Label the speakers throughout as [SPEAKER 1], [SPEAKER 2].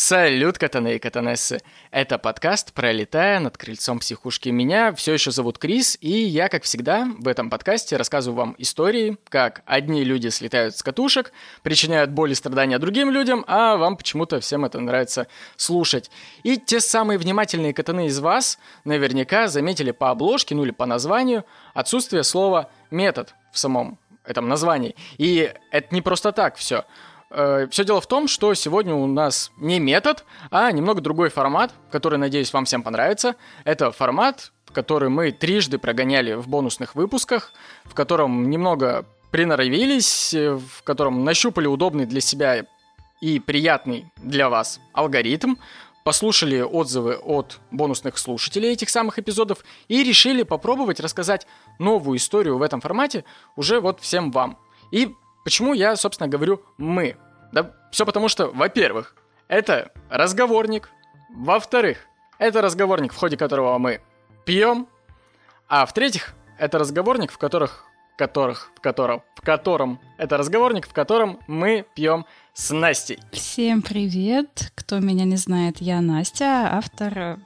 [SPEAKER 1] Салют, катаны и катанессы! Это подкаст «Пролетая над крыльцом психушки». Меня все еще зовут Крис, и я, как всегда, в этом подкасте рассказываю вам истории, как одни люди слетают с катушек, причиняют боль и страдания другим людям, а вам почему-то всем это нравится слушать. И те самые внимательные катаны из вас наверняка заметили по обложке, ну или по названию, отсутствие слова «метод» в самом этом названии. И это не просто так все. Э, Все дело в том, что сегодня у нас не метод, а немного другой формат, который, надеюсь, вам всем понравится. Это формат, который мы трижды прогоняли в бонусных выпусках, в котором немного приноровились, э, в котором нащупали удобный для себя и приятный для вас алгоритм, послушали отзывы от бонусных слушателей этих самых эпизодов и решили попробовать рассказать новую историю в этом формате уже вот всем вам. И Почему я, собственно, говорю «мы»? Да все потому что, во-первых, это разговорник, во-вторых, это разговорник, в ходе которого мы пьем, а в-третьих, это разговорник, в которых, которых, в котором, в котором, это разговорник, в котором мы пьем с Настей.
[SPEAKER 2] Всем привет! Кто меня не знает, я Настя, автор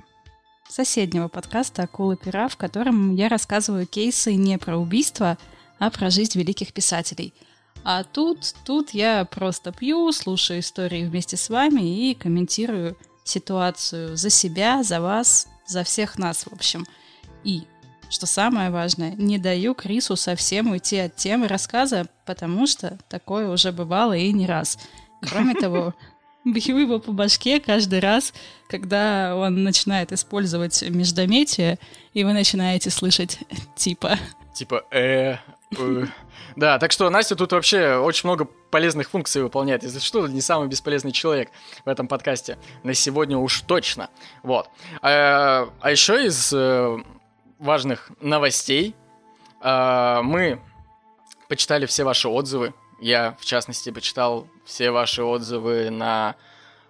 [SPEAKER 2] соседнего подкаста «Акулы пера», в котором я рассказываю кейсы не про убийство, а про жизнь великих писателей – а тут, тут я просто пью, слушаю истории вместе с вами и комментирую ситуацию за себя, за вас, за всех нас, в общем. И, что самое важное, не даю Крису совсем уйти от темы рассказа, потому что такое уже бывало и не раз. Кроме того, бью его по башке каждый раз, когда он начинает использовать междометие, и вы начинаете слышать типа...
[SPEAKER 1] Типа, э. Да, так что Настя тут вообще очень много полезных функций выполняет. Если что, не самый бесполезный человек в этом подкасте. На сегодня уж точно. Вот. А, а еще из э, важных новостей э, мы почитали все ваши отзывы. Я, в частности, почитал все ваши отзывы на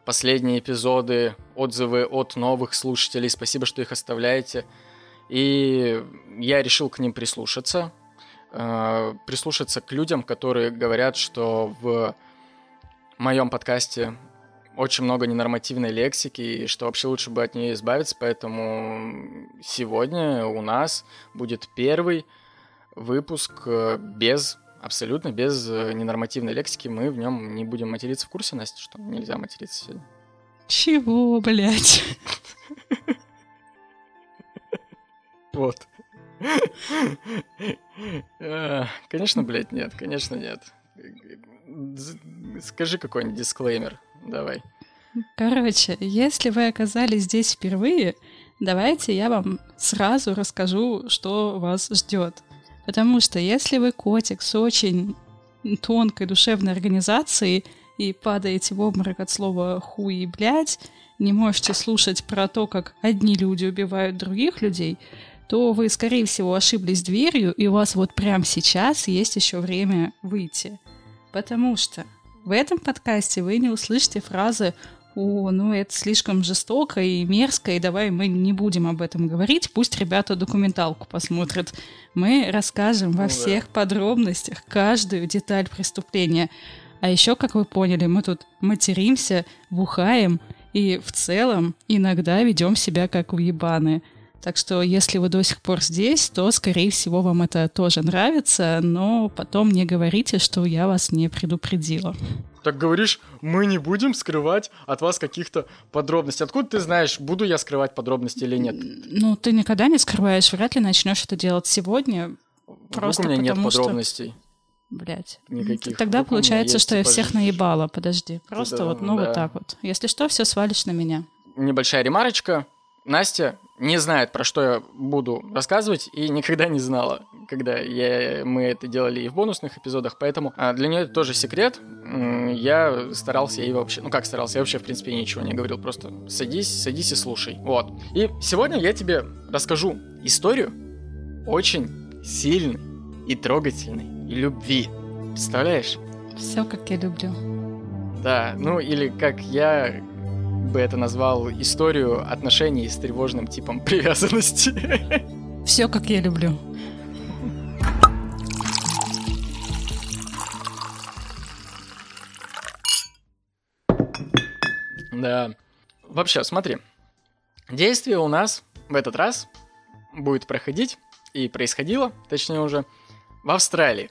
[SPEAKER 1] последние эпизоды, отзывы от новых слушателей. Спасибо, что их оставляете. И я решил к ним прислушаться э, прислушаться к людям, которые говорят, что в моем подкасте очень много ненормативной лексики, и что вообще лучше бы от нее избавиться, поэтому сегодня у нас будет первый выпуск э, без, абсолютно без э, ненормативной лексики, мы в нем не будем материться в курсе, Настя, что нельзя материться сегодня.
[SPEAKER 2] Чего, блядь?
[SPEAKER 1] Вот. Конечно, блядь, нет, конечно, нет. Скажи какой-нибудь дисклеймер, давай.
[SPEAKER 2] Короче, если вы оказались здесь впервые, давайте я вам сразу расскажу, что вас ждет. Потому что если вы котик с очень тонкой душевной организацией и падаете в обморок от слова хуй и блядь, не можете слушать про то, как одни люди убивают других людей, то вы, скорее всего, ошиблись дверью, и у вас вот прямо сейчас есть еще время выйти. Потому что в этом подкасте вы не услышите фразы «О, ну это слишком жестоко и мерзко, и давай мы не будем об этом говорить, пусть ребята документалку посмотрят». Мы расскажем во ну, всех да. подробностях каждую деталь преступления. А еще, как вы поняли, мы тут материмся, бухаем и в целом иногда ведем себя как уебаны. Так что, если вы до сих пор здесь, то, скорее всего, вам это тоже нравится, но потом не говорите, что я вас не предупредила.
[SPEAKER 1] Так говоришь, мы не будем скрывать от вас каких-то подробностей. Откуда ты знаешь, буду я скрывать подробности или нет?
[SPEAKER 2] Ну, ты никогда не скрываешь, вряд ли начнешь это делать сегодня.
[SPEAKER 1] Просто у меня нет подробностей. Что...
[SPEAKER 2] Блять. Никаких. Тогда Вдруг получается, что я всех наебала. Подожди. Просто да, вот, ну да. вот так вот. Если что, все свалишь на меня.
[SPEAKER 1] Небольшая ремарочка. Настя не знает, про что я буду рассказывать, и никогда не знала, когда я, мы это делали и в бонусных эпизодах, поэтому а, для нее это тоже секрет. Я старался ей вообще, ну как старался, я вообще, в принципе, ничего не говорил, просто садись, садись и слушай. Вот. И сегодня я тебе расскажу историю очень сильной и трогательной и любви. Представляешь?
[SPEAKER 2] Все, как я люблю.
[SPEAKER 1] Да, ну или как я бы это назвал историю отношений с тревожным типом привязанности.
[SPEAKER 2] Все, как я люблю.
[SPEAKER 1] Да. Вообще, смотри. Действие у нас в этот раз будет проходить и происходило, точнее уже, в Австралии.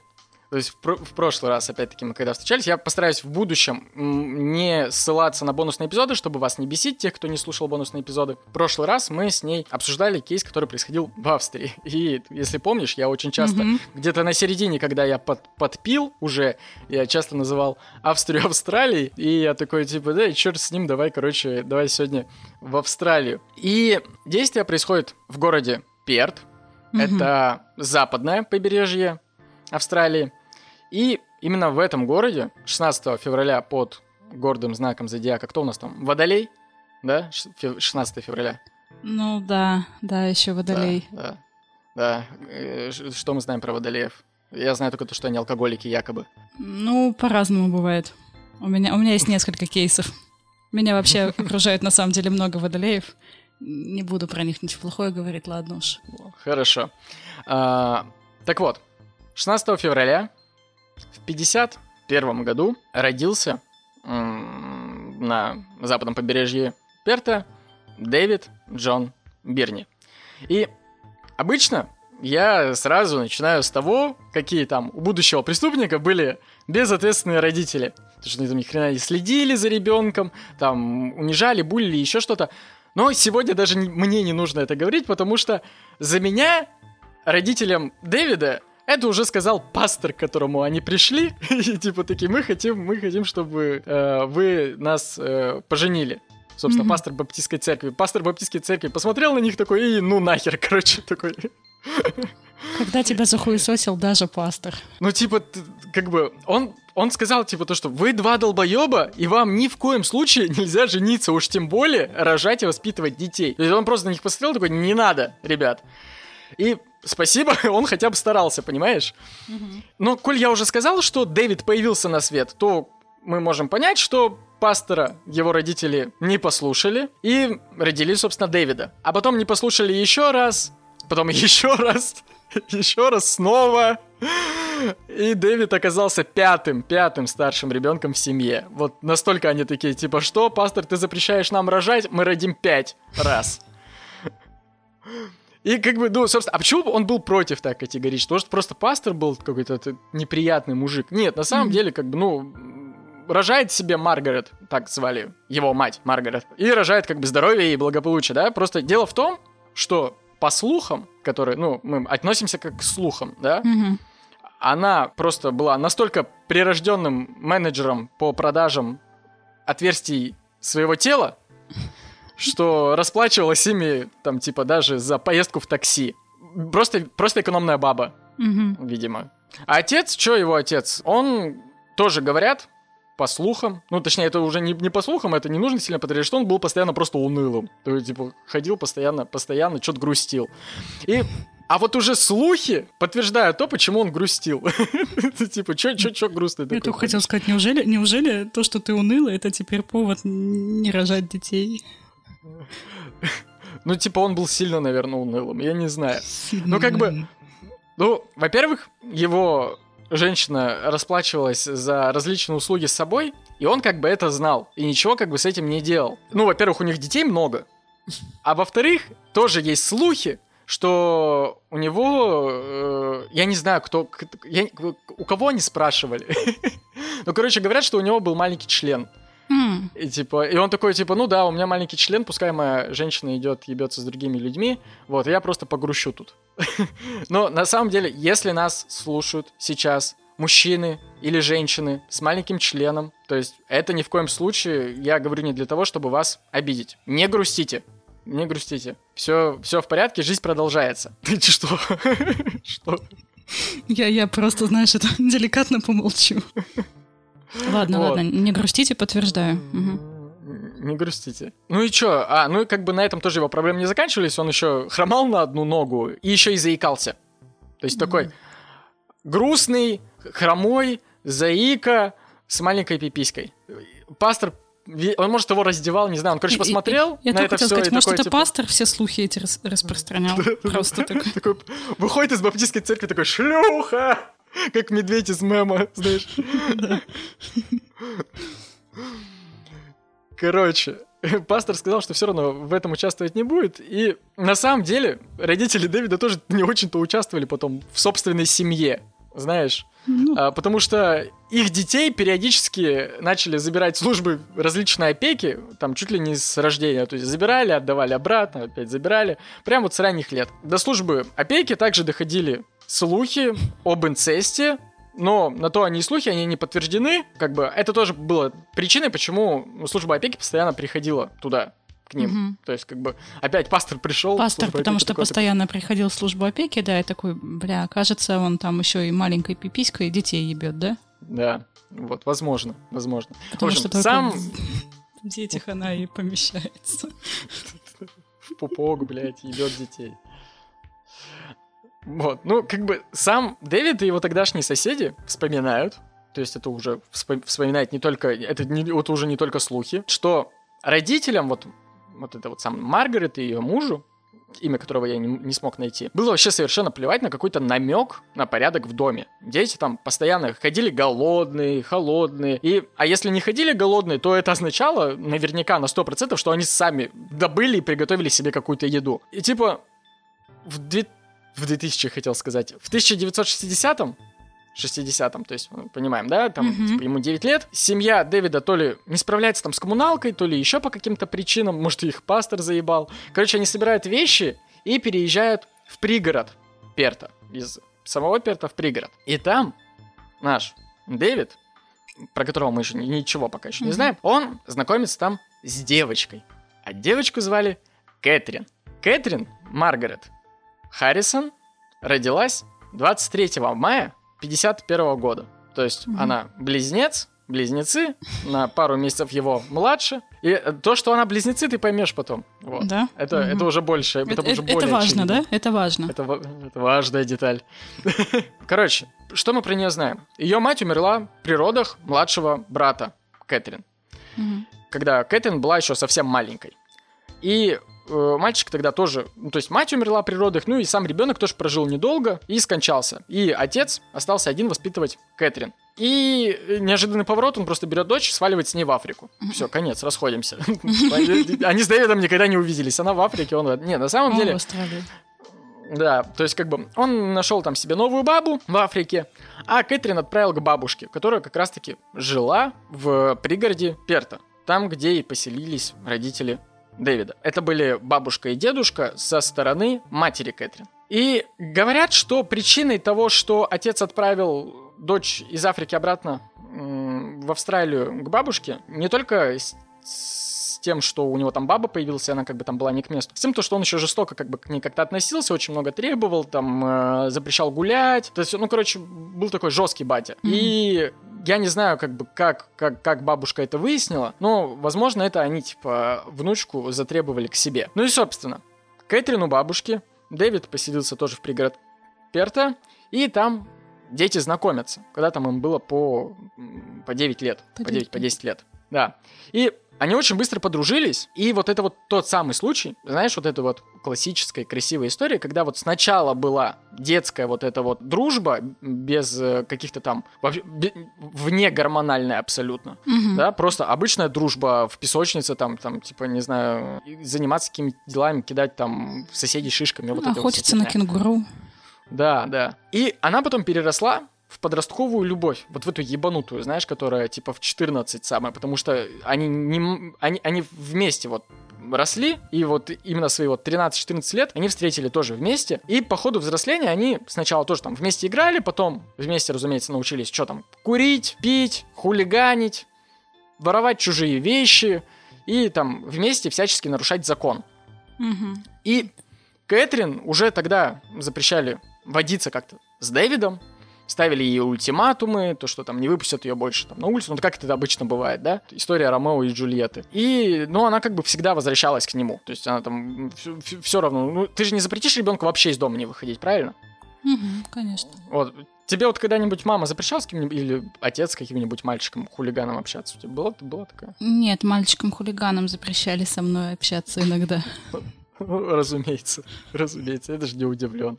[SPEAKER 1] То есть в, в прошлый раз, опять-таки, мы когда встречались, я постараюсь в будущем не ссылаться на бонусные эпизоды, чтобы вас не бесить, тех, кто не слушал бонусные эпизоды. В прошлый раз мы с ней обсуждали кейс, который происходил в Австрии. И, если помнишь, я очень часто,
[SPEAKER 2] Мгм.
[SPEAKER 1] где-то на середине, когда я под, подпил уже, я часто называл Австрию Австралией, и я такой, типа, да, черт с ним, давай, короче, давай сегодня в Австралию. И действие происходит в городе Перт,
[SPEAKER 2] Мгм.
[SPEAKER 1] это западное побережье Австралии. И именно в этом городе 16 февраля под гордым знаком зодиака, кто у нас там? Водолей? Да? Ш- фев- 16 февраля.
[SPEAKER 2] Ну да, да, еще водолей.
[SPEAKER 1] Да, да. Да. Э, Что мы знаем про водолеев? Я знаю только то, что они алкоголики якобы.
[SPEAKER 2] Ну, по-разному бывает. У меня, у меня есть несколько кейсов. Меня вообще окружает на самом деле много водолеев. Не буду про них ничего плохое говорить, ладно уж.
[SPEAKER 1] Хорошо. А, так вот, 16 февраля в 51 году родился на западном побережье Перта Дэвид Джон Бирни. И обычно я сразу начинаю с того, какие там у будущего преступника были безответственные родители. Потому что они там ни хрена не следили за ребенком, там унижали, булили, еще что-то. Но сегодня даже не- мне не нужно это говорить, потому что за меня родителям Дэвида это уже сказал пастор, к которому они пришли, и типа такие, мы хотим, мы хотим, чтобы э, вы нас э, поженили. Собственно,
[SPEAKER 2] Мгм.
[SPEAKER 1] пастор Баптистской церкви. Пастор Баптистской церкви посмотрел на них такой, и ну нахер, короче, такой.
[SPEAKER 2] Когда тебя захуесосил даже пастор.
[SPEAKER 1] Ну, типа, как бы, он, он сказал, типа, то, что вы два долбоеба, и вам ни в коем случае нельзя жениться, уж тем более рожать и воспитывать детей. То есть он просто на них посмотрел, такой, не надо, ребят. И спасибо, он хотя бы старался, понимаешь? Но, коль я уже сказал, что Дэвид появился на свет, то мы можем понять, что пастора его родители не послушали и родили, собственно, Дэвида. А потом не послушали еще раз, потом еще раз, еще раз снова. И Дэвид оказался пятым, пятым старшим ребенком в семье. Вот настолько они такие, типа, что, пастор, ты запрещаешь нам рожать, мы родим пять раз. И как бы, ну, собственно, а почему он был против так категорично? Потому что просто пастор был какой-то неприятный мужик. Нет, на самом деле, как бы, ну, рожает себе Маргарет, так звали его мать Маргарет, и рожает как бы здоровье и благополучие, да? Просто дело в том, что по слухам, которые, ну, мы относимся как к слухам, да?
[SPEAKER 2] Мгм.
[SPEAKER 1] она просто была настолько прирожденным менеджером по продажам отверстий своего тела, что расплачивалась ими, там, типа, даже за поездку в такси. Просто, просто экономная баба,
[SPEAKER 2] Мгм.
[SPEAKER 1] видимо. А отец, что его отец? Он тоже говорят, по слухам, ну, точнее, это уже не, не по слухам, это не нужно сильно подтверждать, что он был постоянно просто унылым. То есть, типа, ходил постоянно, постоянно, что-то грустил. И а вот уже слухи подтверждают то, почему он грустил. Типа, чё, чё, чё грустный
[SPEAKER 2] Я
[SPEAKER 1] такой?
[SPEAKER 2] только хотел сказать, неужели, неужели то, что ты унылый, это теперь повод не рожать детей?
[SPEAKER 1] Ну, типа, он был сильно, наверное, унылым, я не знаю.
[SPEAKER 2] Ну,
[SPEAKER 1] как бы- Ну, во-первых, его женщина расплачивалась за различные услуги с собой, и он как бы это знал, и ничего как бы с этим не делал. Ну, во-первых, у них детей много, а во-вторых, тоже есть слухи, что у него, э, я не знаю, кто, я- у кого они спрашивали. Ну, короче, говорят, что у него был маленький член. И типа, и он такой, типа, ну да, у меня маленький член, пускай моя женщина идет, ебется с другими людьми, вот, я просто погрущу тут. Но на самом деле, если нас слушают сейчас мужчины или женщины с маленьким членом, то есть это ни в коем случае, я говорю не для того, чтобы вас обидеть. Не грустите. Не грустите. Все, все в порядке, жизнь продолжается. Ты что? Что?
[SPEAKER 2] Я, я просто, знаешь, это деликатно помолчу. Ладно,
[SPEAKER 1] Вот.
[SPEAKER 2] ладно, не грустите, подтверждаю. Мгм.
[SPEAKER 1] Не грустите. Ну и чё? А, ну и как бы на этом тоже его проблемы не заканчивались. Он еще хромал на одну ногу и еще и заикался. То есть такой грустный, хромой, заика с маленькой пиписькой. Пастор, он, может, его раздевал, не знаю, он, короче,
[SPEAKER 2] И- и-
[SPEAKER 1] посмотрел
[SPEAKER 2] Я
[SPEAKER 1] на
[SPEAKER 2] только
[SPEAKER 1] это все
[SPEAKER 2] сказать,
[SPEAKER 1] и
[SPEAKER 2] может,
[SPEAKER 1] такой,
[SPEAKER 2] это
[SPEAKER 1] типа,
[SPEAKER 2] пастор все слухи эти рас- распространял. Просто такой,
[SPEAKER 1] выходит из баптистской церкви такой, шлюха! Как медведь из мема, знаешь. Короче, пастор сказал, что все равно в этом участвовать не будет. И на самом деле родители Дэвида тоже не очень-то участвовали потом в собственной семье. Знаешь, ну. а, потому что их детей периодически начали забирать службы различной опеки, там чуть ли не с рождения, то есть забирали, отдавали обратно, опять забирали, прямо вот с ранних лет. До службы опеки также доходили слухи об инцесте, но на то они и слухи, они не подтверждены. Как бы это тоже было причиной, почему служба опеки постоянно приходила туда к ним. Угу. То есть, как бы, опять пастор пришел.
[SPEAKER 2] Пастор, потому что постоянно приходил в службу опеки, да, и такой, бля, кажется, он там еще и маленькой пиписькой детей ебет, да?
[SPEAKER 1] Да, вот, возможно, возможно.
[SPEAKER 2] Потому в общем, что сам... в детях она и помещается.
[SPEAKER 1] В пупок, блядь, ебет детей. Вот, ну, как бы сам Дэвид и его тогдашние соседи вспоминают, то есть это уже вспоминает не только, это, не, вот уже не только слухи, что родителям, вот, вот это вот сам Маргарет и ее мужу, имя которого я не, не смог найти, было вообще совершенно плевать на какой-то намек на порядок в доме. Дети там постоянно ходили голодные, холодные. И, а если не ходили голодные, то это означало наверняка на 100%, что они сами добыли и приготовили себе какую-то еду. И типа в 2000 в 2000 хотел сказать, в 1960-м, 60-м, то есть, мы понимаем, да, там, mm-hmm. типа, ему 9 лет, семья Дэвида то ли не справляется там с коммуналкой, то ли еще по каким-то причинам, может, их пастор заебал. Короче, они собирают вещи и переезжают в пригород Перта, из самого Перта в пригород. И там наш Дэвид, про которого мы еще ничего пока еще mm-hmm. не знаем, он знакомится там с девочкой. А девочку звали Кэтрин. Кэтрин Маргарет Харрисон родилась 23 мая 51 года. То есть mm-hmm. она близнец, близнецы, на пару месяцев его младше. И то, что она близнецы, ты поймешь потом. Вот. Да. Это, mm-hmm. это уже больше. Это, это, уже
[SPEAKER 2] более это важно, очевидно. да? Это важно.
[SPEAKER 1] Это, это важная деталь. Короче, что мы про нее знаем? Ее мать умерла при родах младшего брата Кэтрин. Mm-hmm. Когда Кэтрин была еще совсем маленькой. И Э, мальчик тогда тоже, ну, то есть мать умерла при родах, ну и сам ребенок тоже прожил недолго и скончался. И отец остался один воспитывать Кэтрин. И неожиданный поворот, он просто берет дочь, сваливает с ней в Африку. Все, конец, расходимся. Они с Дэвидом никогда не увиделись. Она в Африке, он... Не, на самом деле... Да, то есть как бы он нашел там себе новую бабу в Африке, а Кэтрин отправил к бабушке, которая как раз-таки жила в пригороде Перта, там, где и поселились родители Дэвида. Это были бабушка и дедушка со стороны матери Кэтрин. И говорят, что причиной того, что отец отправил дочь из Африки обратно в Австралию к бабушке, не только тем, что у него там баба появилась, и она как бы там была не к месту. С тем, то, что он еще жестоко как бы к ней как-то относился, очень много требовал, там, э, запрещал гулять. То есть, ну, короче, был такой жесткий батя. Mm-hmm. И я не знаю, как бы, как, как, как бабушка это выяснила, но, возможно, это они, типа, внучку затребовали к себе. Ну и, собственно, Кэтрин у бабушки, Дэвид поселился тоже в пригород Перта, и там дети знакомятся, когда там им было по, по 9 лет, по 9, по 10 лет. Да. И они очень быстро подружились, и вот это вот тот самый случай, знаешь, вот эта вот классическая красивая история, когда вот сначала была детская вот эта вот дружба без э, каких-то там вообще вне гормональная абсолютно, mm-hmm. да, просто обычная дружба в песочнице там, там типа не знаю, заниматься какими-то делами, кидать там соседей шишками, вот
[SPEAKER 2] Охотиться вот на кенгуру.
[SPEAKER 1] Да, да. И она потом переросла в подростковую любовь, вот в эту ебанутую, знаешь, которая типа в 14 самая, потому что они, не, они, они вместе вот росли, и вот именно свои вот 13-14 лет они встретили тоже вместе, и по ходу взросления они сначала тоже там вместе играли, потом вместе, разумеется, научились что там, курить, пить, хулиганить, воровать чужие вещи, и там вместе всячески нарушать закон.
[SPEAKER 2] Угу.
[SPEAKER 1] И Кэтрин уже тогда запрещали водиться как-то с Дэвидом, ставили ей ультиматумы, то, что там не выпустят ее больше там, на улицу, ну, как это обычно бывает, да, история Ромео и Джульетты. И, ну, она как бы всегда возвращалась к нему, то есть она там все равно, ну, ты же не запретишь ребенку вообще из дома не выходить, правильно?
[SPEAKER 2] Угу, конечно.
[SPEAKER 1] Вот, Тебе вот когда-нибудь мама запрещала с кем-нибудь или отец с каким-нибудь мальчиком, хулиганом общаться? У тебя была, была такая?
[SPEAKER 2] Нет, мальчикам-хулиганам запрещали со мной общаться иногда.
[SPEAKER 1] Разумеется, разумеется, я даже не удивлен.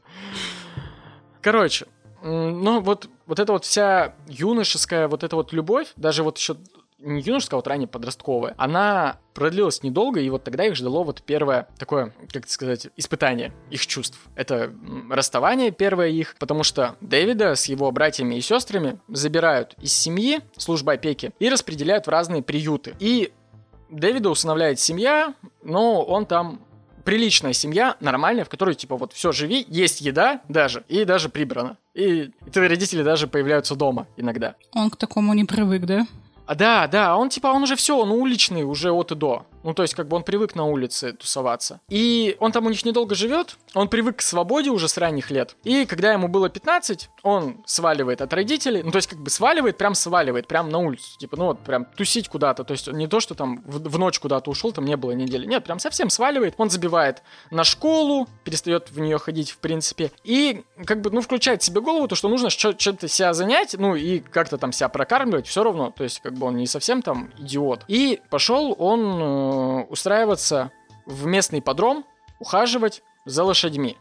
[SPEAKER 1] Короче, ну, вот, вот эта вот вся юношеская вот эта вот любовь, даже вот еще не юношеская, а вот ранее подростковая, она продлилась недолго, и вот тогда их ждало вот первое такое, как сказать, испытание их чувств. Это расставание первое их, потому что Дэвида с его братьями и сестрами забирают из семьи службы опеки и распределяют в разные приюты. И Дэвида усыновляет семья, но он там приличная семья, нормальная, в которой, типа, вот все, живи, есть еда даже, и даже прибрано. И, твои родители даже появляются дома иногда.
[SPEAKER 2] Он к такому не привык, да?
[SPEAKER 1] А, да, да, он типа, он уже все, он уличный уже от и до. Ну, то есть, как бы он привык на улице тусоваться. И он там у них недолго живет, он привык к свободе уже с ранних лет. И когда ему было 15, он сваливает от родителей, ну, то есть, как бы сваливает, прям сваливает, прям на улицу. Типа, ну, вот прям тусить куда-то. То есть, не то, что там в, в ночь куда-то ушел, там не было недели. Нет, прям совсем сваливает. Он забивает на школу, перестает в нее ходить, в принципе. И, как бы, ну, включает себе голову, то, что нужно что-то себя занять, ну, и как-то там себя прокармливать, все равно. То есть, как бы он не совсем там идиот. И пошел он э, устраиваться в местный подром, ухаживать за лошадьми.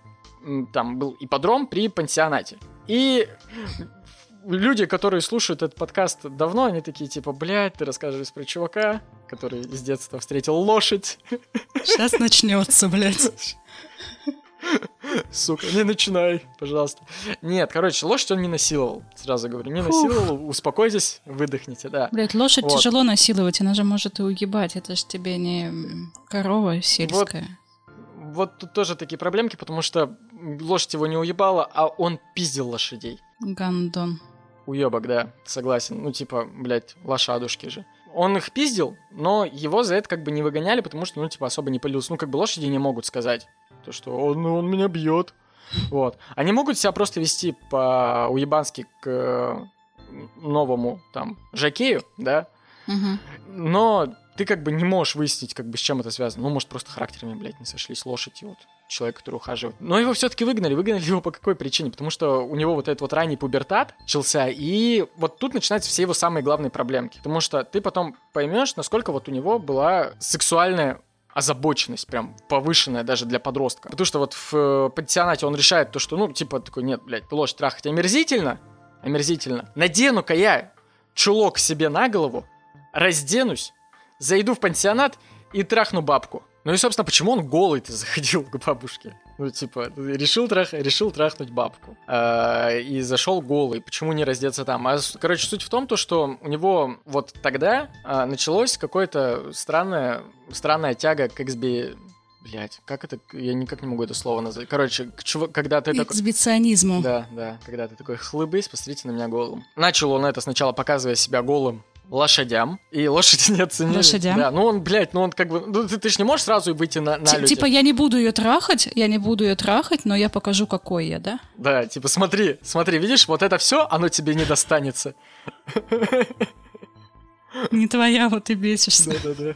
[SPEAKER 1] Там был ипподром при пансионате. И люди, которые слушают этот подкаст давно, они такие типа, блядь, ты рассказываешь про чувака, который с детства встретил лошадь.
[SPEAKER 2] Сейчас начнется, блядь.
[SPEAKER 1] Сука, не начинай, пожалуйста. Нет, короче, лошадь он не насиловал, сразу говорю. Не насиловал, успокойтесь, выдохните, да.
[SPEAKER 2] Блять, лошадь вот. тяжело насиловать, она же может и уебать. Это же тебе не корова сельская.
[SPEAKER 1] Вот, вот тут тоже такие проблемки, потому что лошадь его не уебала, а он пиздил лошадей.
[SPEAKER 2] Гандон.
[SPEAKER 1] Уебок, да, согласен. Ну, типа, блядь, лошадушки же он их пиздил, но его за это как бы не выгоняли, потому что, ну, типа, особо не полился. Ну, как бы лошади не могут сказать. То, что он, он меня бьет. Вот. Они могут себя просто вести по-уебански к новому там жакею, да?
[SPEAKER 2] Угу.
[SPEAKER 1] Но ты как бы не можешь выяснить, как бы с чем это связано. Ну, может, просто характерами, блядь, не сошлись лошадь и вот человек, который ухаживает. Но его все-таки выгнали. Выгнали его по какой причине? Потому что у него вот этот вот ранний пубертат начался, и вот тут начинаются все его самые главные проблемки. Потому что ты потом поймешь, насколько вот у него была сексуальная озабоченность прям повышенная даже для подростка. Потому что вот в э, пансионате он решает то, что, ну, типа, такой, нет, блядь, ложь трахать омерзительно, омерзительно. Надену-ка я чулок себе на голову, разденусь, зайду в пансионат и трахну бабку. Ну и, собственно, почему он голый-то заходил к бабушке? Ну, типа, решил, трах, решил трахнуть бабку. Э, и зашел голый. Почему не раздеться там? А, короче, суть в том, то, что у него вот тогда э, началось какое-то странное, странная тяга к XB... Блять, как это? Я никак не могу это слово назвать. Короче, к чувак, когда ты такой...
[SPEAKER 2] Эксбиционизму.
[SPEAKER 1] Да, да, когда ты такой хлыбысь, посмотрите на меня голым. Начал он это сначала показывая себя голым лошадям, и лошади не оценили.
[SPEAKER 2] Лошадям?
[SPEAKER 1] Да, ну он, блядь, ну он как бы... Ну ты, ты же не можешь сразу выйти на, на людей.
[SPEAKER 2] Типа я не буду ее трахать, я не буду ее трахать, но я покажу, какой я, да?
[SPEAKER 1] Да, типа смотри, смотри, видишь, вот это все, оно тебе не достанется.
[SPEAKER 2] Не твоя, вот ты бесишься.
[SPEAKER 1] Да-да-да.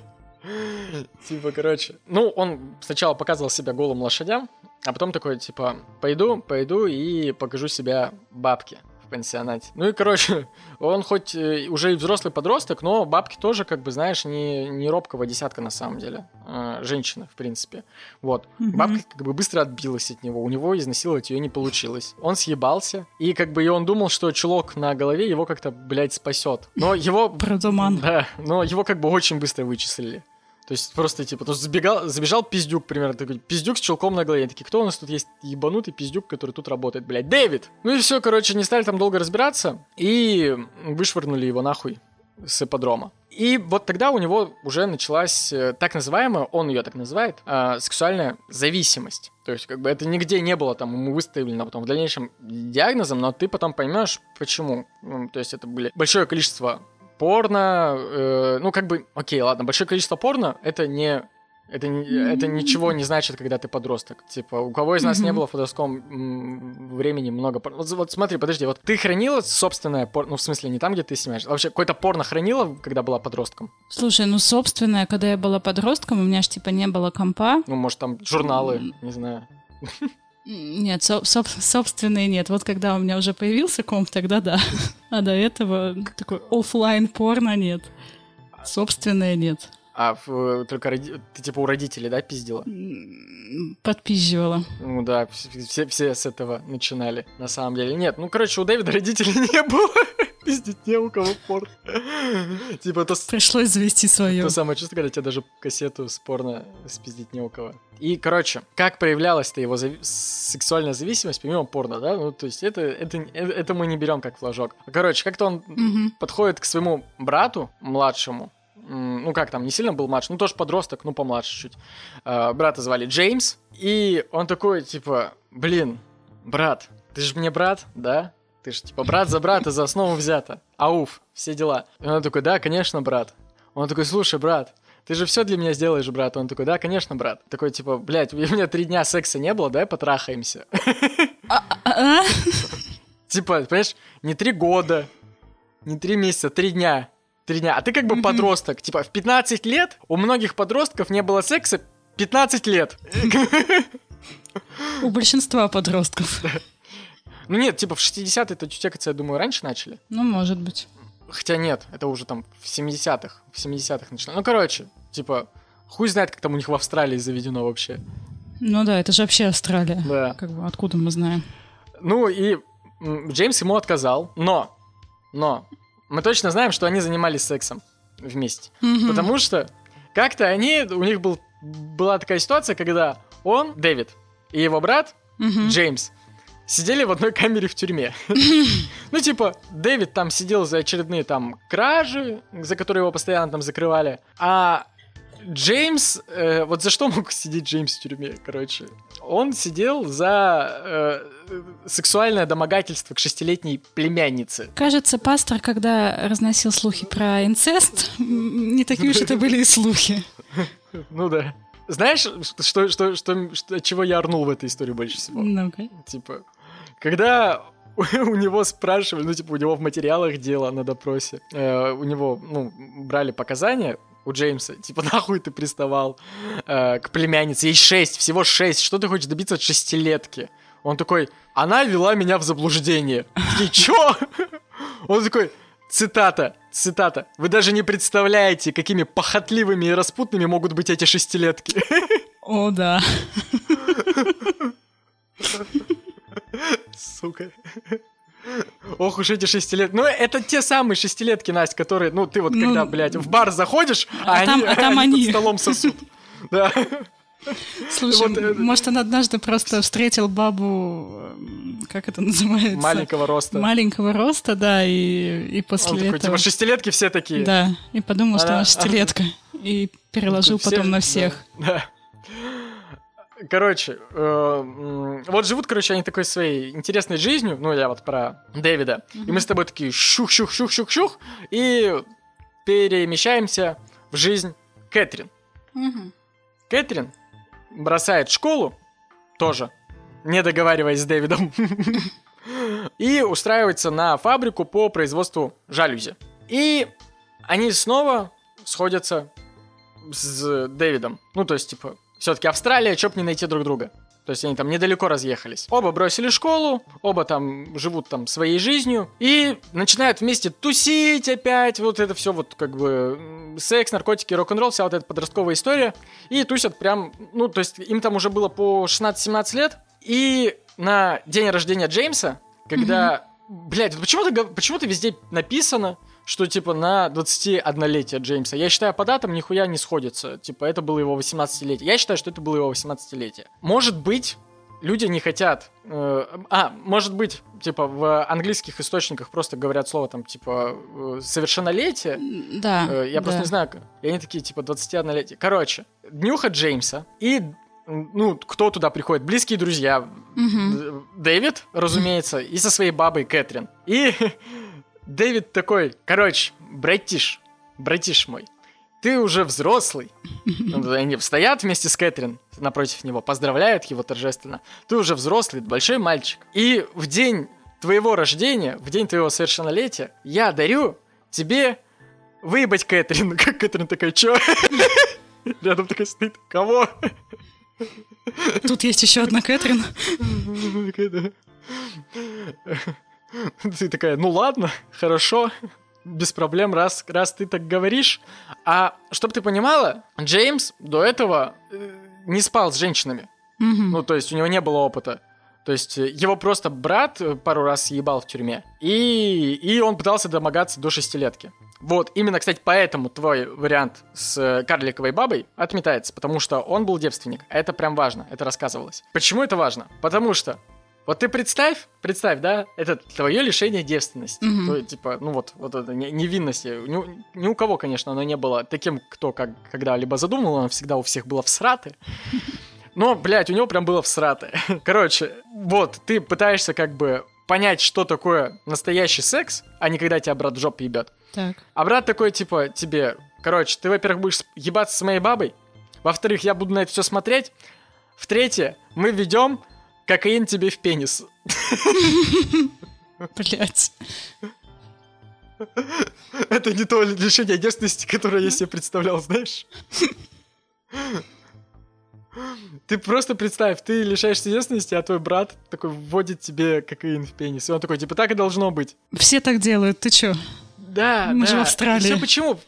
[SPEAKER 1] Типа, короче, ну, он сначала показывал себя голым лошадям, а потом такой, типа, пойду, пойду и покажу себя бабке в пансионате. Ну и, короче, он хоть э, уже и взрослый подросток, но бабки тоже, как бы, знаешь, не, не робкого десятка на самом деле. Э, женщина, в принципе. Вот. Mm-hmm. Бабка как бы быстро отбилась от него. У него изнасиловать ее не получилось. Он съебался. И как бы и он думал, что чулок на голове его как-то, блядь, спасет. Но его...
[SPEAKER 2] Продуман.
[SPEAKER 1] Да, но его как бы очень быстро вычислили. То есть просто типа, то забегал, забежал пиздюк, примерно, такой, пиздюк с чулком на голове. Они такие, кто у нас тут есть ебанутый пиздюк, который тут работает, блядь, Дэвид! Ну и все, короче, не стали там долго разбираться и вышвырнули его нахуй с ипподрома. И вот тогда у него уже началась э, так называемая, он ее так называет, э, сексуальная зависимость. То есть, как бы это нигде не было там ему выставлено потом в дальнейшем диагнозом, но ты потом поймешь, почему. Ну, то есть, это были большое количество порно, э, ну как бы, окей, ладно, большое количество порно это не это, это ничего не значит, когда ты подросток. Типа, у кого из нас mm-hmm. не было в подростковом времени много порно? Вот, вот смотри, подожди, вот ты хранила собственное порно, ну в смысле не там, где ты снимаешь, а вообще какое-то порно хранила, когда была подростком?
[SPEAKER 2] Слушай, ну собственное, когда я была подростком, у меня ж типа не было компа.
[SPEAKER 1] Ну может там журналы, mm-hmm. не знаю.
[SPEAKER 2] Нет, со- соб- собственные нет. Вот когда у меня уже появился комп, тогда да. А до этого такой офлайн порно нет. Собственное нет.
[SPEAKER 1] А в, только роди... ты типа у родителей, да, пиздила?
[SPEAKER 2] Подпизживала.
[SPEAKER 1] Ну да, все, все с этого начинали, на самом деле. Нет, ну короче, у Дэвида родителей не было. Пиздить не у кого порно. Типа это
[SPEAKER 2] Пришлось завести свое.
[SPEAKER 1] то самое чувство, когда тебе даже кассету с порно спиздить не у кого. И, короче, как проявлялась-то его зави- сексуальная зависимость помимо порно, да? Ну, то есть это, это, это мы не берем как флажок. Короче, как-то он подходит к своему брату младшему, ну как там, не сильно был младше, ну тоже подросток, ну помладше чуть. Э, Брата звали Джеймс, и он такой, типа, блин, брат, ты же мне брат, да? Ты же, типа, брат за брата за основу взято. Ауф, все дела. И он такой, да, конечно, брат. Он такой, слушай, брат, ты же все для меня сделаешь, брат. Он такой, да, конечно, брат. Такой, типа, блядь, у меня три дня секса не было, давай потрахаемся. Типа, понимаешь, не три года, не три месяца, три дня. Три дня. А ты как бы подросток. Типа, в 15 лет у многих подростков не было секса 15 лет.
[SPEAKER 2] У большинства подростков.
[SPEAKER 1] Ну нет, типа в 60-е это тютекаться, я думаю, раньше начали.
[SPEAKER 2] Ну, может быть.
[SPEAKER 1] Хотя нет, это уже там в 70-х. В 70-х начали. Ну, короче, типа, хуй знает, как там у них в Австралии заведено вообще.
[SPEAKER 2] Ну да, это же вообще Австралия.
[SPEAKER 1] Да.
[SPEAKER 2] Как бы откуда мы знаем?
[SPEAKER 1] Ну и Джеймс ему отказал, но, но, мы точно знаем, что они занимались сексом вместе.
[SPEAKER 2] Мгм.
[SPEAKER 1] Потому что как-то они, у них был, была такая ситуация, когда он, Дэвид, и его брат,
[SPEAKER 2] Мгм.
[SPEAKER 1] Джеймс, сидели в одной камере в тюрьме. Ну, типа, Дэвид там сидел за очередные там кражи, за которые его постоянно там закрывали, а Джеймс, э, вот за что мог сидеть Джеймс в тюрьме, короче? Он сидел за э, сексуальное домогательство к шестилетней племяннице.
[SPEAKER 2] Кажется, пастор, когда разносил слухи про инцест, не такие уж это были и слухи.
[SPEAKER 1] Ну да. Знаешь, что, что, что, что, от чего я орнул в этой истории больше всего?
[SPEAKER 2] Ну-ка.
[SPEAKER 1] Типа, когда у него спрашивали, ну, типа, у него в материалах дела на допросе, э, у него, ну, брали показания у Джеймса, типа, нахуй ты приставал э, к племяннице, ей шесть, всего шесть, что ты хочешь добиться от шестилетки? Он такой, она вела меня в заблуждение. Такие, чё? Он такой, цитата, цитата, вы даже не представляете, какими похотливыми и распутными могут быть эти шестилетки.
[SPEAKER 2] О, да.
[SPEAKER 1] Сука. Ох уж эти шестилетки. Ну, это те самые шестилетки, Настя, которые, ну, ты вот
[SPEAKER 2] Ну,
[SPEAKER 1] когда, блядь, в бар заходишь, а,
[SPEAKER 2] а
[SPEAKER 1] они,
[SPEAKER 2] там- а там
[SPEAKER 1] они
[SPEAKER 2] они.
[SPEAKER 1] под столом сосут. Да.
[SPEAKER 2] Слушай,
[SPEAKER 1] Вот, э,
[SPEAKER 2] может, он однажды просто встретил бабу, эм, как это называется?
[SPEAKER 1] Маленького роста.
[SPEAKER 2] Маленького роста, да, и, и после
[SPEAKER 1] Он такой,
[SPEAKER 2] этого...
[SPEAKER 1] типа, шестилетки все такие.
[SPEAKER 2] Да, и подумал, что
[SPEAKER 1] Она-
[SPEAKER 2] шестилетка. И переложил потом на
[SPEAKER 1] да,
[SPEAKER 2] всех.
[SPEAKER 1] Да. Короче, э, вот живут, короче, они такой своей интересной жизнью, ну, я вот про Дэвида, и мы с тобой такие щух-щух-щух-щух-щух, и перемещаемся в жизнь Кэтрин. Кэтрин бросает школу, тоже, не договариваясь с Дэвидом, и устраивается на фабрику по производству жалюзи. И они снова сходятся с Дэвидом. Ну, то есть, типа, все-таки Австралия, чё б не найти друг друга. То есть они там недалеко разъехались. Оба бросили школу, оба там живут там своей жизнью и начинают вместе тусить опять. Вот это все вот как бы секс, наркотики, рок-н-ролл, вся вот эта подростковая история. И тусят прям, ну, то есть им там уже было по 16-17 лет. И на день рождения Джеймса, когда... Блядь, вот почему-то, почему-то везде написано, что, типа, на 21-летие Джеймса. Я считаю, по датам нихуя не сходится. Типа, это было его 18-летие. Я считаю, что это было его 18-летие. Может быть, люди не хотят... э, а, может быть, типа, в английских источниках просто говорят слово, там, типа, э, совершеннолетие.
[SPEAKER 2] Да.
[SPEAKER 1] Э, Я просто
[SPEAKER 2] да.
[SPEAKER 1] не знаю. И они такие, типа, 21-летие. Короче, днюха Джеймса и, ну, кто туда приходит? Близкие друзья. Д- Дэвид, разумеется, и со своей бабой Кэтрин. И Дэвид такой, короче, братиш, братиш мой, ты уже взрослый. Они стоят вместе с Кэтрин напротив него, поздравляют его торжественно. Ты уже взрослый, большой мальчик. И в день твоего рождения, в день твоего совершеннолетия, я дарю тебе выебать Кэтрин. Как Кэтрин такая, чё? Рядом такая стоит, кого?
[SPEAKER 2] Тут есть еще одна Кэтрин.
[SPEAKER 1] Ты такая, ну ладно, хорошо, без проблем, раз, раз ты так говоришь. А чтобы ты понимала, Джеймс до этого э, не спал с женщинами.
[SPEAKER 2] Мгм.
[SPEAKER 1] Ну, то есть у него не было опыта. То есть э, его просто брат э, пару раз съебал в тюрьме. И, и он пытался домогаться до шестилетки. Вот, именно, кстати, поэтому твой вариант с карликовой бабой отметается, потому что он был девственник. А это прям важно, это рассказывалось. Почему это важно? Потому что вот ты представь, представь, да, это твое лишение девственности.
[SPEAKER 2] Мгм.
[SPEAKER 1] То, типа, ну вот, вот это не- невинности. Ни, у- ни у кого, конечно, оно не было таким, кто как когда-либо задумал, оно всегда у всех было всраты. Но, блядь, у него прям было всраты. Короче, вот, ты пытаешься как бы понять, что такое настоящий секс, а не когда тебя брат в жопу ебет.
[SPEAKER 2] Так.
[SPEAKER 1] А брат такой, типа, тебе, короче, ты, во-первых, будешь ебаться с моей бабой, во-вторых, я буду на это все смотреть, в-третье, мы ведем кокаин тебе в пенис.
[SPEAKER 2] Блять.
[SPEAKER 1] Это не то лишение девственности, которое я себе представлял, знаешь? Ты просто представь, ты лишаешься девственности, а твой брат такой вводит тебе кокаин в пенис. И он такой, типа, так и должно быть.
[SPEAKER 2] Все так делают, ты чё?
[SPEAKER 1] Да,
[SPEAKER 2] Мы
[SPEAKER 1] да.
[SPEAKER 2] же в Австралии.
[SPEAKER 1] Всё почему?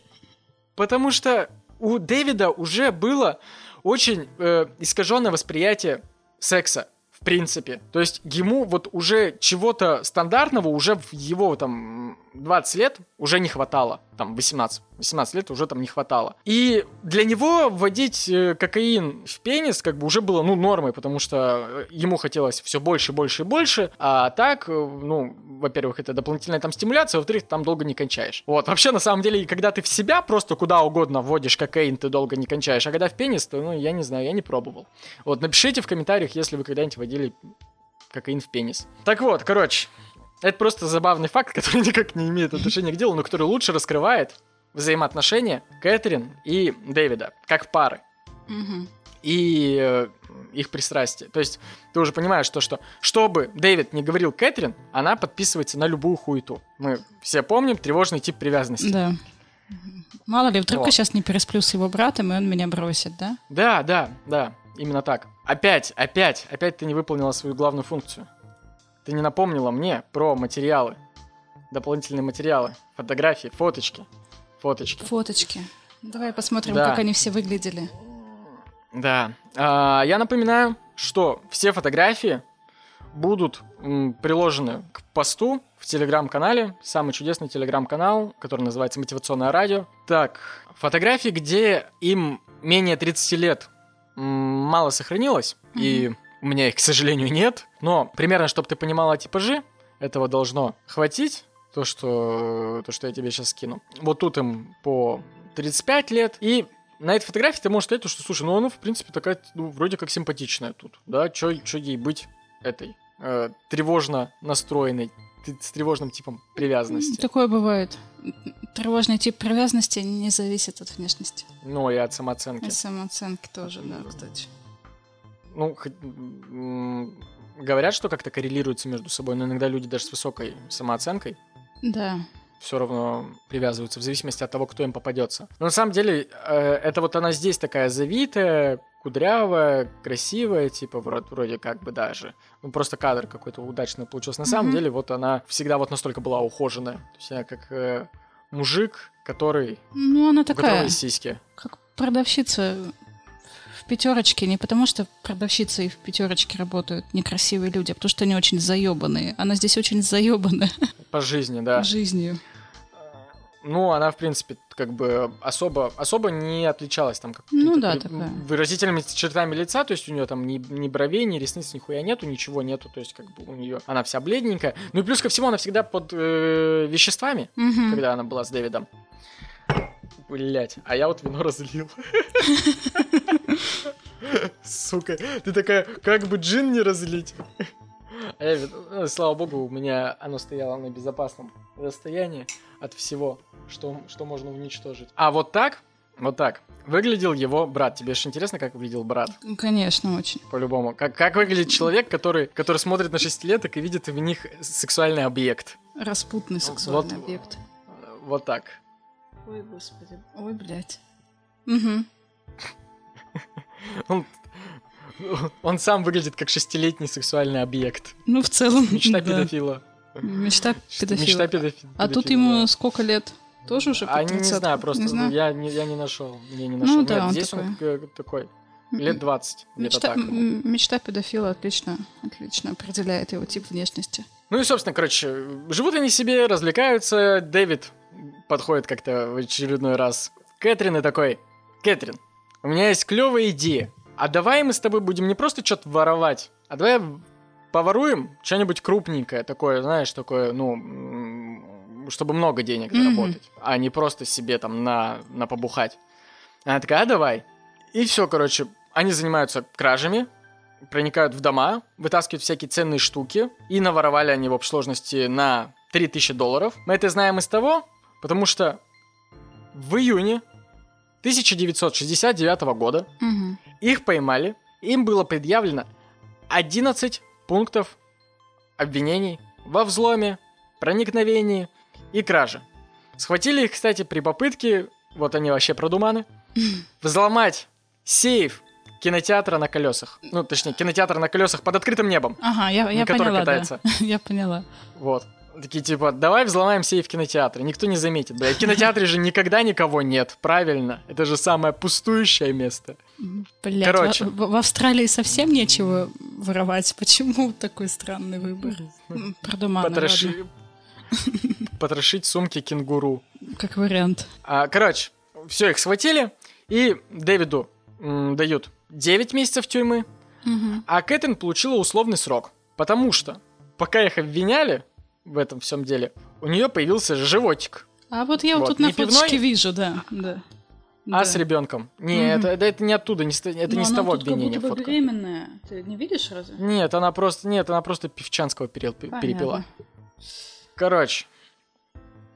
[SPEAKER 1] Потому что у Дэвида уже было очень э, искаженное восприятие секса, в принципе. То есть ему вот уже чего-то стандартного уже в его там 20 лет уже не хватало. Там 18. 18 лет уже там не хватало. И для него вводить э, кокаин в пенис как бы уже было, ну, нормой, потому что э, ему хотелось все больше, больше и больше. А так, э, ну, во-первых, это дополнительная там стимуляция, во-вторых, ты там долго не кончаешь. Вот, вообще, на самом деле, когда ты в себя просто куда угодно вводишь кокаин, ты долго не кончаешь, а когда в пенис, то, ну, я не знаю, я не пробовал. Вот, напишите в комментариях, если вы когда-нибудь водили кокаин в пенис. Так вот, короче, это просто забавный факт, который никак не имеет отношения к делу, но который лучше раскрывает взаимоотношения Кэтрин и Дэвида, как пары
[SPEAKER 2] Мгм.
[SPEAKER 1] и э, их пристрастие. То есть ты уже понимаешь то, что чтобы Дэвид не говорил Кэтрин, она подписывается на любую хуету. Мы все помним тревожный тип привязанности.
[SPEAKER 2] Да. Мало ли, вдруг я
[SPEAKER 1] Вот.
[SPEAKER 2] сейчас не пересплю с его братом, и он меня бросит, да?
[SPEAKER 1] Да, да, да, именно так. Опять, опять, опять ты не выполнила свою главную функцию. Ты не напомнила мне про материалы, дополнительные материалы, фотографии, фоточки, фоточки.
[SPEAKER 2] Фоточки. Давай посмотрим,
[SPEAKER 1] Да.
[SPEAKER 2] как они все выглядели.
[SPEAKER 1] Да. А, я напоминаю, что все фотографии будут приложены к посту в телеграм-канале. Самый чудесный телеграм-канал, который называется «Мотивационное радио». Так, фотографии, где им менее 30 лет, мало сохранилось. И у меня их, к сожалению, нет. Но примерно, чтобы ты понимала типажи, этого должно хватить. То, что, то, что я тебе сейчас скину. Вот тут им по 35 лет. И на этой фотографии ты можешь сказать, то, что, слушай, ну она, в принципе, такая, ну, вроде как симпатичная тут. Да, чё, чё ей быть этой э, тревожно настроенной, с тревожным типом привязанности.
[SPEAKER 2] Такое бывает. Тревожный тип привязанности не зависит от внешности.
[SPEAKER 1] Ну, и от самооценки.
[SPEAKER 2] И самооценки тоже, да, кстати.
[SPEAKER 1] Ну, говорят, что как-то коррелируется между собой, но иногда люди даже с высокой самооценкой
[SPEAKER 2] Да.
[SPEAKER 1] все равно привязываются в зависимости от того, кто им попадется. Но на самом деле, э, это вот она здесь такая завитая, кудрявая, красивая, типа вроде, вроде как бы даже. Ну, просто кадр какой-то удачный получился. На самом
[SPEAKER 2] Мгм.
[SPEAKER 1] деле, вот она всегда вот настолько была ухоженная. То есть она как э, мужик, который...
[SPEAKER 2] Ну, она
[SPEAKER 1] у которого
[SPEAKER 2] такая,
[SPEAKER 1] есть сиськи.
[SPEAKER 2] как продавщица пятерочке. Не потому, что продавщицы и в пятерочке работают некрасивые люди, а потому что они очень заебанные. Она здесь очень заебанная
[SPEAKER 1] По жизни, да.
[SPEAKER 2] жизнью.
[SPEAKER 1] Ну, она, в принципе, как бы особо, особо не отличалась там как
[SPEAKER 2] Ну да, такая.
[SPEAKER 1] выразительными чертами лица, то есть у нее там ни, ни бровей, ни ресниц, нихуя нету, ничего нету, то есть как бы у нее она вся бледненькая. Ну и плюс ко всему она всегда под э, веществами,
[SPEAKER 2] Мгм.
[SPEAKER 1] когда она была с Дэвидом. Блять, а я вот вино разлил. Сука, ты такая, как бы джин не разлить? А я, ну, слава богу, у меня оно стояло на безопасном расстоянии от всего, что, что можно уничтожить. А вот так, вот так, выглядел его брат. Тебе же интересно, как выглядел брат?
[SPEAKER 2] Ну, Конечно, очень.
[SPEAKER 1] По-любому. Как, как выглядит человек, который, который смотрит на шестилеток и видит в них сексуальный объект?
[SPEAKER 2] Распутный сексуальный
[SPEAKER 1] Вот.
[SPEAKER 2] объект.
[SPEAKER 1] Вот так.
[SPEAKER 2] Ой, господи. Ой, блядь. Угу.
[SPEAKER 1] Он, он сам выглядит как шестилетний сексуальный объект.
[SPEAKER 2] Ну, в целом,
[SPEAKER 1] Мечта
[SPEAKER 2] да.
[SPEAKER 1] педофила.
[SPEAKER 2] Мечта педофила.
[SPEAKER 1] Мечта педофи-
[SPEAKER 2] А тут
[SPEAKER 1] педофила,
[SPEAKER 2] ему
[SPEAKER 1] да.
[SPEAKER 2] сколько лет? Тоже уже
[SPEAKER 1] А не, не
[SPEAKER 2] 30?
[SPEAKER 1] знаю, просто
[SPEAKER 2] Не знаю.
[SPEAKER 1] Я, не, я не нашел. Я не
[SPEAKER 2] Ну
[SPEAKER 1] нашел.
[SPEAKER 2] да,
[SPEAKER 1] Нет,
[SPEAKER 2] он
[SPEAKER 1] здесь он э, такой лет 20, где-то
[SPEAKER 2] Мечта,
[SPEAKER 1] так.
[SPEAKER 2] мечта педофила отлично, отлично определяет его тип внешности.
[SPEAKER 1] Ну и, собственно, короче, живут они себе, развлекаются. Дэвид подходит как-то в очередной раз Кэтрин и такой, Кэтрин, у меня есть клевая идея. А давай мы с тобой будем не просто что-то воровать, а давай поворуем что-нибудь крупненькое, такое, знаешь, такое, ну, чтобы много денег
[SPEAKER 2] Мгм.
[SPEAKER 1] заработать, а не просто себе там на, на побухать. Она такая, а давай. И все, короче, они занимаются кражами, проникают в дома, вытаскивают всякие ценные штуки, и наворовали они в общей сложности на 3000 долларов. Мы это знаем из того, потому что в июне 1969 года
[SPEAKER 2] Мгм.
[SPEAKER 1] их поймали, им было предъявлено 11 пунктов обвинений во взломе, проникновении и краже. Схватили их, кстати, при попытке, вот они вообще продуманы, взломать сейф кинотеатра на колесах. Ну, точнее, кинотеатр на колесах под открытым небом.
[SPEAKER 2] Ага, я, я
[SPEAKER 1] который
[SPEAKER 2] поняла,
[SPEAKER 1] катается.
[SPEAKER 2] да. Я поняла.
[SPEAKER 1] Вот. Такие типа, давай взломаем сейф в кинотеатре. Никто не заметит. Бля, в кинотеатре же никогда никого нет, правильно? Это же самое пустующее место.
[SPEAKER 2] Блять,
[SPEAKER 1] Короче.
[SPEAKER 2] в, в Австралии совсем нечего воровать. Почему такой странный выбор? М, Продумано,
[SPEAKER 1] Потроши- Потрошить сумки кенгуру.
[SPEAKER 2] Как вариант.
[SPEAKER 1] А, короче, все, их схватили, и Дэвиду м, дают 9 месяцев тюрьмы,
[SPEAKER 2] Мгм.
[SPEAKER 1] а Кэтрин получила условный срок. Потому что, пока их обвиняли в этом всем деле, у нее появился животик.
[SPEAKER 2] А вот я вот
[SPEAKER 1] Вот,
[SPEAKER 2] тут на
[SPEAKER 1] не пивной,
[SPEAKER 2] фоточке вижу, да. да.
[SPEAKER 1] А
[SPEAKER 2] Да.
[SPEAKER 1] с ребенком? Не,
[SPEAKER 2] Мгм.
[SPEAKER 1] это, это, это не оттуда, не это
[SPEAKER 2] Но
[SPEAKER 1] не с того
[SPEAKER 2] тут как
[SPEAKER 1] обвинения
[SPEAKER 2] будто бы
[SPEAKER 1] фотка.
[SPEAKER 2] беременная. Ты не видишь разве?
[SPEAKER 1] Нет, она просто, нет, она просто певчанского перел-
[SPEAKER 2] Понятно.
[SPEAKER 1] перепила. Короче,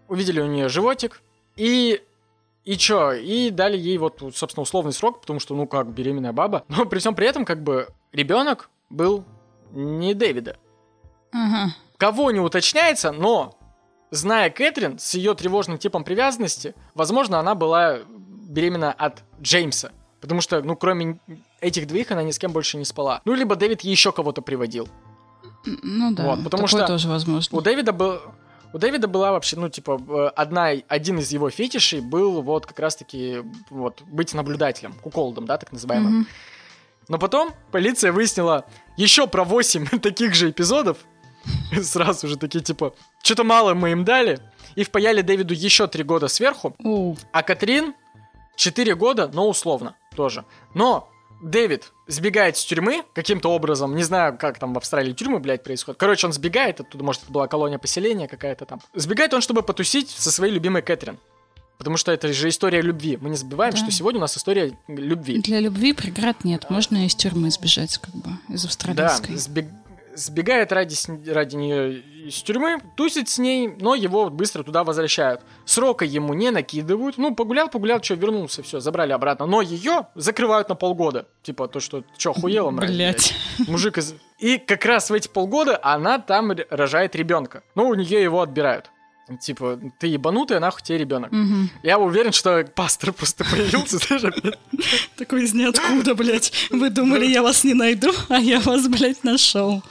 [SPEAKER 1] увидели у нее животик, и и чё, и дали ей вот, собственно, условный срок, потому что, ну как, беременная баба. Но при всем при этом, как бы, ребенок был не Дэвида.
[SPEAKER 2] Ага.
[SPEAKER 1] Кого не уточняется, но, зная Кэтрин с ее тревожным типом привязанности, возможно, она была беременна от Джеймса. Потому что, ну, кроме этих двоих, она ни с кем больше не спала. Ну, либо Дэвид еще кого-то приводил.
[SPEAKER 2] Ну да,
[SPEAKER 1] Вот, потому
[SPEAKER 2] такое
[SPEAKER 1] что
[SPEAKER 2] тоже возможно.
[SPEAKER 1] У Дэвида был... У Дэвида была вообще, ну, типа, э, одна, один из его фетишей был вот как раз-таки вот быть наблюдателем, куколдом, да, так называемым.
[SPEAKER 2] Мгм.
[SPEAKER 1] Но потом полиция выяснила еще про 8 таких же эпизодов. Сразу же такие, типа, что-то мало мы им дали. И впаяли Дэвиду еще 3 года сверху. А Катрин 4 года, но условно тоже. Но Дэвид сбегает с тюрьмы каким-то образом, не знаю, как там в Австралии тюрьмы, блядь, происходит. Короче, он сбегает оттуда, может, это была колония поселения какая-то там. Сбегает он, чтобы потусить со своей любимой Кэтрин. Потому что это же история любви. Мы не забываем,
[SPEAKER 2] Да.
[SPEAKER 1] что сегодня у нас история любви.
[SPEAKER 2] Для любви преград нет. Можно из тюрьмы сбежать, как бы, из
[SPEAKER 1] Да,
[SPEAKER 2] австралийской.
[SPEAKER 1] сбег- сбегает ради, ради нее из тюрьмы, тусит с ней, но его быстро туда возвращают. Срока ему не накидывают. Ну, погулял, погулял, что, вернулся, все, забрали обратно. Но ее закрывают на полгода. Типа, то, что, что, охуела, мразь,
[SPEAKER 2] Блять.
[SPEAKER 1] Мужик из... И как раз в эти полгода она там рожает ребенка. Но у нее его отбирают. Типа, ты ебанутая, нахуй тебе ребенок. Я уверен, что пастор просто появился, знаешь, опять.
[SPEAKER 2] Такой из ниоткуда, блядь. Вы думали, я вас не найду, а я вас, блядь, нашел.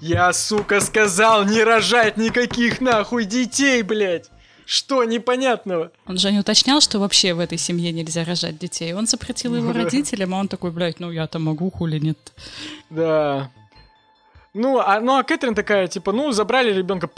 [SPEAKER 1] Я, сука, сказал не рожать никаких нахуй детей, блядь. Что непонятного?
[SPEAKER 2] Он же не уточнял, что вообще в этой семье нельзя рожать детей. Он запретил его родителям, а он такой, блядь, ну я-то могу, хули нет.
[SPEAKER 1] Да. Ну, а, ну, а Кэтрин такая, типа, ну, забрали ребенка,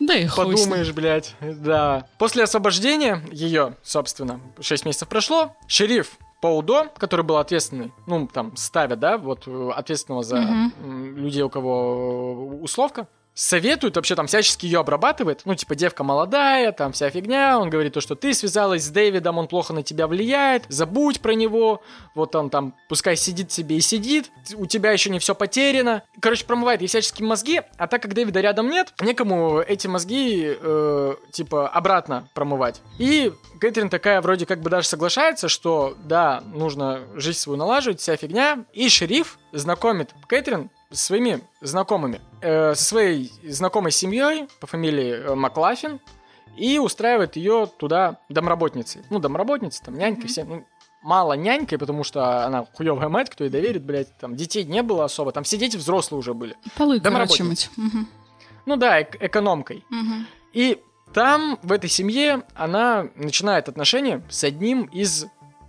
[SPEAKER 2] Да и
[SPEAKER 1] подумаешь, блядь. Да. После освобождения ее, собственно, 6 месяцев прошло, шериф Паудо, который был ответственный, ну, там, ставят, да, вот, э, ответственного за м, людей, у кого э, условка, советует, вообще там всячески ее обрабатывает, ну, типа, девка молодая, там вся фигня, он говорит то, что ты связалась с Дэвидом, он плохо на тебя влияет, забудь про него, вот он там, пускай сидит себе и сидит, у тебя еще не все потеряно. Короче, промывает ей всячески мозги, а так как Дэвида рядом нет, некому эти мозги, э, типа, обратно промывать. И Кэтрин такая вроде как бы даже соглашается, что да, нужно жизнь свою налаживать, вся фигня. И шериф знакомит Кэтрин своими знакомыми. Э, со своей знакомой семьей по фамилии э, Маклафин. И устраивает ее туда домработницей. Ну, домработницей, там, нянькой,
[SPEAKER 2] Мгм.
[SPEAKER 1] всем. Ну, мало нянькой, потому что она хуевая мать, кто ей доверит, блядь. Там детей не было особо. Там все дети взрослые уже были.
[SPEAKER 2] Полы, короче,
[SPEAKER 1] Домработница.
[SPEAKER 2] мыть. Мгм.
[SPEAKER 1] Ну да, эк- экономкой.
[SPEAKER 2] Мгм.
[SPEAKER 1] И там, в этой семье, она начинает отношения с одним из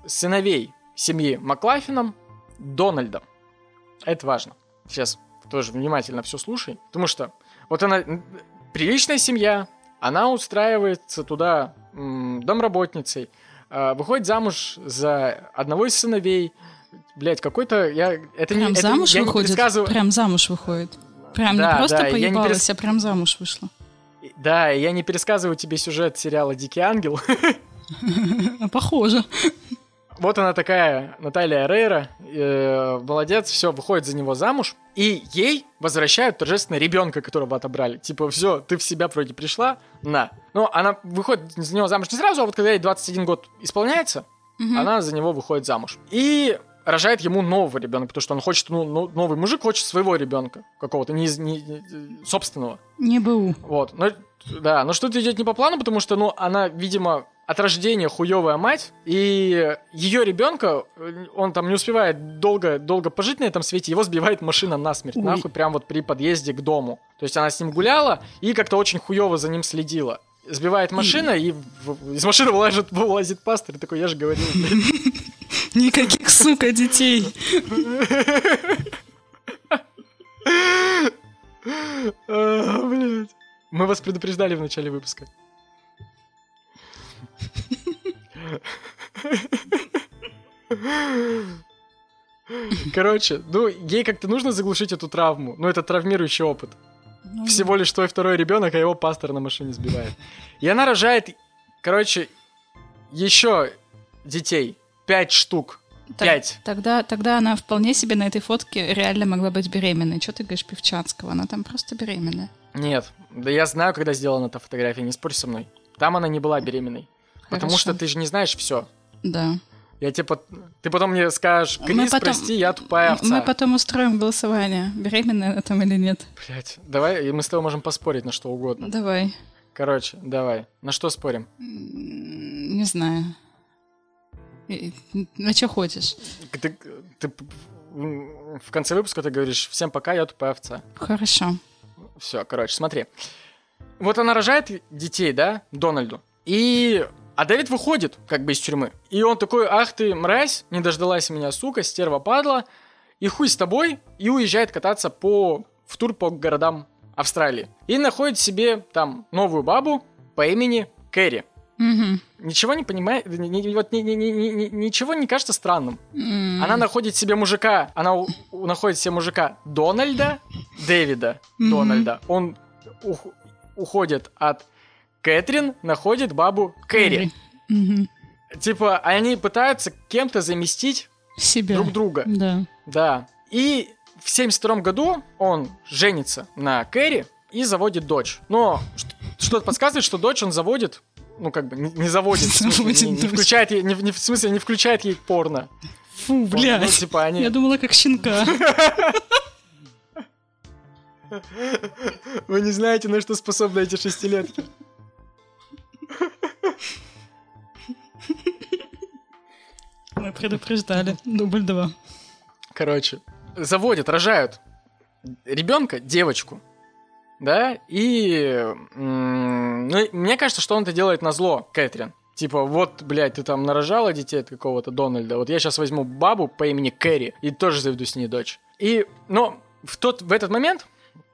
[SPEAKER 1] сыновей семьи Маклафином, Дональдом. Это важно. Сейчас тоже внимательно все слушай. Потому что вот она приличная семья, она устраивается туда м, домработницей, э, выходит замуж за одного из сыновей. Блять, какой-то я это
[SPEAKER 2] прям
[SPEAKER 1] не
[SPEAKER 2] замуж
[SPEAKER 1] это, я
[SPEAKER 2] выходит.
[SPEAKER 1] Не пересказываю...
[SPEAKER 2] Прям замуж выходит. Прям
[SPEAKER 1] Да,
[SPEAKER 2] не просто
[SPEAKER 1] да, я
[SPEAKER 2] поебалась,
[SPEAKER 1] перес-
[SPEAKER 2] а прям замуж вышла.
[SPEAKER 1] Да, я не пересказываю тебе сюжет сериала Дикий ангел.
[SPEAKER 2] Похоже.
[SPEAKER 1] Вот она такая, Наталья Рейра, э, молодец, все, выходит за него замуж, и ей возвращают торжественно ребенка, которого отобрали. Типа, все, ты в себя вроде пришла, на. Но она выходит за него замуж не сразу, а вот когда ей 21 год исполняется,
[SPEAKER 2] Мгм.
[SPEAKER 1] она за него выходит замуж. И рожает ему нового ребенка, потому что он хочет, ну, ну, новый мужик хочет своего ребенка, какого-то, не, не- не- собственного.
[SPEAKER 2] Не БУ.
[SPEAKER 1] Вот, но, да, но что-то идет не по плану, потому что, ну, она, видимо, от рождения хуевая мать, и ее ребенка, он там не успевает долго, долго пожить на этом свете, его сбивает машина насмерть,
[SPEAKER 2] Ой.
[SPEAKER 1] нахуй, прям вот при подъезде к дому. То есть она с ним гуляла и как-то очень хуево за ним следила. Сбивает машина, и в- из машины вылазит, вылазит пастор, и такой, я же говорил.
[SPEAKER 2] Никаких, сука, детей.
[SPEAKER 1] Мы вас предупреждали в начале выпуска. Короче, ну, ей как-то нужно заглушить эту травму. Ну, это травмирующий опыт.
[SPEAKER 2] Ну,
[SPEAKER 1] Всего лишь твой второй ребенок, а его пастор на машине сбивает. И она рожает, короче, еще детей. Пять штук.
[SPEAKER 2] Так-
[SPEAKER 1] Пять.
[SPEAKER 2] Тогда, тогда она вполне себе на этой фотке реально могла быть беременной. Что ты говоришь Певчанского? Она там просто беременная.
[SPEAKER 1] Нет, да я знаю, когда сделана эта фотография, не спорь со мной. Там она не была беременной. Потому
[SPEAKER 2] Хорошо.
[SPEAKER 1] что ты же не знаешь все.
[SPEAKER 2] Да.
[SPEAKER 1] Я тебе пот- Ты потом мне скажешь, Крис,
[SPEAKER 2] потом-
[SPEAKER 1] прости, я тупая овца.
[SPEAKER 2] Мы потом устроим голосование, беременная она там или нет.
[SPEAKER 1] Блять, давай, и мы с тобой можем поспорить на что угодно.
[SPEAKER 2] Давай.
[SPEAKER 1] Короче, давай. На что спорим?
[SPEAKER 2] Не знаю. На что хочешь?
[SPEAKER 1] Ты, ты в конце выпуска ты говоришь, всем пока, я тупая овца.
[SPEAKER 2] Хорошо.
[SPEAKER 1] Все, короче, смотри. Вот она рожает детей, да, Дональду. И... А Дэвид выходит, как бы, из тюрьмы. И он такой, ах ты, мразь, не дождалась меня, сука, стерва падла. И хуй с тобой. И уезжает кататься по... в тур по городам Австралии. И находит себе там новую бабу по имени Кэрри.
[SPEAKER 2] Мгм.
[SPEAKER 1] Ничего не понимает, ни- вот ни- ни- ни- ни- ни- ничего не кажется странным.
[SPEAKER 2] М.
[SPEAKER 1] Она находит себе мужика, она у- у- находит себе мужика Дональда, Дэвида
[SPEAKER 2] Мгм.
[SPEAKER 1] Дональда. Он ух- уходит от Кэтрин, находит бабу Кэрри. Типа, они пытаются кем-то заместить
[SPEAKER 2] Себя.
[SPEAKER 1] друг друга.
[SPEAKER 2] Да.
[SPEAKER 1] Да. И в 72 году он женится на Кэрри и заводит дочь. Но что-то подсказывает, что дочь он заводит, ну как бы не, не заводит, в смысле,
[SPEAKER 2] Заводит
[SPEAKER 1] не, не включает ей, не, не в смысле не включает ей порно.
[SPEAKER 2] Фу, блядь.
[SPEAKER 1] Ну, типа они...
[SPEAKER 2] Я думала, как щенка.
[SPEAKER 1] Вы не знаете, на что способны эти шестилетки.
[SPEAKER 2] Мы предупреждали. Дубль два.
[SPEAKER 1] Короче, заводят, рожают ребенка, девочку, да, и ну, мне кажется, что он это делает на зло, Кэтрин. Типа, вот, блядь, ты там нарожала детей от какого-то Дональда, вот я сейчас возьму бабу по имени Кэрри и тоже заведу с ней дочь. И, но в, тот, в этот момент,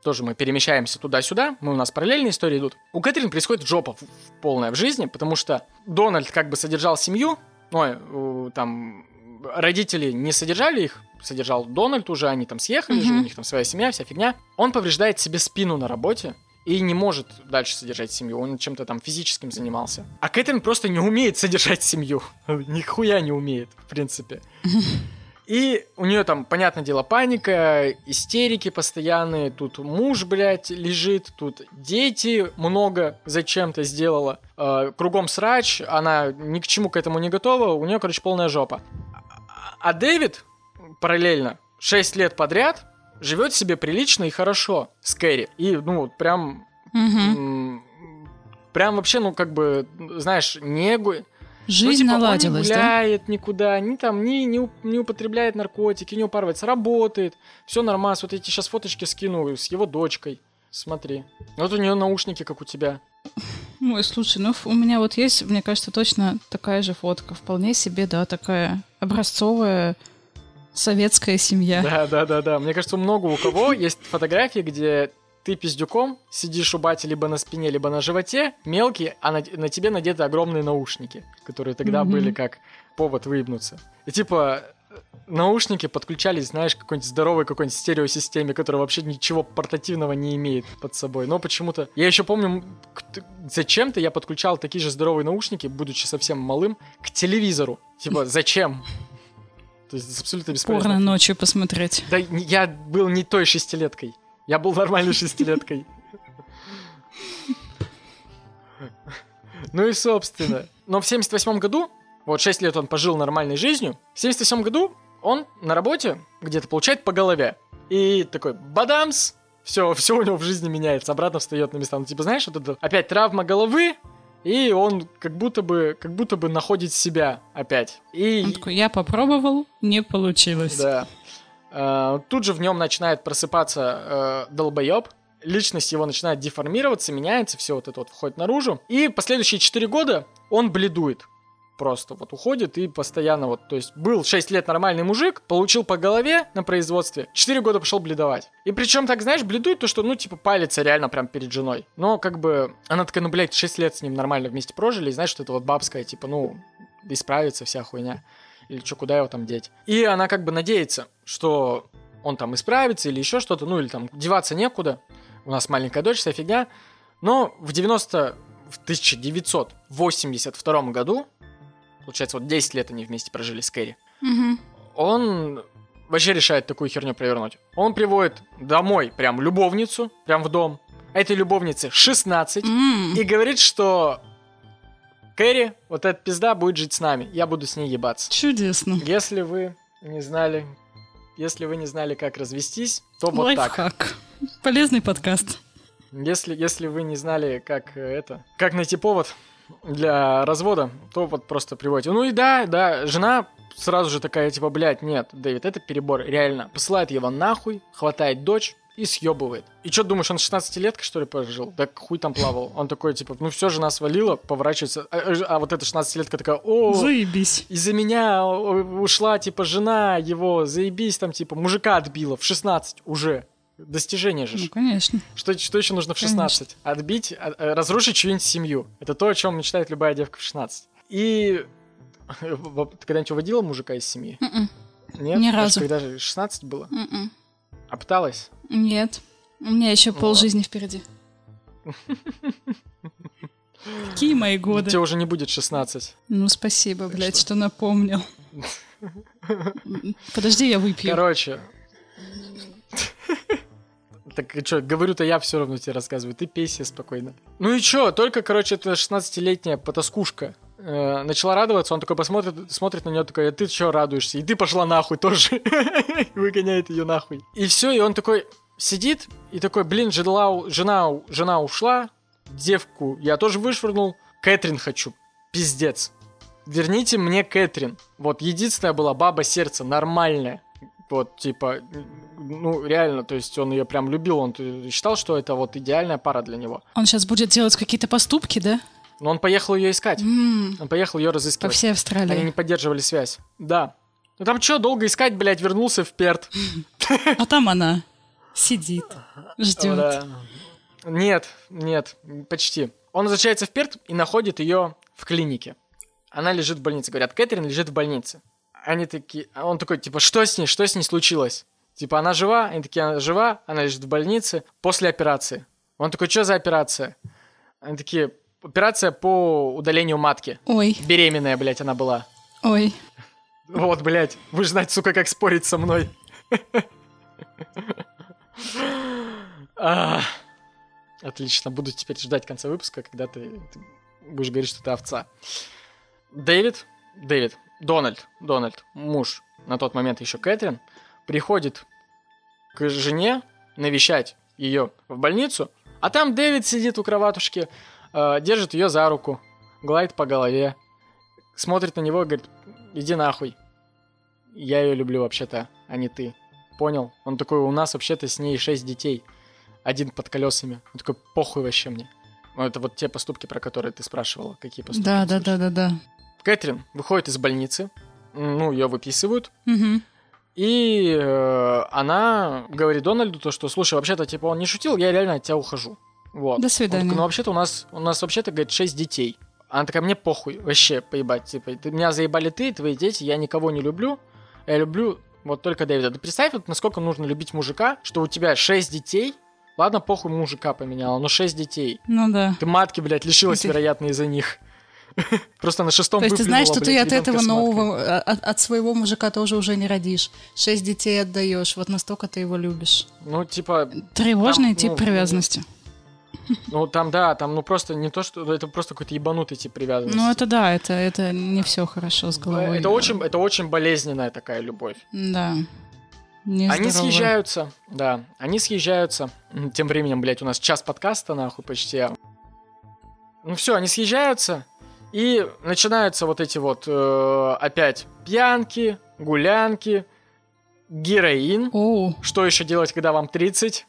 [SPEAKER 1] тоже мы перемещаемся туда-сюда, мы у нас параллельные истории идут, у Кэтрин происходит жопа в- в полная в жизни, потому что Дональд как бы содержал семью, у- там родители не содержали их, содержал Дональд уже, они там съехали, же,
[SPEAKER 2] Мгм.
[SPEAKER 1] у них там своя семья, вся фигня. Он повреждает себе спину на работе и не может дальше содержать семью, он чем-то там физическим занимался. А Кэтрин просто не умеет содержать семью, нихуя не умеет, в принципе. И у нее там, понятное дело, паника, истерики постоянные. Тут муж, блядь, лежит, тут дети много зачем-то сделала. Э, кругом срач, она ни к чему к этому не готова. У нее, короче, полная жопа. А Дэвид параллельно 6 лет подряд живет себе прилично и хорошо с Кэрри. И, ну, вот прям м, Прям вообще, ну, как бы, знаешь, не... гу-
[SPEAKER 2] Жизнь
[SPEAKER 1] ну, типа,
[SPEAKER 2] наладилась,
[SPEAKER 1] он не
[SPEAKER 2] да?
[SPEAKER 1] гуляет никуда, ни там, не, уп- не употребляет наркотики, не упарывается, работает, все нормально. Вот эти сейчас фоточки скину с его дочкой. Смотри. Вот у нее наушники, как у тебя.
[SPEAKER 2] Ой, слушай, ну у меня вот есть, мне кажется, точно такая же фотка. Вполне себе, да, такая образцовая Советская семья.
[SPEAKER 1] Да, да, да, да. Мне кажется, много у кого есть фотографии, где ты пиздюком сидишь у бати либо на спине, либо на животе, мелкий, а на, на тебе надеты огромные наушники, которые тогда
[SPEAKER 2] Мгм.
[SPEAKER 1] были как повод выебнуться. И типа наушники подключались, знаешь, к какой-нибудь здоровой какой-нибудь стереосистеме, которая вообще ничего портативного не имеет под собой. Но почему-то... Я еще помню, зачем-то я подключал такие же здоровые наушники, будучи совсем малым, к телевизору. Типа, зачем? То есть абсолютно бесполезно.
[SPEAKER 2] Порно ночью посмотреть.
[SPEAKER 1] Да я был не той шестилеткой. Я был нормальной шестилеткой. Ну и собственно. Но в 78 году, вот 6 лет он пожил нормальной жизнью, в 78 году он на работе где-то получает по голове. И такой бадамс, все, все у него в жизни меняется, обратно встает на места. Ну, типа, знаешь, вот это опять травма головы, и он как будто бы, как будто бы находит себя опять. И
[SPEAKER 2] Он такой, я попробовал, не получилось.
[SPEAKER 1] да. Э, Тут же в нем начинает просыпаться э, долбоеб. Личность его начинает деформироваться, меняется, все вот это вот входит наружу. И последующие 4 года он бледует. Просто вот уходит и постоянно вот, то есть был 6 лет нормальный мужик, получил по голове на производстве, 4 года пошел бледовать. И причем так, знаешь, бледует то, что, ну, типа, палится реально прям перед женой. Но как бы она такая, ну, блядь, 6 лет с ним нормально вместе прожили, и знаешь, что это вот бабская, типа, ну, исправится вся хуйня или что, куда его там деть. И она как бы надеется, что он там исправится или еще что-то, ну или там деваться некуда. У нас маленькая дочь, вся фигня. Но в 90... В 1982 году, получается, вот 10 лет они вместе прожили с Кэрри,
[SPEAKER 2] Мгм.
[SPEAKER 1] он вообще решает такую херню провернуть. Он приводит домой прям любовницу, прям в дом. Этой любовнице 16.
[SPEAKER 2] М.
[SPEAKER 1] И говорит, что Кэрри, вот эта пизда будет жить с нами. Я буду с ней ебаться.
[SPEAKER 2] Чудесно.
[SPEAKER 1] Если вы не знали, если вы не знали, как развестись, то вот так.
[SPEAKER 2] Лайфхак. Полезный подкаст.
[SPEAKER 1] Если, если вы не знали, как э, это, как найти повод для развода, то вот просто приводите. Ну и да, да, жена сразу же такая, типа, блядь, нет, Дэвид, это перебор, реально. Посылает его нахуй, хватает дочь и съебывает. И что думаешь, он 16-леткой, что ли, пожил? Да хуй там плавал. Он такой, типа, ну все, жена свалила, поворачивается. А, а- а вот эта 16-летка такая, о,
[SPEAKER 2] Заебись.
[SPEAKER 1] из-за меня ушла, типа, жена его, заебись, там, типа, мужика отбила в 16 уже. Достижение же.
[SPEAKER 2] Ну, конечно.
[SPEAKER 1] Что, что еще нужно в 16? Отбить, а- а, разрушить чью-нибудь семью. Это то, о чем мечтает любая девка в 16. И ты когда-нибудь уводила мужика из семьи?
[SPEAKER 2] Мгм.
[SPEAKER 1] Нет?
[SPEAKER 2] Ни разу.
[SPEAKER 1] Когда же 16 было? А пыталась?
[SPEAKER 2] Нет. У меня еще
[SPEAKER 1] Ну
[SPEAKER 2] полжизни впереди. Какие мои годы?
[SPEAKER 1] Тебе уже не будет 16.
[SPEAKER 2] Ну, спасибо, блядь,
[SPEAKER 1] что?
[SPEAKER 2] что напомнил. Подожди, я выпью.
[SPEAKER 1] Короче. Так что, говорю-то я все равно тебе рассказываю. Ты пей себе спокойно. Ну и чё, только, короче, эта 16-летняя потаскушка э, начала радоваться, он такой посмотрит, смотрит на нее такой, а ты чё радуешься? И ты пошла нахуй тоже. Выгоняет ее нахуй. И все, и он такой сидит и такой, блин, жена, жена, жена ушла, девку я тоже вышвырнул, Кэтрин хочу, пиздец. Верните мне Кэтрин. Вот, единственная была баба сердца, нормальная. Вот, типа, ну, реально, то есть он ее прям любил, он считал, что это вот идеальная пара для него.
[SPEAKER 2] Он сейчас будет делать какие-то поступки, да?
[SPEAKER 1] Но он поехал ее искать.
[SPEAKER 2] М,
[SPEAKER 1] Он поехал ее
[SPEAKER 2] По
[SPEAKER 1] разыскивать.
[SPEAKER 2] всей
[SPEAKER 1] Они
[SPEAKER 2] Австралии.
[SPEAKER 1] не поддерживали связь. Да. Ну там что, долго искать, блядь, вернулся в Перт.
[SPEAKER 2] А там она сидит, ждет.
[SPEAKER 1] Нет, нет, почти. Он возвращается в Перт и находит ее в клинике. Она лежит в больнице. Говорят, Кэтрин лежит в больнице. Они такие... а Он такой, типа, что с ней? Что с ней случилось? Типа, она жива? Они такие, она жива, она лежит в больнице после операции. Он такой, что за операция? Они такие, операция по удалению матки.
[SPEAKER 2] Ой,
[SPEAKER 1] Беременная, блядь, она была.
[SPEAKER 2] ой.
[SPEAKER 1] Вот, блядь, вы же знаете, сука, как спорить со мной. А, Отлично, буду теперь ждать конца выпуска, когда ты, ты будешь говорить, что ты овца. Дэвид, Дэвид, Дональд, Дональд, муж, на тот момент еще Кэтрин, приходит к жене навещать ее в больницу, а там Дэвид сидит у кроватушки, э, держит ее за руку, гладит по голове, смотрит на него и говорит, иди нахуй. Я ее люблю вообще-то, а не ты. Понял? Он такой, у нас вообще-то с ней шесть детей. Один под колесами. Он такой, похуй вообще мне. Ну, это вот те поступки, про которые ты спрашивала. Какие поступки?
[SPEAKER 2] Да, да, да, да, да.
[SPEAKER 1] Кэтрин выходит из больницы. Ну, ее выписывают.
[SPEAKER 2] Мгм.
[SPEAKER 1] И э, она говорит Дональду то, что, слушай, вообще-то, типа, он не шутил, я реально от тебя ухожу. Вот.
[SPEAKER 2] До свидания.
[SPEAKER 1] Он такой, ну, вообще-то у нас, у нас вообще-то, говорит, шесть детей. Она такая, мне похуй, вообще, поебать, типа, ты, меня заебали ты, твои дети, я никого не люблю, я люблю вот только Дэвида. Ты представь, вот насколько нужно любить мужика, что у тебя шесть детей, ладно, похуй, мужика поменяла, но шесть детей.
[SPEAKER 2] Ну да.
[SPEAKER 1] Ты матки, блядь, лишилась,
[SPEAKER 2] Ты-
[SPEAKER 1] вероятно, из-за них. Просто на шестом
[SPEAKER 2] То есть ты знаешь, что ты от этого нового, а, от, своего мужика тоже уже не родишь. Шесть детей отдаешь, вот настолько ты его любишь.
[SPEAKER 1] Ну, типа,
[SPEAKER 2] Тревожный тип
[SPEAKER 1] ну,
[SPEAKER 2] привязанности.
[SPEAKER 1] ну там, да, там, ну просто не то, что это просто какой-то ебанутый тип привязанности.
[SPEAKER 2] Ну это да, это, это не все хорошо с головой.
[SPEAKER 1] Это очень, это очень болезненная такая любовь.
[SPEAKER 2] Да.
[SPEAKER 1] Они
[SPEAKER 2] Нездоровая.
[SPEAKER 1] съезжаются, да, они съезжаются. Тем временем, блядь, у нас час подкаста, нахуй, почти. Ну все, они съезжаются, и начинаются вот эти вот э, опять пьянки, гулянки, героин.
[SPEAKER 2] Оу,
[SPEAKER 1] Что еще делать, когда вам 30?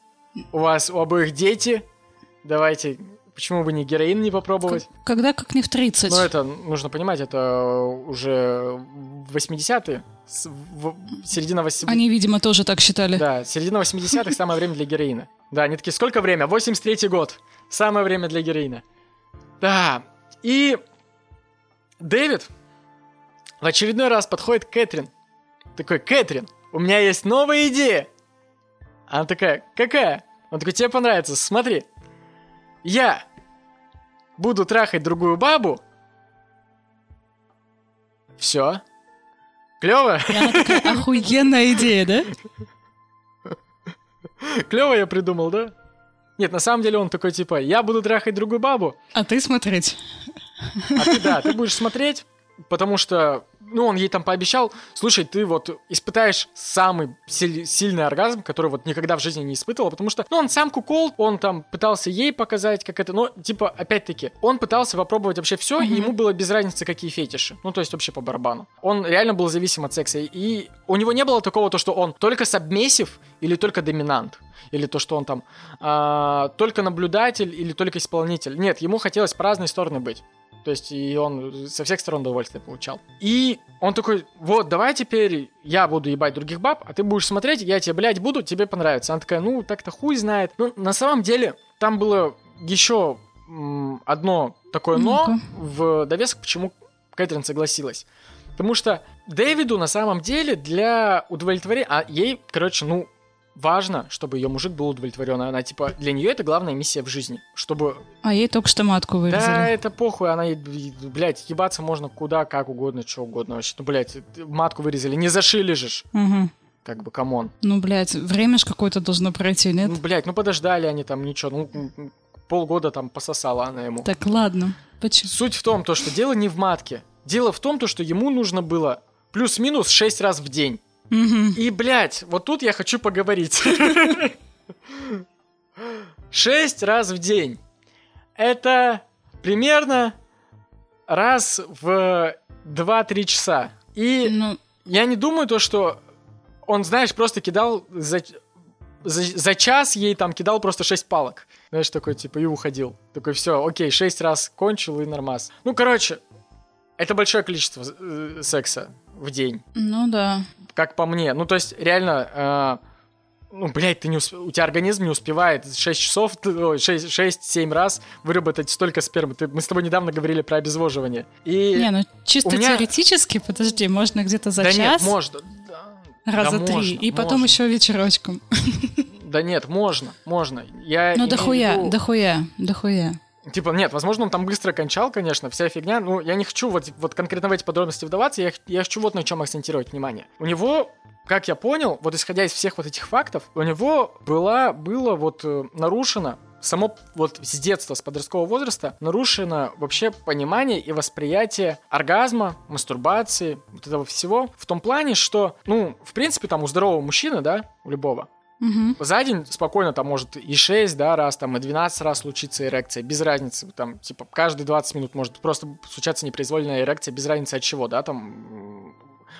[SPEAKER 1] У вас у обоих дети. Давайте, почему бы не героин не попробовать?
[SPEAKER 2] к- когда как не в 30?
[SPEAKER 1] Ну, это нужно понимать, это уже 80-е, с- в- середина 80-х.
[SPEAKER 2] Они, видимо, тоже так считали.
[SPEAKER 1] Да, середина 80-х самое время для героина. Да, они такие, сколько время? 83-й год. Самое время для героина. Да, и Дэвид в очередной раз подходит к Кэтрин. Такой, Кэтрин, у меня есть новая идея. Она такая, какая? Он такой, тебе понравится, смотри. Я буду трахать другую бабу. Все. Клево?
[SPEAKER 2] Такая, охуенная идея, да?
[SPEAKER 1] Клево я придумал, да? Нет, на самом деле он такой, типа, я буду трахать другую бабу,
[SPEAKER 2] А ты смотреть.
[SPEAKER 1] А ты, да, ты будешь смотреть, потому что, ну, он ей там пообещал, слушай, ты вот испытаешь самый силь- сильный оргазм, который вот никогда в жизни не испытывал, потому что, ну, он сам кукол, он там пытался ей показать, как это, но, типа, опять-таки, он пытался попробовать вообще все, и ему было без разницы, какие фетиши, ну, то есть вообще по барабану. Он реально был зависим от секса, и у него не было такого, то, что он только сабмессив или только доминант, или то, что он там а, только наблюдатель или только исполнитель. Нет, ему хотелось по разные стороны быть. То есть и он со всех сторон удовольствие получал. И он такой, вот, давай теперь я буду ебать других баб, а ты будешь смотреть, я тебе, блядь, буду, тебе понравится. Она такая, ну, так-то хуй знает. Ну, на самом деле, там было еще одно такое но в довесок, почему Кэтрин согласилась. Потому что Дэвиду на самом деле для удовлетворения... А ей, короче, ну, важно, чтобы ее мужик был удовлетворен. Она, типа, для нее это главная миссия в жизни. Чтобы
[SPEAKER 2] А ей только что матку
[SPEAKER 1] да,
[SPEAKER 2] вырезали.
[SPEAKER 1] это похуй, она, блядь, ебаться можно куда, как угодно, что угодно вообще. Ну, блядь, матку вырезали, не зашили же, ж.
[SPEAKER 2] Мгм.
[SPEAKER 1] как бы, come on.
[SPEAKER 2] Ну, блядь, время ж какое-то должно пройти, нет?
[SPEAKER 1] Ну, блядь, ну подождали они там, ничего, ну, полгода там пососала она ему.
[SPEAKER 2] Так, ладно. Почему?
[SPEAKER 1] Суть в том, то, что дело не в матке. Дело в том, то, что ему нужно было плюс-минус 6 раз в день. И, блядь, вот тут я хочу поговорить. Шесть раз в день. Это примерно раз в 2-3 часа. И
[SPEAKER 2] Ну,
[SPEAKER 1] я не думаю то, что он, знаешь, просто кидал за, за, за час ей там кидал просто 6 палок. Знаешь, такой, типа, и уходил. Такой, все, окей, 6 раз кончил и нормас. Ну, короче, это большое количество э, секса в день
[SPEAKER 2] ну да.
[SPEAKER 1] Как по мне. Ну, то есть, реально, э, ну, блядь, ты не усп- у тебя организм не успевает 6 часов, т- ой, 6, 6-7 раз выработать столько спермы. Ты, мы с тобой недавно говорили про обезвоживание. И...
[SPEAKER 2] Не, ну чисто
[SPEAKER 1] меня-
[SPEAKER 2] теоретически, подожди, можно где-то за
[SPEAKER 1] да
[SPEAKER 2] час,
[SPEAKER 1] нет, можно.
[SPEAKER 2] Раза
[SPEAKER 1] да
[SPEAKER 2] три,
[SPEAKER 1] можно,
[SPEAKER 2] и потом
[SPEAKER 1] можно.
[SPEAKER 2] еще вечерочком.
[SPEAKER 1] Да нет, можно, можно. Я
[SPEAKER 2] Ну, дохуя, дохуя, дохуя.
[SPEAKER 1] Типа, нет, возможно, он там быстро кончал, конечно, вся фигня. Ну, я не хочу вот, вот конкретно в эти подробности вдаваться, я, я хочу вот на чем акцентировать внимание. У него, как я понял, вот исходя из всех вот этих фактов, у него была, было вот э, нарушено само вот с детства, с подросткового возраста, нарушено вообще понимание и восприятие оргазма, мастурбации, вот этого всего, в том плане, что, ну, в принципе, там у здорового мужчины, да, у любого,
[SPEAKER 2] Мгм.
[SPEAKER 1] за день спокойно там может и 6, да, раз, там и 12 раз случится эрекция, без разницы, там, типа, каждые 20 минут может просто случаться непроизвольная эрекция, без разницы от чего, да, там,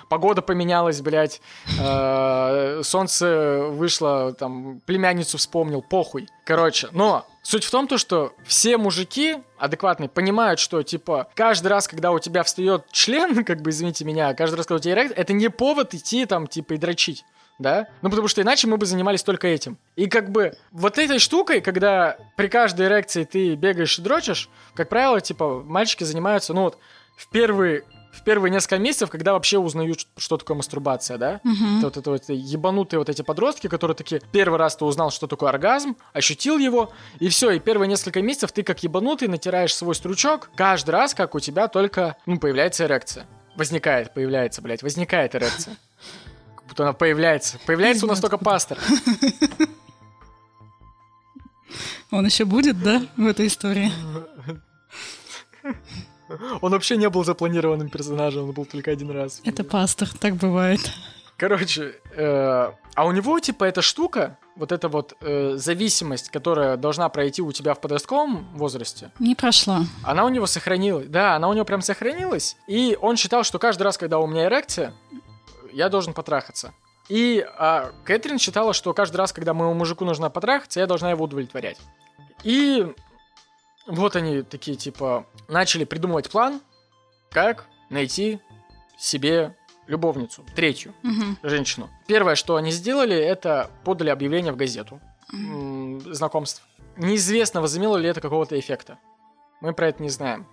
[SPEAKER 1] погода поменялась, блядь, э, солнце вышло, там, племянницу вспомнил, похуй. Короче, но Суть в том, то, что все мужики адекватные понимают, что, типа, каждый раз, когда у тебя встает член, как бы, извините меня, каждый раз, когда у тебя эрекция, это не повод идти там, типа, и дрочить. Да? Ну, потому что иначе мы бы занимались только этим. И как бы вот этой штукой, когда при каждой эрекции ты бегаешь и дрочишь, как правило, типа, мальчики занимаются, ну вот, в первые в первые несколько месяцев, когда вообще узнают, что такое мастурбация, да? Это вот это вот ебанутые вот эти подростки, которые такие, первый раз ты узнал, что такое оргазм, ощутил его, и все, и первые несколько месяцев ты как ебанутый натираешь свой стручок каждый раз, как у тебя только, ну, появляется эрекция. Возникает, появляется, блядь, возникает эрекция. Будто она появляется. Появляется у нас только пастор.
[SPEAKER 2] Он еще будет, да, в этой истории?
[SPEAKER 1] Он вообще не был запланированным персонажем, он был только один раз.
[SPEAKER 2] Это пастор, так бывает.
[SPEAKER 1] Короче, э, а у него, типа, эта штука, вот эта вот э, зависимость, которая должна пройти у тебя в подростковом возрасте,
[SPEAKER 2] Не прошла.
[SPEAKER 1] она у него сохранилась. Да, она у него прям сохранилась. И он считал, что каждый раз, когда у меня эрекция, я должен потрахаться. И а, Кэтрин считала, что каждый раз, когда моему мужику нужно потрахаться, я должна его удовлетворять. И вот они такие, типа, начали придумывать план, как найти себе любовницу, третью
[SPEAKER 2] Мгм.
[SPEAKER 1] женщину. Первое, что они сделали, это подали объявление в газету м, знакомств. Неизвестно, возымело ли это какого-то эффекта. Мы про это не знаем.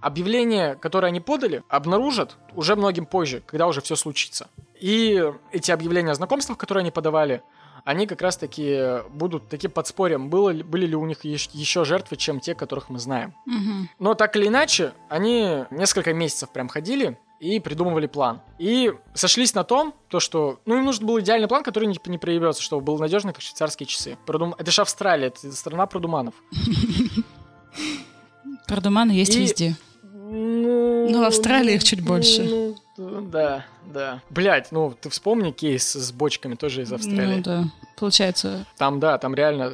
[SPEAKER 1] Объявление, которое они подали, обнаружат уже многим позже, когда уже все случится. И эти объявления о знакомствах, которые они подавали, они как раз-таки будут таким подспорьем, было ли- были ли у них еще жертвы, чем те, которых мы знаем.
[SPEAKER 2] Мгм.
[SPEAKER 1] Но так или иначе, они несколько месяцев прям ходили и придумывали план. И сошлись на том, то, что ну, им нужен был идеальный план, который не, не проявился, чтобы был надежный, как швейцарские часы. Продум- Это же Австралия, это страна продуманов.
[SPEAKER 2] Продуманы есть везде.
[SPEAKER 1] Ну,
[SPEAKER 2] Ну, в Австралии их чуть больше.
[SPEAKER 1] ну, да, да. Блять, ну ты вспомни кейс с бочками тоже из Австралии.
[SPEAKER 2] Ну да. Получается,
[SPEAKER 1] Там, да, там реально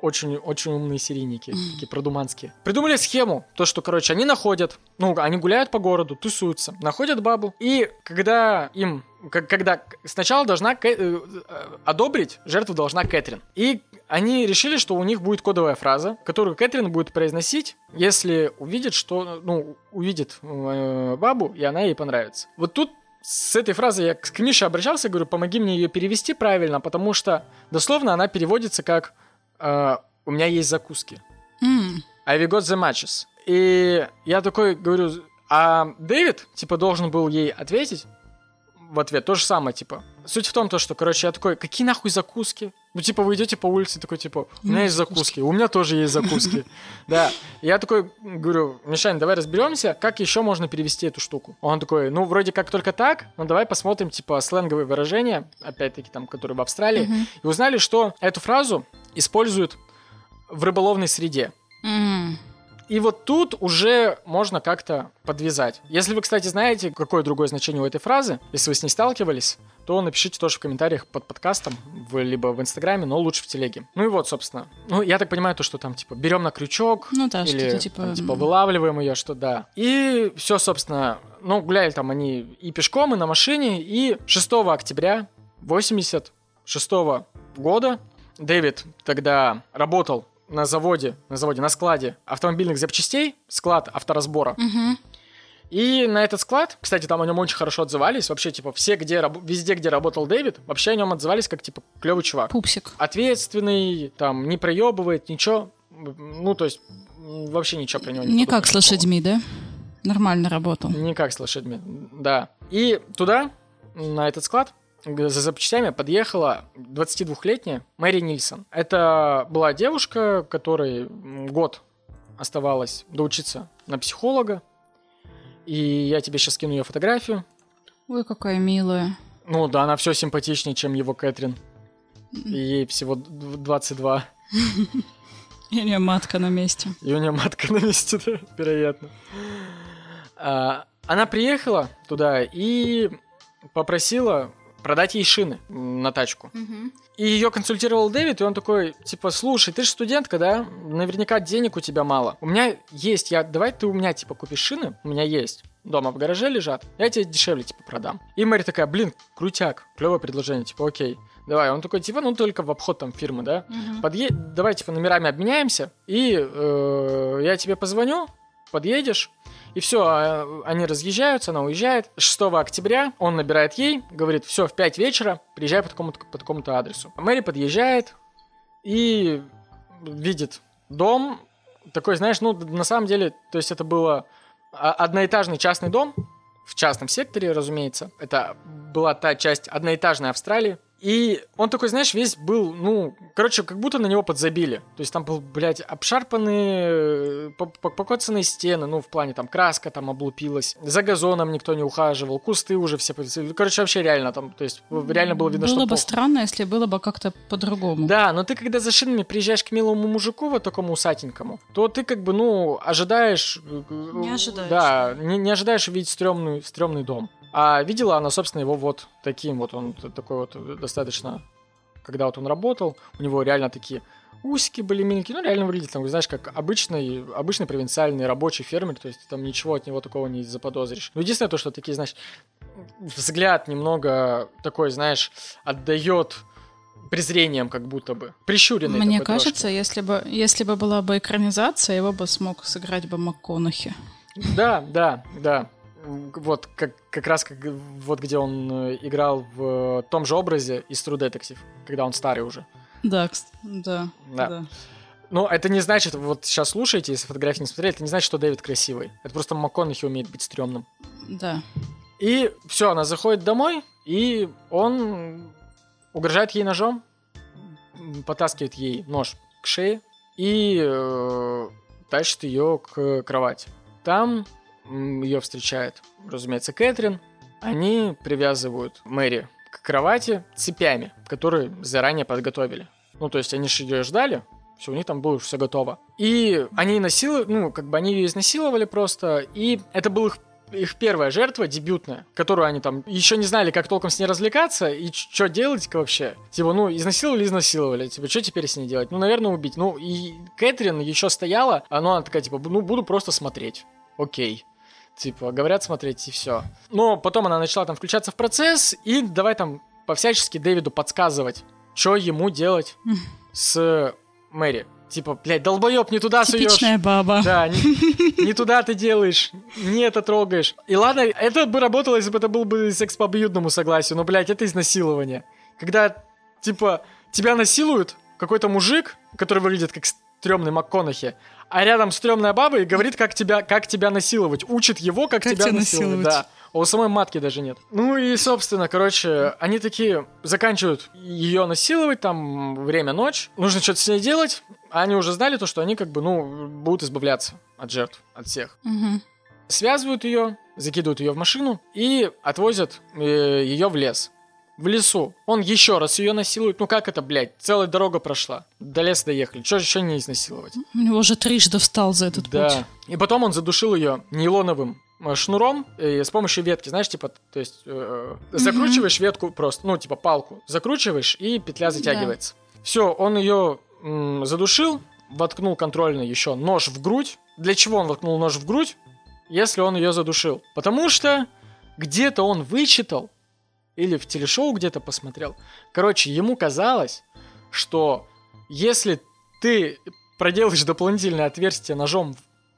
[SPEAKER 1] очень, очень умные серийники, такие продуманские. Придумали схему, то, что, короче, они находят, ну, они гуляют по городу, тусуются, находят бабу, и когда им, как- когда сначала должна Кэ- э, э, одобрить, жертву должна Кэтрин. И они решили, что у них будет кодовая фраза, которую Кэтрин будет произносить, если увидит, что, ну, увидит э, бабу, и она ей понравится. Вот тут с этой фразой я к Мише обращался, говорю, помоги мне ее перевести правильно, потому что дословно она переводится как э, «У меня есть закуски».
[SPEAKER 2] м,
[SPEAKER 1] I've got the matches. И я такой говорю, а Дэвид, типа, должен был ей ответить в ответ то же самое, типа. Суть в том, то, что, короче, я такой, какие нахуй закуски? Ну, типа, вы идете по улице, такой, типа, у меня есть закуски, у меня тоже есть закуски. Да. Я такой говорю, Мишань, давай разберемся, как еще можно перевести эту штуку. Он такой, ну, вроде как только так, но давай посмотрим, типа, сленговые выражения, опять-таки, там, которые в Австралии, и узнали, что эту фразу используют в рыболовной среде. И вот тут уже можно как-то подвязать. Если вы, кстати, знаете, какое другое значение у этой фразы, если вы с ней сталкивались, то напишите тоже в комментариях под подкастом, в- либо в Инстаграме, но лучше в Телеге. Ну и вот, собственно. Ну, я так понимаю, то, что там, типа, берем на крючок,
[SPEAKER 2] Ну да,
[SPEAKER 1] или
[SPEAKER 2] что-то типа...
[SPEAKER 1] там, типа вылавливаем ее, что да. И все, собственно, ну, гуляли там они и пешком, и на машине, и 6 октября 86 года Дэвид тогда работал на заводе, на заводе, на складе автомобильных запчастей, склад авторазбора.
[SPEAKER 2] мгм.
[SPEAKER 1] И на этот склад, кстати, там о нем очень хорошо отзывались. Вообще, типа, все, где, везде, где работал Дэвид, вообще о нем отзывались как, типа, клевый чувак
[SPEAKER 2] Пупсик.
[SPEAKER 1] ответственный, там, не проебывает, ничего. Ну, то есть, вообще ничего про него
[SPEAKER 2] Не как с лошадьми, да? Нормально работал.
[SPEAKER 1] Не как с лошадьми, да. И туда, на этот склад, за запчастями подъехала 22-летняя Мэри Нильсон. Это была девушка, которой год оставалось доучиться на психолога. И я тебе сейчас скину ее фотографию.
[SPEAKER 2] Ой, какая милая.
[SPEAKER 1] Ну да, она все симпатичнее, чем его Кэтрин. Ей всего д- 22.
[SPEAKER 2] И у нее матка на месте.
[SPEAKER 1] И у нее матка на месте, да, вероятно. А, она приехала туда и попросила продать ей шины на тачку. И ее консультировал Дэвид, и он такой, типа, слушай, ты же студентка, да? Наверняка денег у тебя мало. У меня есть, я, давай ты у меня, типа, купишь шины, у меня есть. дома в гараже лежат, я тебе дешевле, типа, продам. И Мэри такая, блин, крутяк, клевое предложение, типа, окей. Давай, он такой, типа, ну только в обход там фирмы, да? Подъе... Давай, типа, номерами обменяемся, и э, я тебе позвоню, подъедешь, и все, они разъезжаются, она уезжает. 6 октября он набирает ей, говорит, все, в 5 вечера приезжай по такому-то, по такому-то адресу. Мэри подъезжает и видит дом, такой, знаешь, ну, на самом деле, то есть это было одноэтажный частный дом, в частном секторе, разумеется. Это была та часть одноэтажной Австралии, и он такой, знаешь, весь был, ну, короче, как будто на него подзабили. То есть там был, блядь, обшарпанные, э, покоцанные стены, ну, в плане там краска там облупилась, за газоном никто не ухаживал, кусты уже все... Короче, вообще реально там, то есть реально было видно,
[SPEAKER 2] было
[SPEAKER 1] что...
[SPEAKER 2] Было бы
[SPEAKER 1] плохо.
[SPEAKER 2] странно, если было бы как-то по-другому.
[SPEAKER 1] Да, но ты когда за шинами приезжаешь к милому мужику, вот такому усатенькому, то ты как бы, ну, ожидаешь...
[SPEAKER 2] Э, не ожидаешь.
[SPEAKER 1] Да, не, не ожидаешь увидеть стрёмный, стрёмный дом. А видела она, собственно, его вот таким вот, он такой вот достаточно, когда вот он работал, у него реально такие усики были миленькие, ну реально выглядит, там, знаешь, как обычный, обычный провинциальный рабочий фермер, то есть там ничего от него такого не заподозришь. Ну, единственное то, что такие, знаешь, взгляд немного такой, знаешь, отдает презрением как будто бы. Прищуренный
[SPEAKER 2] Мне кажется,
[SPEAKER 1] трошки.
[SPEAKER 2] если бы, если бы была бы экранизация, его бы смог сыграть бы МакКонахи.
[SPEAKER 1] Да, да, да вот как, как раз как, вот где он э, играл в том же образе из True Detective, когда он старый уже.
[SPEAKER 2] Да, да,
[SPEAKER 1] да. да. Но это не значит, вот сейчас слушайте, если фотографии не смотрели, это не значит, что Дэвид красивый. Это просто МакКонахи умеет быть стрёмным.
[SPEAKER 2] Да.
[SPEAKER 1] И все, она заходит домой, и он угрожает ей ножом, потаскивает ей нож к шее и э, тащит ее к кровати. Там ее встречает, разумеется, Кэтрин. Они привязывают Мэри к кровати цепями, которые заранее подготовили. Ну, то есть они же ее ждали, все, у них там было все готово. И они насиловали, ну, как бы они ее изнасиловали просто, и это был их их первая жертва, дебютная, которую они там еще не знали, как толком с ней развлекаться и что делать вообще. Типа, ну, изнасиловали, изнасиловали. Типа, что теперь с ней делать? Ну, наверное, убить. Ну, и Кэтрин еще стояла, она такая, типа, ну, буду просто смотреть. Окей. Типа, говорят смотреть, и все. Но потом она начала там включаться в процесс, и давай там по-всячески Дэвиду подсказывать, что ему делать с Мэри. Типа, блядь, долбоеб, не туда суешь.
[SPEAKER 2] Типичная баба.
[SPEAKER 1] Да, не, не туда ты делаешь, не это трогаешь. И ладно, это бы работало, если бы это был бы секс по обоюдному согласию, но, блядь, это изнасилование. Когда, типа, тебя насилуют какой-то мужик, который выглядит как стрёмный МакКонахи, а рядом стрёмная баба и говорит, как тебя, как тебя насиловать. Учит его, как, как тебя, насиловать. насиловать. Да. А у самой матки даже нет. Ну и, собственно, короче, они такие заканчивают ее насиловать, там время ночь, нужно что-то с ней делать. А они уже знали то, что они как бы, ну, будут избавляться от жертв, от всех.
[SPEAKER 2] Угу.
[SPEAKER 1] Связывают ее, закидывают ее в машину и отвозят э, ее в лес в лесу. Он еще раз ее насилует. Ну как это, блядь? Целая дорога прошла. До леса доехали. Что еще не изнасиловать?
[SPEAKER 2] У него уже трижды встал за этот
[SPEAKER 1] да.
[SPEAKER 2] путь.
[SPEAKER 1] И потом он задушил ее нейлоновым э, шнуром э, с помощью ветки, знаешь, типа, то есть э, закручиваешь mm-hmm. ветку просто, ну, типа палку, закручиваешь, и петля затягивается. Да. Все, он ее м, задушил, воткнул контрольно еще нож в грудь. Для чего он воткнул нож в грудь, если он ее задушил? Потому что где-то он вычитал, или в телешоу где-то посмотрел. Короче, ему казалось, что если ты проделаешь дополнительное отверстие ножом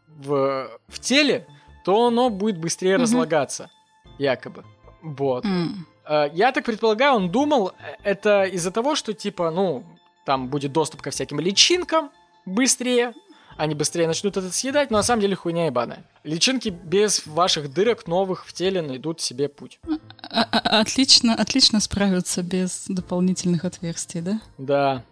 [SPEAKER 1] в, в теле, то оно будет быстрее mm-hmm. разлагаться, якобы. Вот.
[SPEAKER 2] Mm.
[SPEAKER 1] Я так предполагаю, он думал, э, это из-за того, что типа, ну, там будет доступ ко всяким личинкам быстрее, они быстрее начнут это съедать, но на самом деле хуйня ебаная. Личинки без ваших дырок новых в теле найдут себе путь.
[SPEAKER 2] А, а, отлично, отлично справятся без дополнительных отверстий, да?
[SPEAKER 1] Да.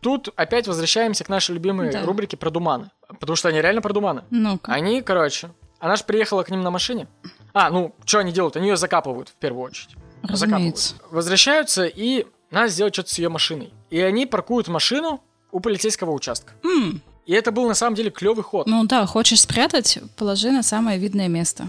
[SPEAKER 1] Тут опять возвращаемся к нашей любимой да. рубрике про думаны. Потому что они реально про думаны.
[SPEAKER 2] ну -ка.
[SPEAKER 1] Они, короче, она же приехала к ним на машине. А, ну, что они делают? Они ее закапывают в первую очередь.
[SPEAKER 2] Разумеется.
[SPEAKER 1] Закапывают. Возвращаются, и надо сделать что-то с ее машиной. И они паркуют машину у полицейского участка.
[SPEAKER 2] Mm.
[SPEAKER 1] И это был на самом деле клевый ход.
[SPEAKER 2] Ну да, хочешь спрятать, положи на самое видное место.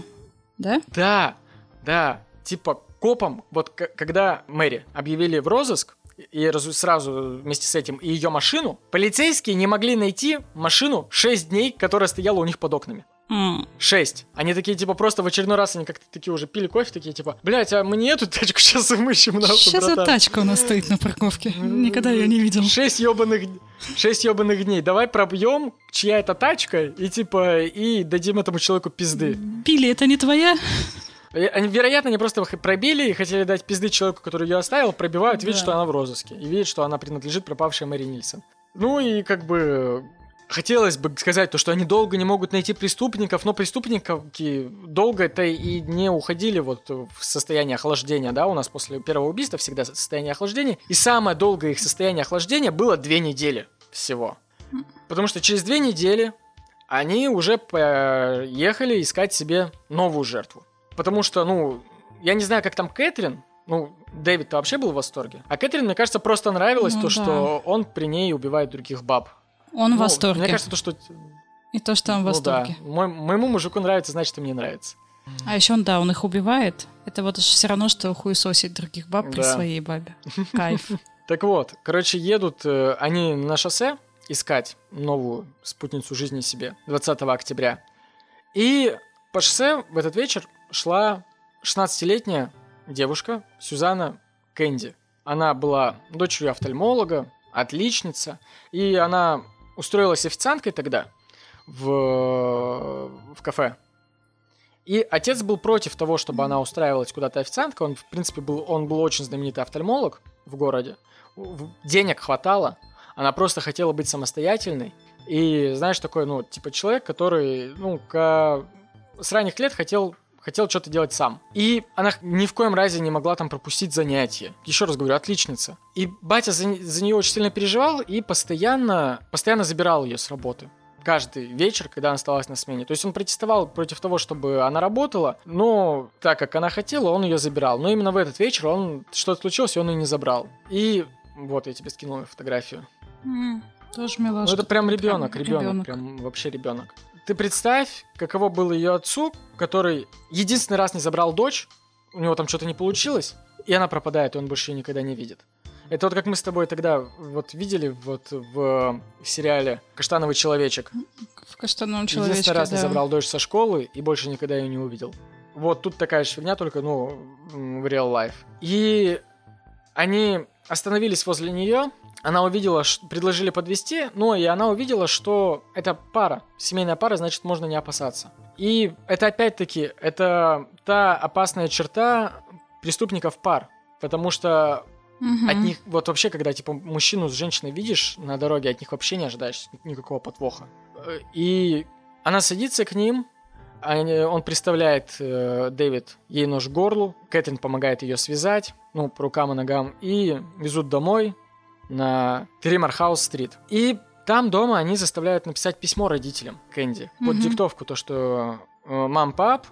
[SPEAKER 2] Да?
[SPEAKER 1] Да, да. Типа копом, вот когда Мэри объявили в розыск, и сразу вместе с этим и ее машину, полицейские не могли найти машину 6 дней, которая стояла у них под окнами. Шесть. Они такие, типа, просто в очередной раз они как-то такие уже пили кофе, такие, типа, блядь, а мне эту тачку сейчас вымыщем, нахуй,
[SPEAKER 2] за
[SPEAKER 1] братан».
[SPEAKER 2] тачка у нас стоит на парковке? Никогда ее не видел.
[SPEAKER 1] Шесть ебаных, шесть ебаных дней. Давай пробьем, чья это тачка, и типа, и дадим этому человеку пизды.
[SPEAKER 2] Билли, это не твоя?
[SPEAKER 1] И Они, вероятно, они просто пробили и хотели дать пизды человеку, который ее оставил, пробивают, видят,
[SPEAKER 2] Да.
[SPEAKER 1] что она в розыске. И видят, что она принадлежит пропавшей Мэри Нильсон. Ну и как бы хотелось бы сказать то, что они долго не могут найти преступников, но преступники долго-то и не уходили вот в состояние охлаждения, да, у нас после первого убийства всегда состояние охлаждения. И самое долгое их состояние охлаждения было две недели всего. Потому что через две недели они уже поехали искать себе новую жертву. Потому что, ну, я не знаю, как там Кэтрин, ну, Дэвид-то вообще был в восторге. А Кэтрин, мне кажется, просто нравилось
[SPEAKER 2] Ну
[SPEAKER 1] то,
[SPEAKER 2] да.
[SPEAKER 1] что он при ней убивает других баб.
[SPEAKER 2] Он в
[SPEAKER 1] Ну,
[SPEAKER 2] восторге.
[SPEAKER 1] Мне кажется, то, что...
[SPEAKER 2] И то, что он в
[SPEAKER 1] ну да,
[SPEAKER 2] восторге.
[SPEAKER 1] мой- моему мужику нравится, значит, и мне нравится.
[SPEAKER 2] А еще он, да, он их убивает. Это вот все равно, что хуесосить других баб при
[SPEAKER 1] Да.
[SPEAKER 2] своей бабе. Кайф.
[SPEAKER 1] Так вот, короче, едут э, они на шоссе искать новую спутницу жизни себе 20 октября. И по шоссе в этот вечер шла 16-летняя девушка Сюзанна Кэнди. Она была дочерью офтальмолога, отличница, и она устроилась официанткой тогда в, в кафе. И отец был против того, чтобы она устраивалась куда-то официанткой. Он, в принципе, был, он был очень знаменитый офтальмолог в городе. Денег хватало. Она просто хотела быть самостоятельной. И, знаешь, такой, ну, типа человек, который, ну, ка- с ранних лет хотел хотел что-то делать сам. И она ни в коем разе не могла там пропустить занятия. Еще раз говорю, отличница. И батя за, за нее очень сильно переживал и постоянно, постоянно забирал ее с работы каждый вечер, когда она оставалась на смене. То есть он протестовал против того, чтобы она работала, но так как она хотела, он ее забирал. Но именно в этот вечер он что-то случилось, и он ее не забрал. И вот я тебе скинул фотографию.
[SPEAKER 2] М, Тоже
[SPEAKER 1] Ну,
[SPEAKER 2] милашка.
[SPEAKER 1] это прям ребенок,
[SPEAKER 2] прям
[SPEAKER 1] ребенок,
[SPEAKER 2] ребенок.
[SPEAKER 1] прям вообще ребенок. Ты представь, каково было ее отцу, который единственный раз не забрал дочь, у него там что-то не получилось, и она пропадает, и он больше ее никогда не видит. Это вот как мы с тобой тогда вот видели вот в сериале «Каштановый человечек».
[SPEAKER 2] В каштановом человечке,
[SPEAKER 1] Единственный раз
[SPEAKER 2] да.
[SPEAKER 1] не забрал дочь со школы и больше никогда ее не увидел. Вот тут такая же фигня, только, ну, в real life. И они остановились возле нее, она увидела, предложили подвести, но и она увидела, что это пара, семейная пара, значит, можно не опасаться. И это опять-таки, это та опасная черта преступников пар, потому что
[SPEAKER 2] Мгм.
[SPEAKER 1] от них, вот вообще, когда, типа, мужчину с женщиной видишь на дороге, от них вообще не ожидаешь никакого подвоха. Э, И она садится к ним, они- он представляет, э, Дэвид, ей нож к горлу, Кэтрин помогает ее связать, ну, по рукам и ногам, и везут домой на Тримархаус-стрит. И там дома они заставляют написать письмо родителям Кэнди под
[SPEAKER 2] Мгм.
[SPEAKER 1] диктовку, то, что э, «Мам, пап,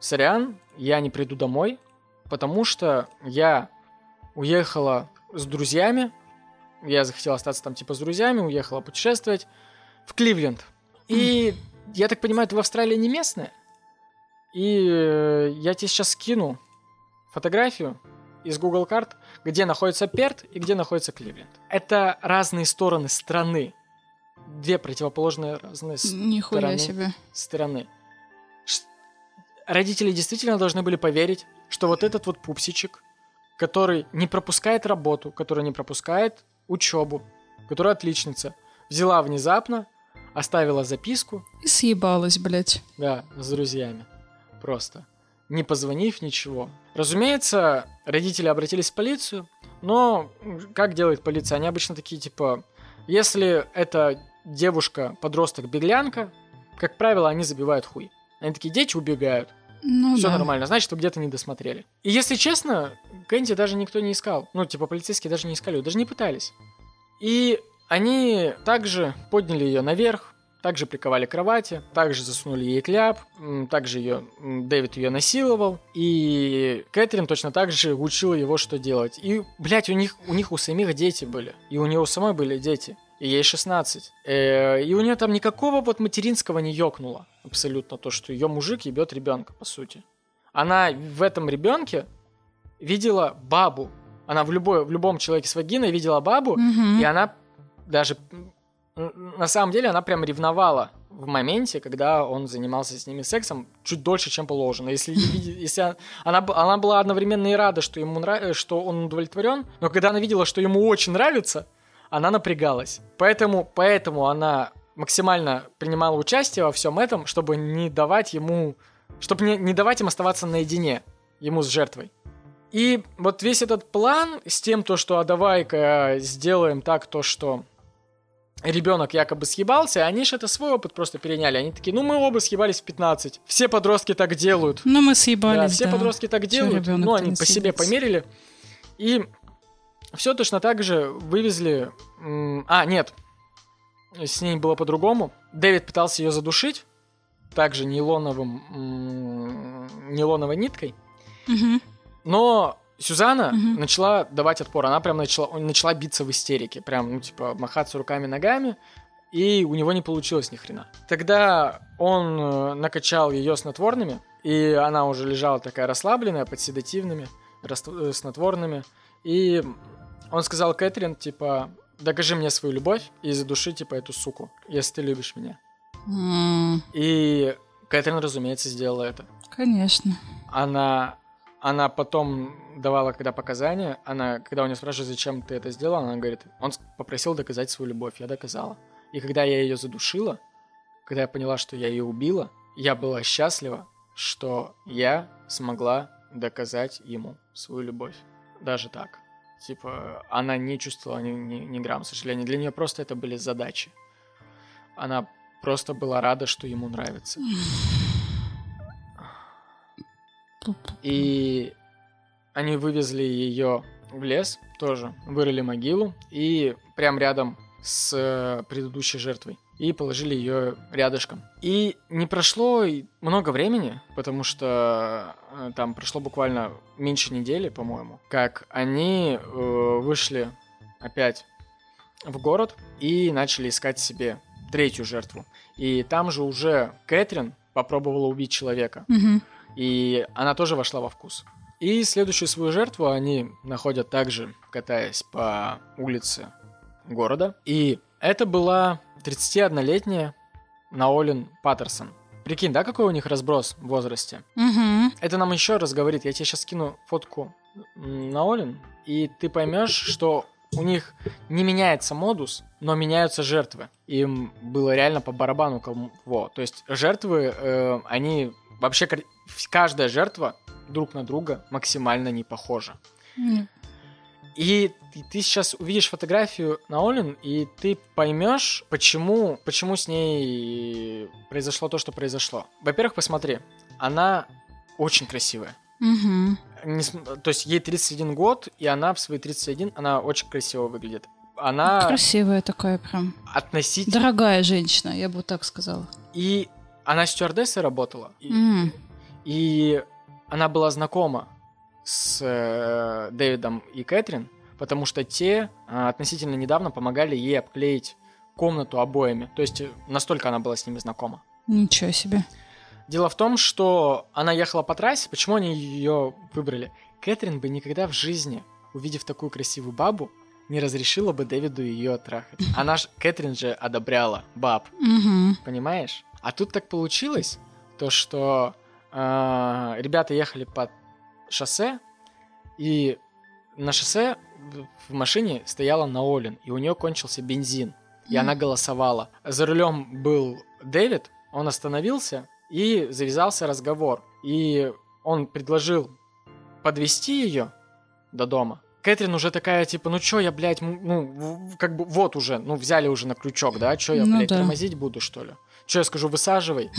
[SPEAKER 1] сорян, я не приду домой, потому что я уехала с друзьями, я захотела остаться там типа с друзьями, уехала путешествовать в Кливленд. И я так понимаю, ты в Австралии не местная? И э, я тебе сейчас скину фотографию из Google карт, где находится Перт и где находится Кливленд. Это разные стороны страны. Две противоположные разные
[SPEAKER 2] Нихуя
[SPEAKER 1] стороны
[SPEAKER 2] себе.
[SPEAKER 1] стороны. Ш- Родители действительно должны были поверить, что вот этот вот пупсичек, который не пропускает работу, который не пропускает учебу, которая отличница, взяла внезапно, оставила записку,
[SPEAKER 2] И съебалась, блядь.
[SPEAKER 1] да, с друзьями. Просто. Не позвонив, ничего. Разумеется, родители обратились в полицию, но как делает полиция? Они обычно такие, типа, если это девушка, подросток, беглянка, как правило, они забивают хуй. Они такие, дети убегают.
[SPEAKER 2] Ну
[SPEAKER 1] Все
[SPEAKER 2] да.
[SPEAKER 1] нормально, значит, вы где-то не досмотрели. И если честно, Кэнди даже никто не искал. Ну, типа, полицейские даже не искали, даже не пытались. И они также подняли ее наверх, также приковали к кровати, также засунули ей кляп, также ее, Дэвид ее насиловал, и Кэтрин точно так же учила его, что делать. И, блядь, у них, у них у самих дети были, и у нее у самой были дети, и ей 16. Э, и у нее там никакого вот материнского не ёкнуло абсолютно, то, что ее мужик ебет ребенка, по сути. Она в этом ребенке видела бабу. Она в, любой, в любом человеке с вагиной видела бабу,
[SPEAKER 2] Мгм.
[SPEAKER 1] и она даже на самом деле она прям ревновала в моменте, когда он занимался с ними сексом чуть дольше, чем положено. Если, если она, она была одновременно и рада, что, ему нрав... что он удовлетворен, но когда она видела, что ему очень нравится, она напрягалась. Поэтому, поэтому она максимально принимала участие во всем этом, чтобы не давать ему, чтобы не, не давать им оставаться наедине, ему с жертвой. И вот весь этот план с тем, то, что а давай-ка сделаем так, то, что ребенок якобы съебался, они же это свой опыт просто переняли. Они такие, ну мы оба съебались в 15. Все подростки так делают.
[SPEAKER 2] Ну мы съебались,
[SPEAKER 1] да. Все
[SPEAKER 2] да.
[SPEAKER 1] подростки так делают. Ну они по себе померили. И все точно так же вывезли... А, нет. С ней было по-другому. Дэвид пытался ее задушить. Также нейлоновым... нейлоновой ниткой.
[SPEAKER 2] Угу.
[SPEAKER 1] Но Сюзанна угу. начала давать отпор. Она прям начала, начала биться в истерике. Прям, ну, типа, махаться руками-ногами. И у него не получилось ни хрена. Тогда он э, накачал ее снотворными. И она уже лежала такая расслабленная, под седативными, э, снотворными. И он сказал Кэтрин, типа, докажи мне свою любовь и задуши, типа, эту суку, если ты любишь меня.
[SPEAKER 2] Mm.
[SPEAKER 1] И Кэтрин, разумеется, сделала это.
[SPEAKER 2] Конечно.
[SPEAKER 1] Она она потом давала, когда показания, она, когда у нее спрашивают, зачем ты это сделала, она говорит, он попросил доказать свою любовь, я доказала. И когда я ее задушила, когда я поняла, что я ее убила, я была счастлива, что я смогла доказать ему свою любовь. Даже так. Типа, она не чувствовала ни, ни, ни грамм сожаления. Для нее просто это были задачи. Она просто была рада, что ему нравится. И они вывезли ее в лес тоже, вырыли могилу и прям рядом с э, предыдущей жертвой и положили ее рядышком. И не прошло много времени, потому что э, там прошло буквально меньше недели, по-моему, как они э, вышли опять в город и начали искать себе третью жертву. И там же уже Кэтрин попробовала убить человека.
[SPEAKER 2] Mm-hmm.
[SPEAKER 1] И она тоже вошла во вкус. И следующую свою жертву они находят также, катаясь по улице города. И это была 31-летняя Наолин Паттерсон. Прикинь, да, какой у них разброс в возрасте?
[SPEAKER 2] Угу.
[SPEAKER 1] Это нам еще раз говорит. Я тебе сейчас скину фотку Наолин, и ты поймешь, что у них не меняется модус, но меняются жертвы. Им было реально по барабану кого. То есть жертвы, э, они вообще каждая жертва друг на друга максимально не похожа.
[SPEAKER 2] Mm.
[SPEAKER 1] И ты, ты сейчас увидишь фотографию на Олин, и ты поймешь, почему, почему с ней произошло то, что произошло. Во-первых, посмотри, она очень красивая.
[SPEAKER 2] Угу.
[SPEAKER 1] Не, то есть ей 31 год, и она в свои 31, она очень красиво выглядит. Она...
[SPEAKER 2] Красивая такая прям.
[SPEAKER 1] Относительно...
[SPEAKER 2] Дорогая женщина, я бы так сказала.
[SPEAKER 1] И она стюардессой работала. И,
[SPEAKER 2] mm.
[SPEAKER 1] и она была знакома с э, Дэвидом и Кэтрин, потому что те э, относительно недавно помогали ей обклеить комнату обоями. То есть э, настолько она была с ними знакома.
[SPEAKER 2] Ничего себе.
[SPEAKER 1] Дело в том, что она ехала по трассе. Почему они ее выбрали? Кэтрин бы никогда в жизни, увидев такую красивую бабу, не разрешила бы Дэвиду ее трахать. Она ж, Кэтрин же одобряла баб.
[SPEAKER 2] Угу.
[SPEAKER 1] Понимаешь? А тут так получилось, то что э, ребята ехали по шоссе, и на шоссе в машине стояла Наолин, и у нее кончился бензин, и mm. она голосовала. За рулем был Дэвид, он остановился, и завязался разговор. И он предложил подвести ее до дома. Кэтрин уже такая, типа, ну чё я, блядь, ну, как бы, вот уже, ну, взяли уже на крючок, да, чё я, ну, блядь, да. тормозить буду, что ли? Что я скажу, высаживай.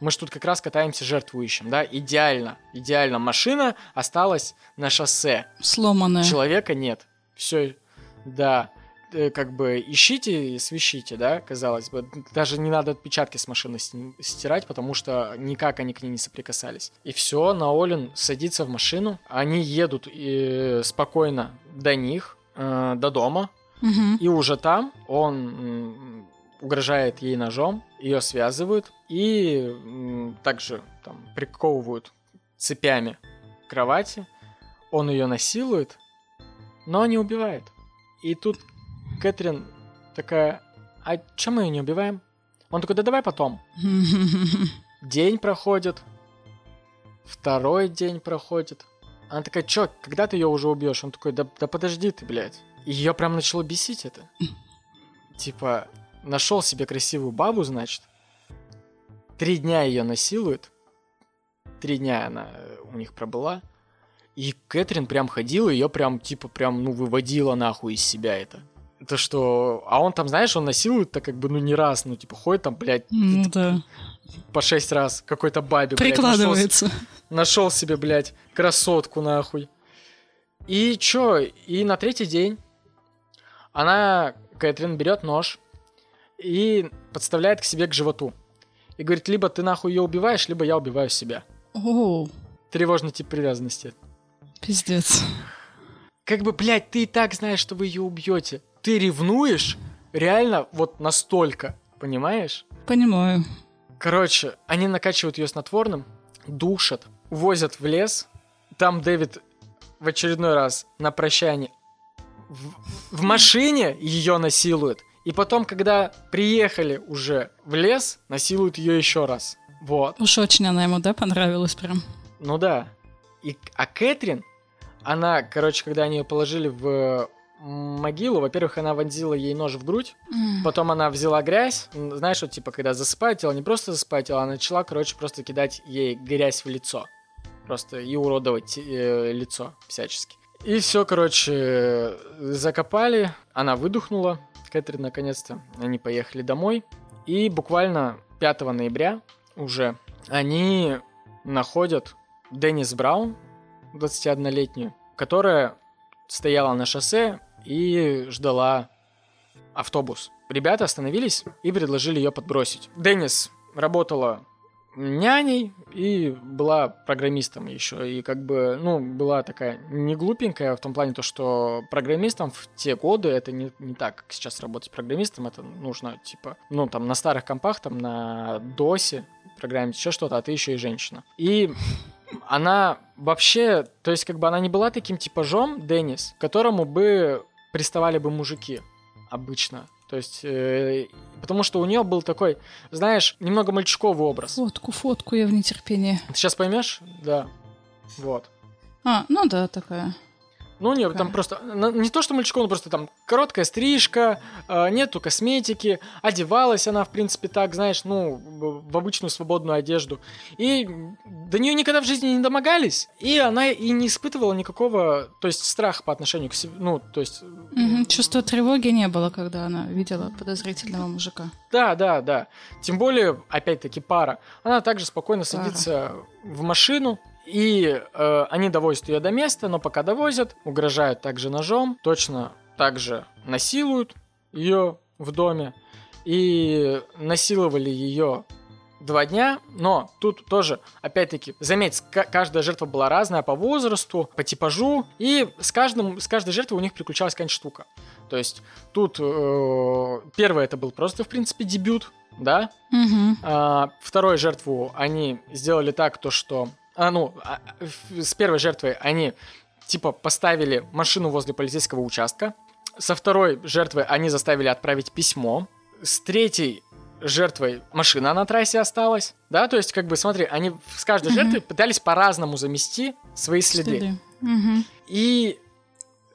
[SPEAKER 1] Мы ж тут как раз катаемся, жертву ищем, да? Идеально, идеально. Машина осталась на шоссе.
[SPEAKER 2] Сломанная.
[SPEAKER 1] Человека нет. Все, да. Э, как бы ищите и свищите, да, казалось бы. Даже не надо отпечатки с машины стирать, потому что никак они к ней не соприкасались. И все, Наолин садится в машину, они едут и э, спокойно до них, э, до дома,
[SPEAKER 2] угу.
[SPEAKER 1] и уже там он угрожает ей ножом, ее связывают и также там приковывают цепями к кровати. Он ее насилует, но не убивает. И тут Кэтрин такая, а чем мы ее не убиваем? Он такой, да давай потом. День проходит, второй день проходит. Она такая, чё, когда ты ее уже убьешь? Он такой, да, да подожди ты, блядь. И ее прям начало бесить это. Типа, нашел себе красивую бабу, значит. Три дня ее насилует. Три дня она э, у них пробыла. И Кэтрин прям ходила, ее прям, типа, прям, ну, выводила нахуй из себя это. То, что... А он там, знаешь, он насилует-то как бы, ну, не раз, ну, типа, ходит там, блядь,
[SPEAKER 2] Ну да.
[SPEAKER 1] по шесть раз какой-то бабе, блядь, нашел
[SPEAKER 2] Прикладывается.
[SPEAKER 1] Нашел себе, блядь, красотку нахуй. И чё? И на третий день она, Кэтрин, берет нож и подставляет к себе к животу. И говорит, либо ты нахуй ее убиваешь, либо я убиваю себя.
[SPEAKER 2] О,
[SPEAKER 1] Тревожный тип привязанности.
[SPEAKER 2] пиздец.
[SPEAKER 1] Как бы, блядь, ты и так знаешь, что вы ее убьете. Ты ревнуешь реально вот настолько, понимаешь?
[SPEAKER 2] Понимаю.
[SPEAKER 1] Короче, они накачивают ее снотворным, душат, увозят в лес. Там Дэвид в очередной раз на прощание в, в машине ее насилует. И потом, когда приехали уже в лес, насилуют ее еще раз. Вот.
[SPEAKER 2] Уж очень она ему, да, понравилась прям.
[SPEAKER 1] Ну да. И, а Кэтрин, она, короче, когда они ее положили в могилу, во-первых, она вонзила ей нож в грудь, Потом она взяла грязь, знаешь, вот типа, когда засыпает тело, не просто засыпает тело, а начала, короче, просто кидать ей грязь в лицо. Просто и уродовать э, лицо всячески. И все, короче, закопали, она выдохнула, Кэтрин наконец-то, они поехали домой. И буквально 5 ноября уже они находят Деннис Браун, 21-летнюю, которая стояла на шоссе и ждала автобус. Ребята остановились и предложили ее подбросить. Деннис работала няней и была программистом еще. И как бы, ну, была такая не глупенькая в том плане, то, что программистом в те годы это не, не так, как сейчас работать программистом. Это нужно, типа, ну, там, на старых компах, там, на досе программить еще что-то, а ты еще и женщина. И она вообще, то есть, как бы она не была таким типажом, Деннис, которому бы приставали бы мужики обычно. То есть, э, потому что у нее был такой, знаешь, немного мальчиковый образ.
[SPEAKER 2] Фотку, фотку я в нетерпении.
[SPEAKER 1] Ты сейчас поймешь? Да. Вот.
[SPEAKER 2] А, ну да, такая.
[SPEAKER 1] Ну, у нее там просто, ну, не то что мальчиков, но просто там короткая стрижка, э, нету косметики, одевалась она, в принципе, так, знаешь, ну, в обычную свободную одежду. И до нее никогда в жизни не домогались, и она и не испытывала никакого, то есть, страха по отношению к себе, ну, то есть...
[SPEAKER 2] Мгм, Чувства тревоги не было, когда она видела подозрительного мужика.
[SPEAKER 1] Да, да, да. Тем более, опять-таки, пара. Она также спокойно
[SPEAKER 2] Пара.
[SPEAKER 1] садится в машину, и э, они довозят ее до места, но пока довозят, угрожают также ножом, точно так же насилуют ее в доме. И насиловали ее два дня, но тут тоже, опять-таки, заметь, ка- каждая жертва была разная по возрасту, по типажу, и с, каждым, с каждой жертвой у них приключалась какая-нибудь штука. То есть тут э, первое это был просто, в принципе, дебют, да,
[SPEAKER 2] Мгм.
[SPEAKER 1] а, второй жертву они сделали так, то что... А, ну, а, с первой жертвой они, типа, поставили машину возле полицейского участка. Со второй жертвой они заставили отправить письмо. С третьей жертвой машина на трассе осталась. Да, то есть, как бы, смотри, они с каждой
[SPEAKER 2] Мгм.
[SPEAKER 1] жертвой пытались по-разному замести свои следы.
[SPEAKER 2] Следы. Мгм.
[SPEAKER 1] И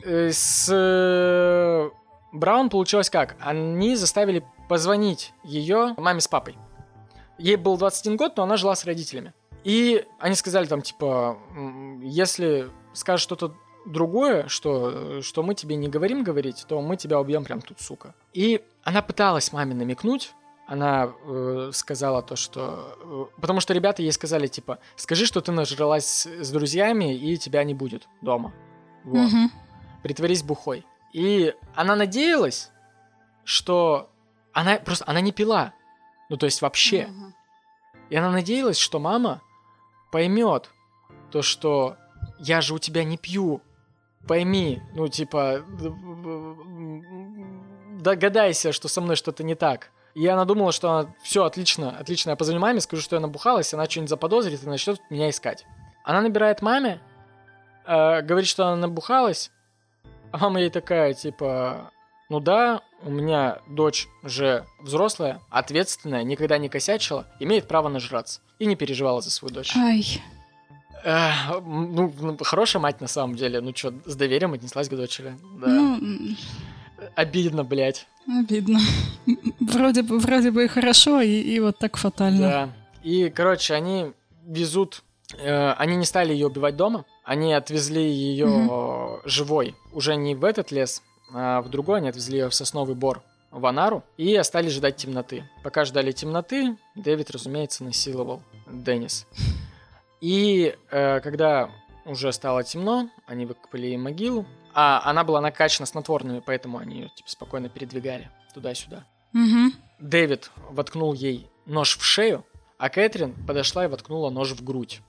[SPEAKER 1] э, с э, Браун получилось как? Они заставили позвонить ее маме с папой. Ей был 21 год, но она жила с родителями. И они сказали там, типа, «М, если скажешь что-то другое, что, что мы тебе не говорим говорить, то мы тебя убьем прям тут, сука. И она пыталась маме намекнуть, она э, сказала то, что... э, потому что ребята ей сказали, типа, скажи, что ты нажралась с, друзьями, и тебя не будет дома. Вот.
[SPEAKER 2] Мгм.
[SPEAKER 1] Притворись бухой. И она надеялась, что... Она просто... Она не пила. Ну, то есть вообще.
[SPEAKER 2] Мгм.
[SPEAKER 1] И она надеялась, что мама поймет то, что я же у тебя не пью. Пойми, ну, типа, догадайся, что со мной что-то не так. И она думала, что она, все, отлично, отлично, я позвоню маме, скажу, что я набухалась, она что-нибудь заподозрит и начнет меня искать. Она набирает маме, э, говорит, что она набухалась, а мама ей такая, типа, ну да, у меня дочь уже взрослая, ответственная, никогда не косячила, имеет право нажраться. И не переживала за свою дочь.
[SPEAKER 2] Ай.
[SPEAKER 1] Эх, ну, ну, хорошая мать на самом деле. Ну что, с доверием отнеслась к дочери. Да.
[SPEAKER 2] Ну,
[SPEAKER 1] Обидно, блядь.
[SPEAKER 2] обидно. Вроде бы, вроде бы и хорошо, и, и вот так фатально.
[SPEAKER 1] Да. И, короче, они везут... э, они не стали ее убивать дома. Они отвезли ее живой. Уже не в этот лес, а в другой. Они отвезли ее в сосновый бор в Анару и остались ждать темноты. Пока ждали темноты, Дэвид, разумеется, насиловал Деннис. И э, когда уже стало темно, они выкопали ей могилу. А она была накачана снотворными, поэтому они ее типа, спокойно передвигали туда-сюда.
[SPEAKER 2] Мгм.
[SPEAKER 1] Дэвид воткнул ей нож в шею, а Кэтрин подошла и воткнула нож в грудь.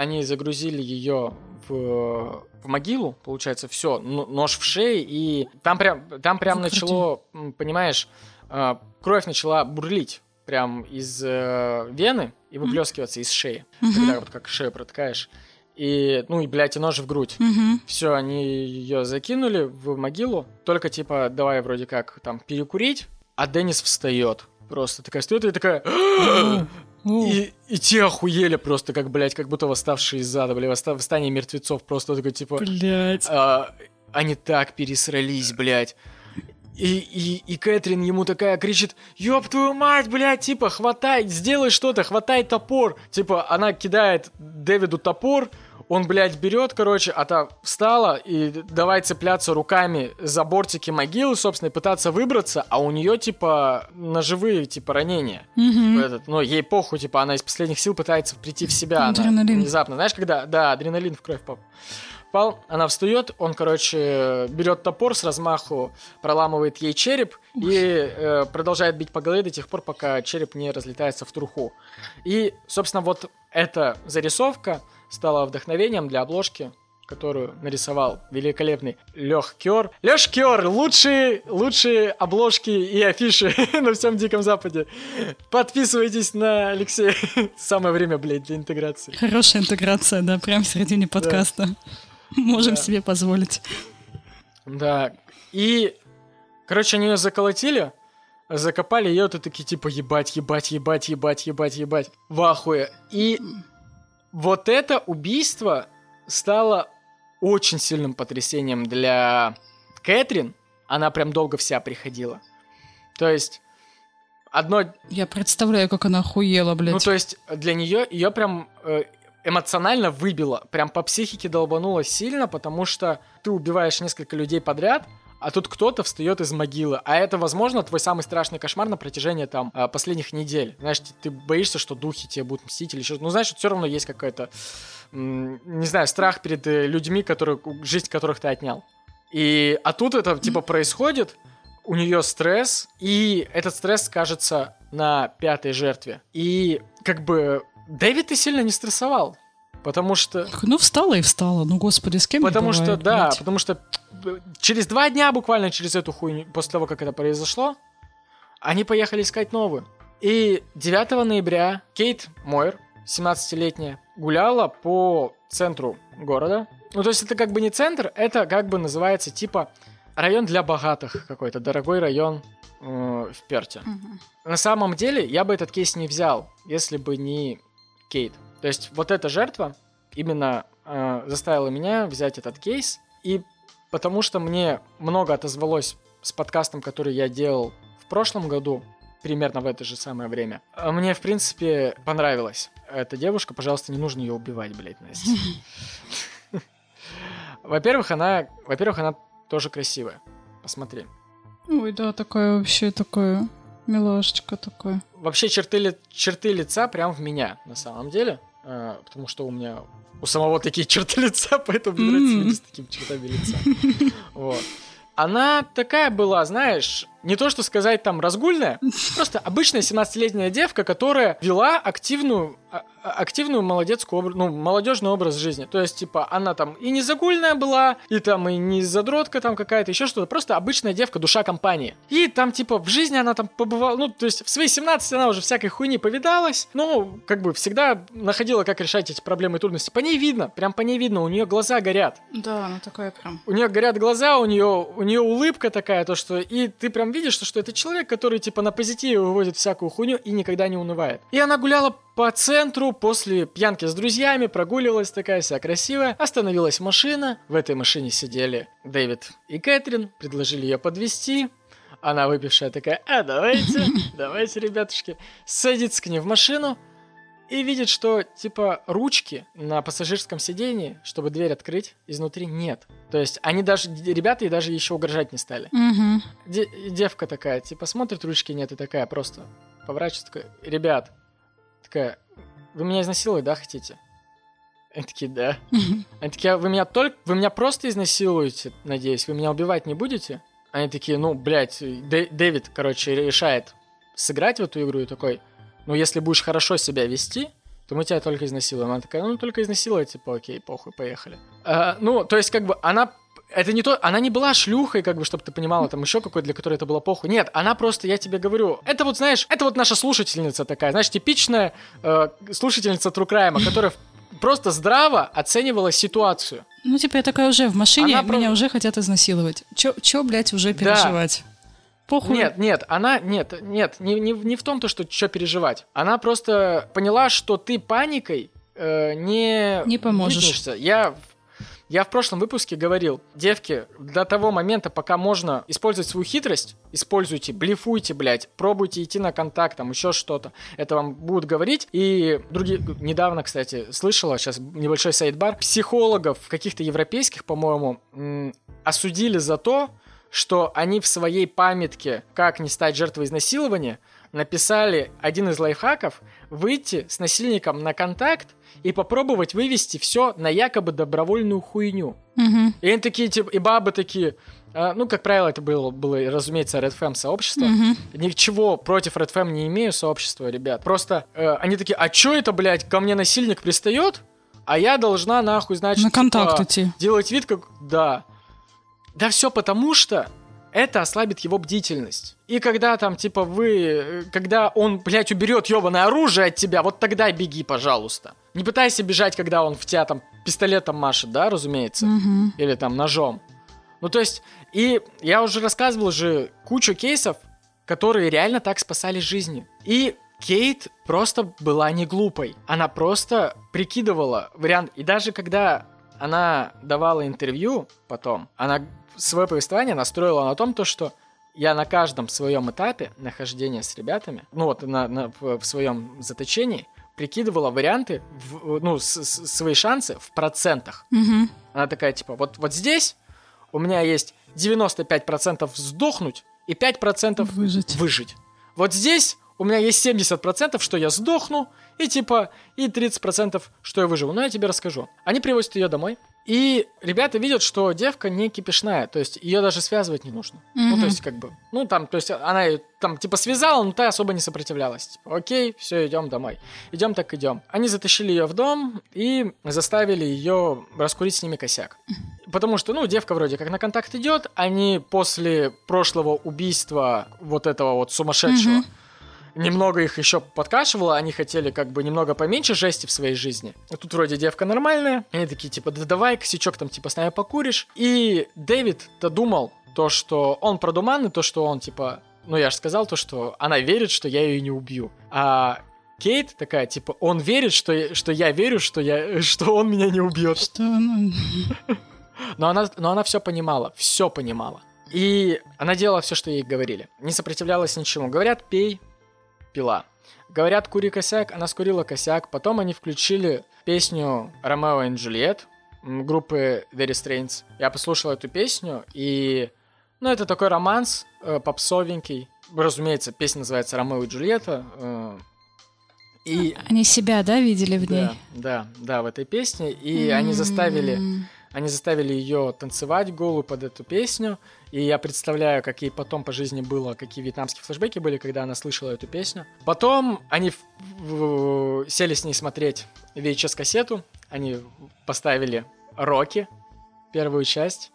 [SPEAKER 1] Они загрузили ее в, в могилу, получается, все, нож в шее, и там прям, там прям
[SPEAKER 2] Закрути.
[SPEAKER 1] начало, понимаешь, э, кровь начала бурлить прям из э, вены и выплескиваться из шеи,
[SPEAKER 2] Мгм.
[SPEAKER 1] когда вот как шею протыкаешь. И, ну и, блядь, и нож в грудь.
[SPEAKER 2] Мгм.
[SPEAKER 1] Все, они ее закинули в могилу. Только типа, давай вроде как там перекурить. А Деннис встает. Просто такая встает и такая... И, и те охуели просто, как, блядь, как будто восставшие из ада, блядь, восста- восстание мертвецов. Просто такой, типа...
[SPEAKER 2] Блять.
[SPEAKER 1] а, они так пересрались, блядь. И, и, и Кэтрин ему такая кричит, ёб твою мать, блядь, типа, хватай, сделай что-то, хватай топор. Типа, она кидает Дэвиду топор, он, блядь, берет, короче, а та встала и давай цепляться руками за бортики могилы, собственно, и пытаться выбраться, а у нее, типа, ножевые, типа, ранения.
[SPEAKER 2] Мгм.
[SPEAKER 1] Этот, ну, ей похуй, типа, она из последних сил пытается прийти в себя. она
[SPEAKER 2] Адреналин.
[SPEAKER 1] внезапно. Знаешь, когда, да, адреналин в кровь поп- попал, она встает, он, короче, берет топор с размаху, проламывает ей череп и э, продолжает бить по голове до тех пор, пока череп не разлетается в труху. И, собственно, вот эта зарисовка стала вдохновением для обложки которую нарисовал великолепный Лех Кер. Леш Кер, лучшие, лучшие обложки и афиши на всем Диком Западе. Подписывайтесь на Алексея. Самое время, блядь, для интеграции.
[SPEAKER 2] Хорошая интеграция, да, прям в середине подкаста. Можем
[SPEAKER 1] Да.
[SPEAKER 2] себе позволить.
[SPEAKER 1] Да. И, короче, они ее заколотили, закопали ее, ты такие, типа, ебать, ебать, ебать, ебать, ебать, ебать. В ахуе. И вот это убийство стало очень сильным потрясением для Кэтрин. Она прям долго вся приходила. То есть, одно
[SPEAKER 2] Я представляю, как она охуела, блядь.
[SPEAKER 1] ну, то есть для нее ее прям э, эмоционально выбило, прям по психике долбануло сильно, потому что ты убиваешь несколько людей подряд, а тут кто-то встает из могилы. А это, возможно, твой самый страшный кошмар на протяжении там э, последних недель. Знаешь, ты, боишься, что духи тебе будут мстить или что-то. Ну, знаешь, все равно есть какой-то, м, не знаю, страх перед э, людьми, которые, жизнь которых ты отнял. И, а тут это, типа, происходит, у нее стресс, и этот стресс скажется на пятой жертве. И, как бы, Дэвид и сильно не стрессовал. Потому что...
[SPEAKER 2] Ну, встала и встала. Ну, господи, с кем не
[SPEAKER 1] Потому что,
[SPEAKER 2] бывает,
[SPEAKER 1] да,
[SPEAKER 2] блядь.
[SPEAKER 1] потому что э, через два дня, буквально через эту хуйню, после того, как это произошло, они поехали искать новую. И 9 ноября Кейт Мойер, 17-летняя, гуляла по центру города. Ну, то есть это как бы не центр, это как бы называется типа район для богатых какой-то, дорогой район э, в Перте.
[SPEAKER 2] Мгм.
[SPEAKER 1] На самом деле, я бы этот кейс не взял, если бы не Кейт. То есть вот эта жертва именно э, заставила меня взять этот кейс, и потому что мне много отозвалось с подкастом, который я делал в прошлом году, примерно в это же самое время. А Мне, в принципе, понравилась эта девушка. Пожалуйста, не нужно ее убивать, блядь, Настя. Во-первых, она, во-первых, она тоже красивая. Посмотри.
[SPEAKER 2] Ой, да, такая вообще такая милашечка такая.
[SPEAKER 1] Вообще черты, ли- черты лица прям в меня, на самом деле. Э, потому что у меня у самого такие черты лица, поэтому мне нравится
[SPEAKER 2] М.
[SPEAKER 1] люди с такими чертами лица. Вот. Она такая была, знаешь, не то что сказать там разгульная, просто обычная 17-летняя девка, которая вела активную, а- а- активную молодецкую, обр- ну, молодежный образ жизни. То есть, типа, она там и не загульная была, и там и не задротка там какая-то, еще что-то. Просто обычная девка, душа компании. И там, типа, в жизни она там побывала, ну, то есть, в свои 17 она уже всякой хуйни повидалась, но, как бы, всегда находила, как решать эти проблемы и трудности. По ней видно, прям по ней видно, у нее глаза горят
[SPEAKER 2] Да, она такая прям.
[SPEAKER 1] у нее горят глаза, у нее, у нее улыбка такая, то что и ты прям видишь, что, что это человек, который типа на позитиве выводит всякую хуйню и никогда не унывает. И она гуляла по центру после пьянки с друзьями, прогуливалась такая вся красивая, остановилась машина, в этой машине сидели Дэвид и Кэтрин, предложили ее подвести. Она выпившая такая, а давайте, давайте, ребятушки, садится к ней в машину, и видит, что типа ручки на пассажирском сидении, чтобы дверь открыть, изнутри нет. То есть они даже, ребята и даже еще угрожать не стали.
[SPEAKER 2] Угу.
[SPEAKER 1] Де- девка такая, типа, смотрит, ручки нет, и такая просто поворачивается, такая, ребят, такая, вы меня изнасиловать, да, хотите? Они такие, да. Они такие, «А вы меня только, вы меня просто изнасилуете, надеюсь, вы меня убивать не будете? Они такие, ну, блядь, Дэ- Дэвид, короче, решает сыграть в эту игру и такой, ну, если будешь хорошо себя вести, то мы тебя только изнасилуем. Она такая, ну, только изнасиловать, типа, окей, похуй, поехали. А, ну, то есть, как бы, она это не то, она не была шлюхой, как бы, чтобы ты понимала, там еще какой для которой это было похуй. Нет, она просто, я тебе говорю, это вот, знаешь, это вот наша слушательница такая, знаешь, типичная э, слушательница Crime, которая просто здраво оценивала ситуацию.
[SPEAKER 2] Ну, типа, я такая уже в машине,
[SPEAKER 1] Она
[SPEAKER 2] меня
[SPEAKER 1] прав-
[SPEAKER 2] уже хотят изнасиловать. Чё, чё блядь, уже переживать? Похуй.
[SPEAKER 1] Нет, нет, она, нет, нет, не, не, не в том, то, что что переживать. Она просто поняла, что ты паникой э, не...
[SPEAKER 2] Не поможешь.
[SPEAKER 1] Я, я в прошлом выпуске говорил, девки, до того момента, пока можно использовать свою хитрость, используйте, блефуйте, блядь, пробуйте идти на контакт, там еще что-то. Это вам будут говорить. И другие... Недавно, кстати, слышала, сейчас небольшой сайт-бар, психологов каких-то европейских, по-моему, осудили за то, что они в своей памятке «Как не стать жертвой изнасилования» написали один из лайфхаков выйти с насильником на контакт и попробовать вывести все на якобы добровольную хуйню.
[SPEAKER 2] Мгм.
[SPEAKER 1] И они такие, типа, и бабы такие, а, ну, как правило, это было, было разумеется, Red Fam сообщество.
[SPEAKER 2] Мгм.
[SPEAKER 1] Ничего против Red Fam не имею сообщества, ребят. Просто э, они такие, а чё это, блядь, ко мне насильник пристает, а я должна, нахуй, значит,
[SPEAKER 2] На контакт
[SPEAKER 1] типа,
[SPEAKER 2] идти.
[SPEAKER 1] делать вид, как... Да. Да все потому, что это ослабит его бдительность. И когда там, типа, вы... э, Когда он, блядь, уберет ебаное оружие от тебя, вот тогда беги, пожалуйста. Не пытайся бежать, когда он в тебя там пистолетом машет, да, разумеется?
[SPEAKER 2] Мгм.
[SPEAKER 1] Или там ножом. Ну, то есть, и я уже рассказывал же кучу кейсов, которые реально так спасали жизни. И Кейт просто была не глупой. Она просто прикидывала вариант. И даже когда она давала интервью потом, она свое повествование настроила на том, то, что я на каждом своем этапе нахождения с ребятами, ну вот на, на- в, своем заточении, прикидывала варианты, в- ну, с- с- свои шансы в процентах.
[SPEAKER 2] Мгм.
[SPEAKER 1] Она такая, типа, вот, вот здесь у меня есть 95% сдохнуть и 5%
[SPEAKER 2] Выжить.
[SPEAKER 1] выжить. Вот здесь у меня есть 70%, что я сдохну, и типа, и 30%, что я выживу. Но я тебе расскажу. Они привозят ее домой, и ребята видят, что девка не кипишная, то есть ее даже связывать не нужно. Ну,
[SPEAKER 2] Мгм.
[SPEAKER 1] то есть, как бы, ну, там, то есть, она её там, типа, связала, но та особо не сопротивлялась. Типа, окей, все, идем домой. Идем так идем. Они затащили ее в дом и заставили ее раскурить с ними косяк. Потому что, ну, девка вроде как на контакт идет, они после прошлого убийства вот этого вот сумасшедшего
[SPEAKER 2] Мгм.
[SPEAKER 1] Немного их еще подкашивало, они хотели как бы немного поменьше жести в своей жизни. А Тут вроде девка нормальная, они такие типа, да давай, косячок там типа с нами покуришь. И Дэвид-то думал то, что он продуманный, то, что он типа, ну я же сказал то, что она верит, что я ее не убью. А Кейт такая, типа, он верит, что, я- что я верю, что, я, что он меня не убьет.
[SPEAKER 2] Что, ну,
[SPEAKER 1] Но она, но она все понимала, все понимала. И она делала все, что ей говорили. Не сопротивлялась ничему. Говорят, пей, пила. Говорят, кури косяк, она скурила косяк. Потом они включили песню Ромео и Джульет группы Very Strange. Я послушал эту песню, и... Ну, это такой романс э, попсовенький. Разумеется, песня называется «Ромео и Джульетта». э, и
[SPEAKER 2] они себя, да, видели в ней?
[SPEAKER 1] да, да, да, в этой песне. И они заставили. Они заставили ее танцевать голую под эту песню. И я представляю, как ей потом по жизни было, какие вьетнамские флешбеки были, когда она слышала эту песню. Потом они в- в- сели с ней смотреть VHS-кассету. Они поставили Рокки, первую часть,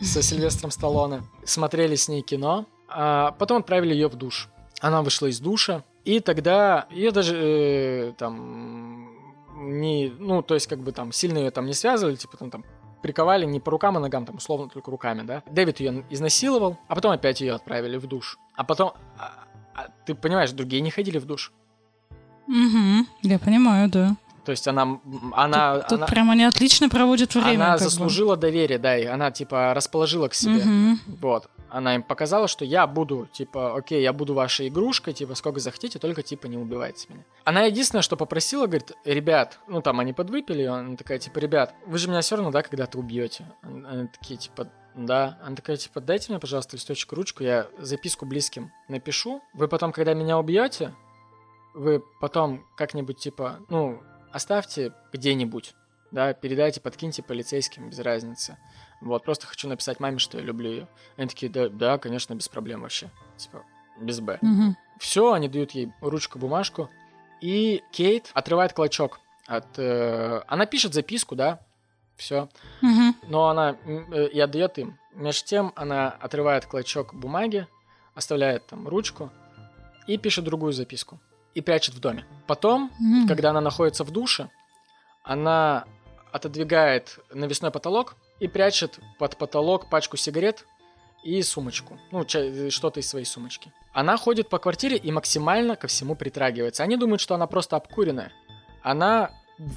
[SPEAKER 1] со Сильвестром Сталлоне. Смотрели с ней кино. А потом отправили ее в душ. Она вышла из душа. И тогда ее даже э, там не, ну, то есть как бы там сильно ее там не связывали, типа там, там приковали не по рукам и ногам, там условно только руками, да. Дэвид ее изнасиловал, а потом опять ее отправили в душ. А потом, а- а ты понимаешь, другие не ходили в душ.
[SPEAKER 2] Угу, я понимаю, да.
[SPEAKER 1] То есть она, она,
[SPEAKER 2] тут тут
[SPEAKER 1] она,
[SPEAKER 2] прям они отлично проводят время.
[SPEAKER 1] она
[SPEAKER 2] как бы.
[SPEAKER 1] заслужила доверие, да, и она типа расположила к себе.
[SPEAKER 2] Мгм.
[SPEAKER 1] Вот. Она им показала, что я буду, типа, окей, я буду вашей игрушкой, типа, сколько захотите, только, типа, не убивайте меня. Она единственное, что попросила, говорит, ребят, ну, там, они подвыпили, она такая, типа, ребят, вы же меня все равно, да, когда-то убьете. Они такие, типа, да. Она такая, типа, дайте мне, пожалуйста, листочек, ручку, я записку близким напишу. Вы потом, когда меня убьете, вы потом как-нибудь, типа, ну, оставьте где-нибудь, да, передайте, подкиньте полицейским, без разницы. Вот, просто хочу написать маме, что я люблю ее. Они такие, да, да, конечно, без проблем вообще. Типа, без Б.
[SPEAKER 2] Мгм.
[SPEAKER 1] Все, они дают ей ручку, бумажку. И Кейт отрывает клочок от... э, она пишет записку, да, все.
[SPEAKER 2] Мгм.
[SPEAKER 1] Но она э, и отдает им. Между тем она отрывает клочок бумаги, оставляет там ручку и пишет другую записку. И прячет в доме. Потом
[SPEAKER 2] Мгм.
[SPEAKER 1] когда она находится в душе, она отодвигает навесной потолок и прячет под потолок пачку сигарет и сумочку. Ну, ча- что-то из своей сумочки. Она ходит по квартире и максимально ко всему притрагивается. Они думают, что она просто обкуренная. Она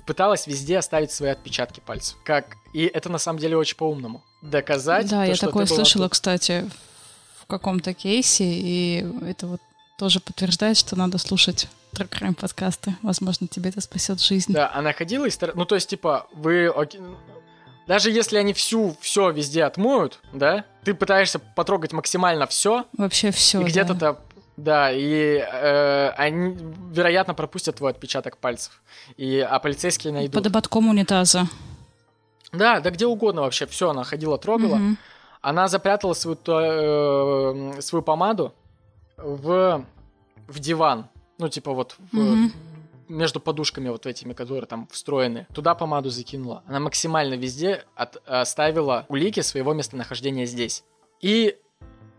[SPEAKER 1] пыталась везде оставить свои отпечатки пальцев. Как... И это на самом деле очень по-умному. Доказать,
[SPEAKER 2] Да,
[SPEAKER 1] то,
[SPEAKER 2] я
[SPEAKER 1] что
[SPEAKER 2] такое слышала,
[SPEAKER 1] тут.
[SPEAKER 2] кстати, в каком-то кейсе, и это вот тоже подтверждает, что надо слушать True Crime подкасты. Возможно, тебе это спасет жизнь.
[SPEAKER 1] Да, она ходила и. Ну, то есть, типа, вы... окей, Даже если они всю, все везде отмоют, да, ты пытаешься потрогать максимально все,
[SPEAKER 2] Вообще все.
[SPEAKER 1] и где-то-то, да, и э, они, вероятно, пропустят твой отпечаток пальцев. И, а полицейские найдут.
[SPEAKER 2] Под ободком унитаза.
[SPEAKER 1] Да, да где угодно вообще. Все, она ходила, трогала.
[SPEAKER 2] Мгм.
[SPEAKER 1] Она запрятала свою, то- э, свою помаду в, в диван. Ну, типа вот в-
[SPEAKER 2] Мгм.
[SPEAKER 1] между подушками вот этими, которые там встроены. Туда помаду закинула. Она максимально везде от- оставила улики своего местонахождения здесь. И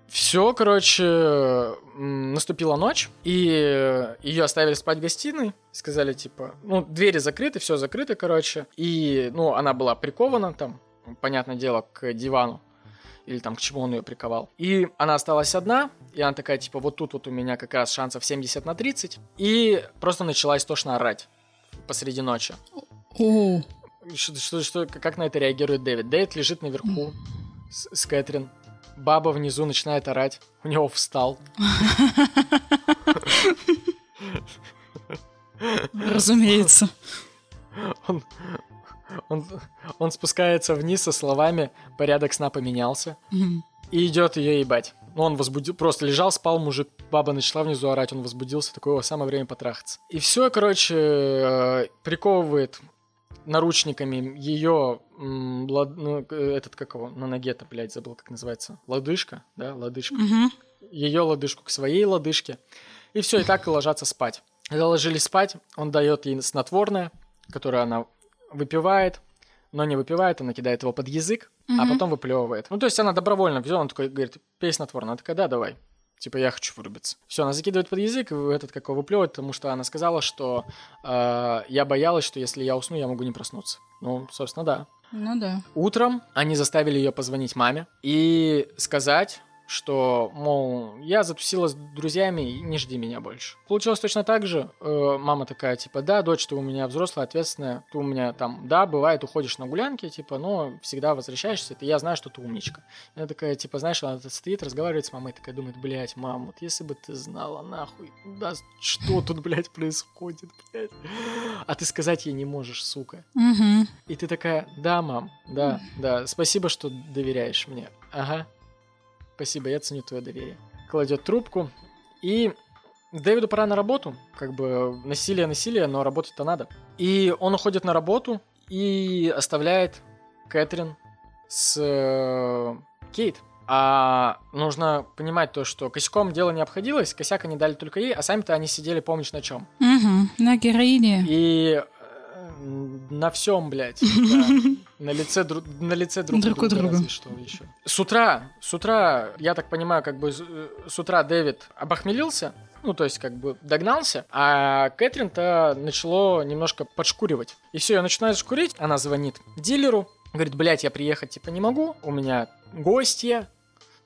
[SPEAKER 1] все, короче, наступила ночь, и ее оставили спать в гостиной, сказали, типа, ну, двери закрыты, все закрыто, короче, и, ну, она была прикована там, понятное дело, к дивану, или там к чему он ее приковал. И она осталась одна, и она такая, типа, вот тут вот у меня как раз шансов 70 на 30, и просто начала истошно орать посреди ночи.
[SPEAKER 2] О,
[SPEAKER 1] Что, что- что- как на это реагирует Дэвид? Дэвид лежит наверху с, с Кэтрин. Баба внизу начинает орать. У него встал.
[SPEAKER 2] разумеется.
[SPEAKER 1] Он, он, он спускается вниз со словами «порядок сна поменялся» и идет ее ебать. Ну, он возбудил, просто лежал, спал мужик, баба начала внизу орать, он возбудился, такое самое время потрахаться. И все, короче, э, приковывает наручниками ее, м, лад- ну, э, этот, как его, на ноге-то, блядь, забыл, как называется, лодыжка, да, лодыжка.
[SPEAKER 2] Мгм.
[SPEAKER 1] ее лодыжку к своей лодыжке. И все, и так и ложатся спать. Когда ложились спать, он дает ей снотворное, которое она выпивает, но не выпивает, она кидает его под язык, а
[SPEAKER 2] Мгм.
[SPEAKER 1] потом выплевывает. Ну, то есть она добровольно взяла, он такой говорит, пей снотворное. Она такая, да, давай. Типа, я хочу вырубиться. Все, она закидывает под язык, и этот как его выплевывает, потому что она сказала, что э, я боялась, что если я усну, я могу не проснуться. Ну, собственно, да.
[SPEAKER 2] Ну да.
[SPEAKER 1] Утром они заставили ее позвонить маме и сказать, что, мол, я затусила с друзьями, и не жди меня больше. Получилось точно так же. Э, мама такая, типа, да, дочь, ты у меня взрослая, ответственная, ты у меня там, да, бывает, уходишь на гулянки, типа, но всегда возвращаешься, ты, я знаю, что ты умничка. И она такая, типа, знаешь, она стоит, разговаривает с мамой, такая думает, блядь, мам, вот если бы ты знала, нахуй, да, что тут, блядь, происходит, блядь. А ты сказать ей не можешь, сука.
[SPEAKER 2] Мгм.
[SPEAKER 1] И ты такая, да, мам, да, да, спасибо, что доверяешь мне. Ага, спасибо, я ценю твое доверие. Кладет трубку, и Дэвиду пора на работу, как бы насилие, насилие, но работать-то надо. И он уходит на работу и оставляет Кэтрин с э, Кейт. А нужно понимать то, что косяком дело не обходилось, косяк они дали только ей, а сами-то они сидели, помнишь, на чем?
[SPEAKER 2] Угу, на героине.
[SPEAKER 1] И э, на всем, блядь. да. На лице, дру- на лице друг,
[SPEAKER 2] Друг у
[SPEAKER 1] друга,
[SPEAKER 2] друга.
[SPEAKER 1] разве что еще. С утра, с утра, я так понимаю, как бы с э, с утра Дэвид обохмелился, ну, то есть, как бы догнался, а Кэтрин-то начало немножко подшкуривать. И все, я начинаю шкурить, она звонит дилеру, говорит, блядь, я приехать, типа, не могу, у меня гостья,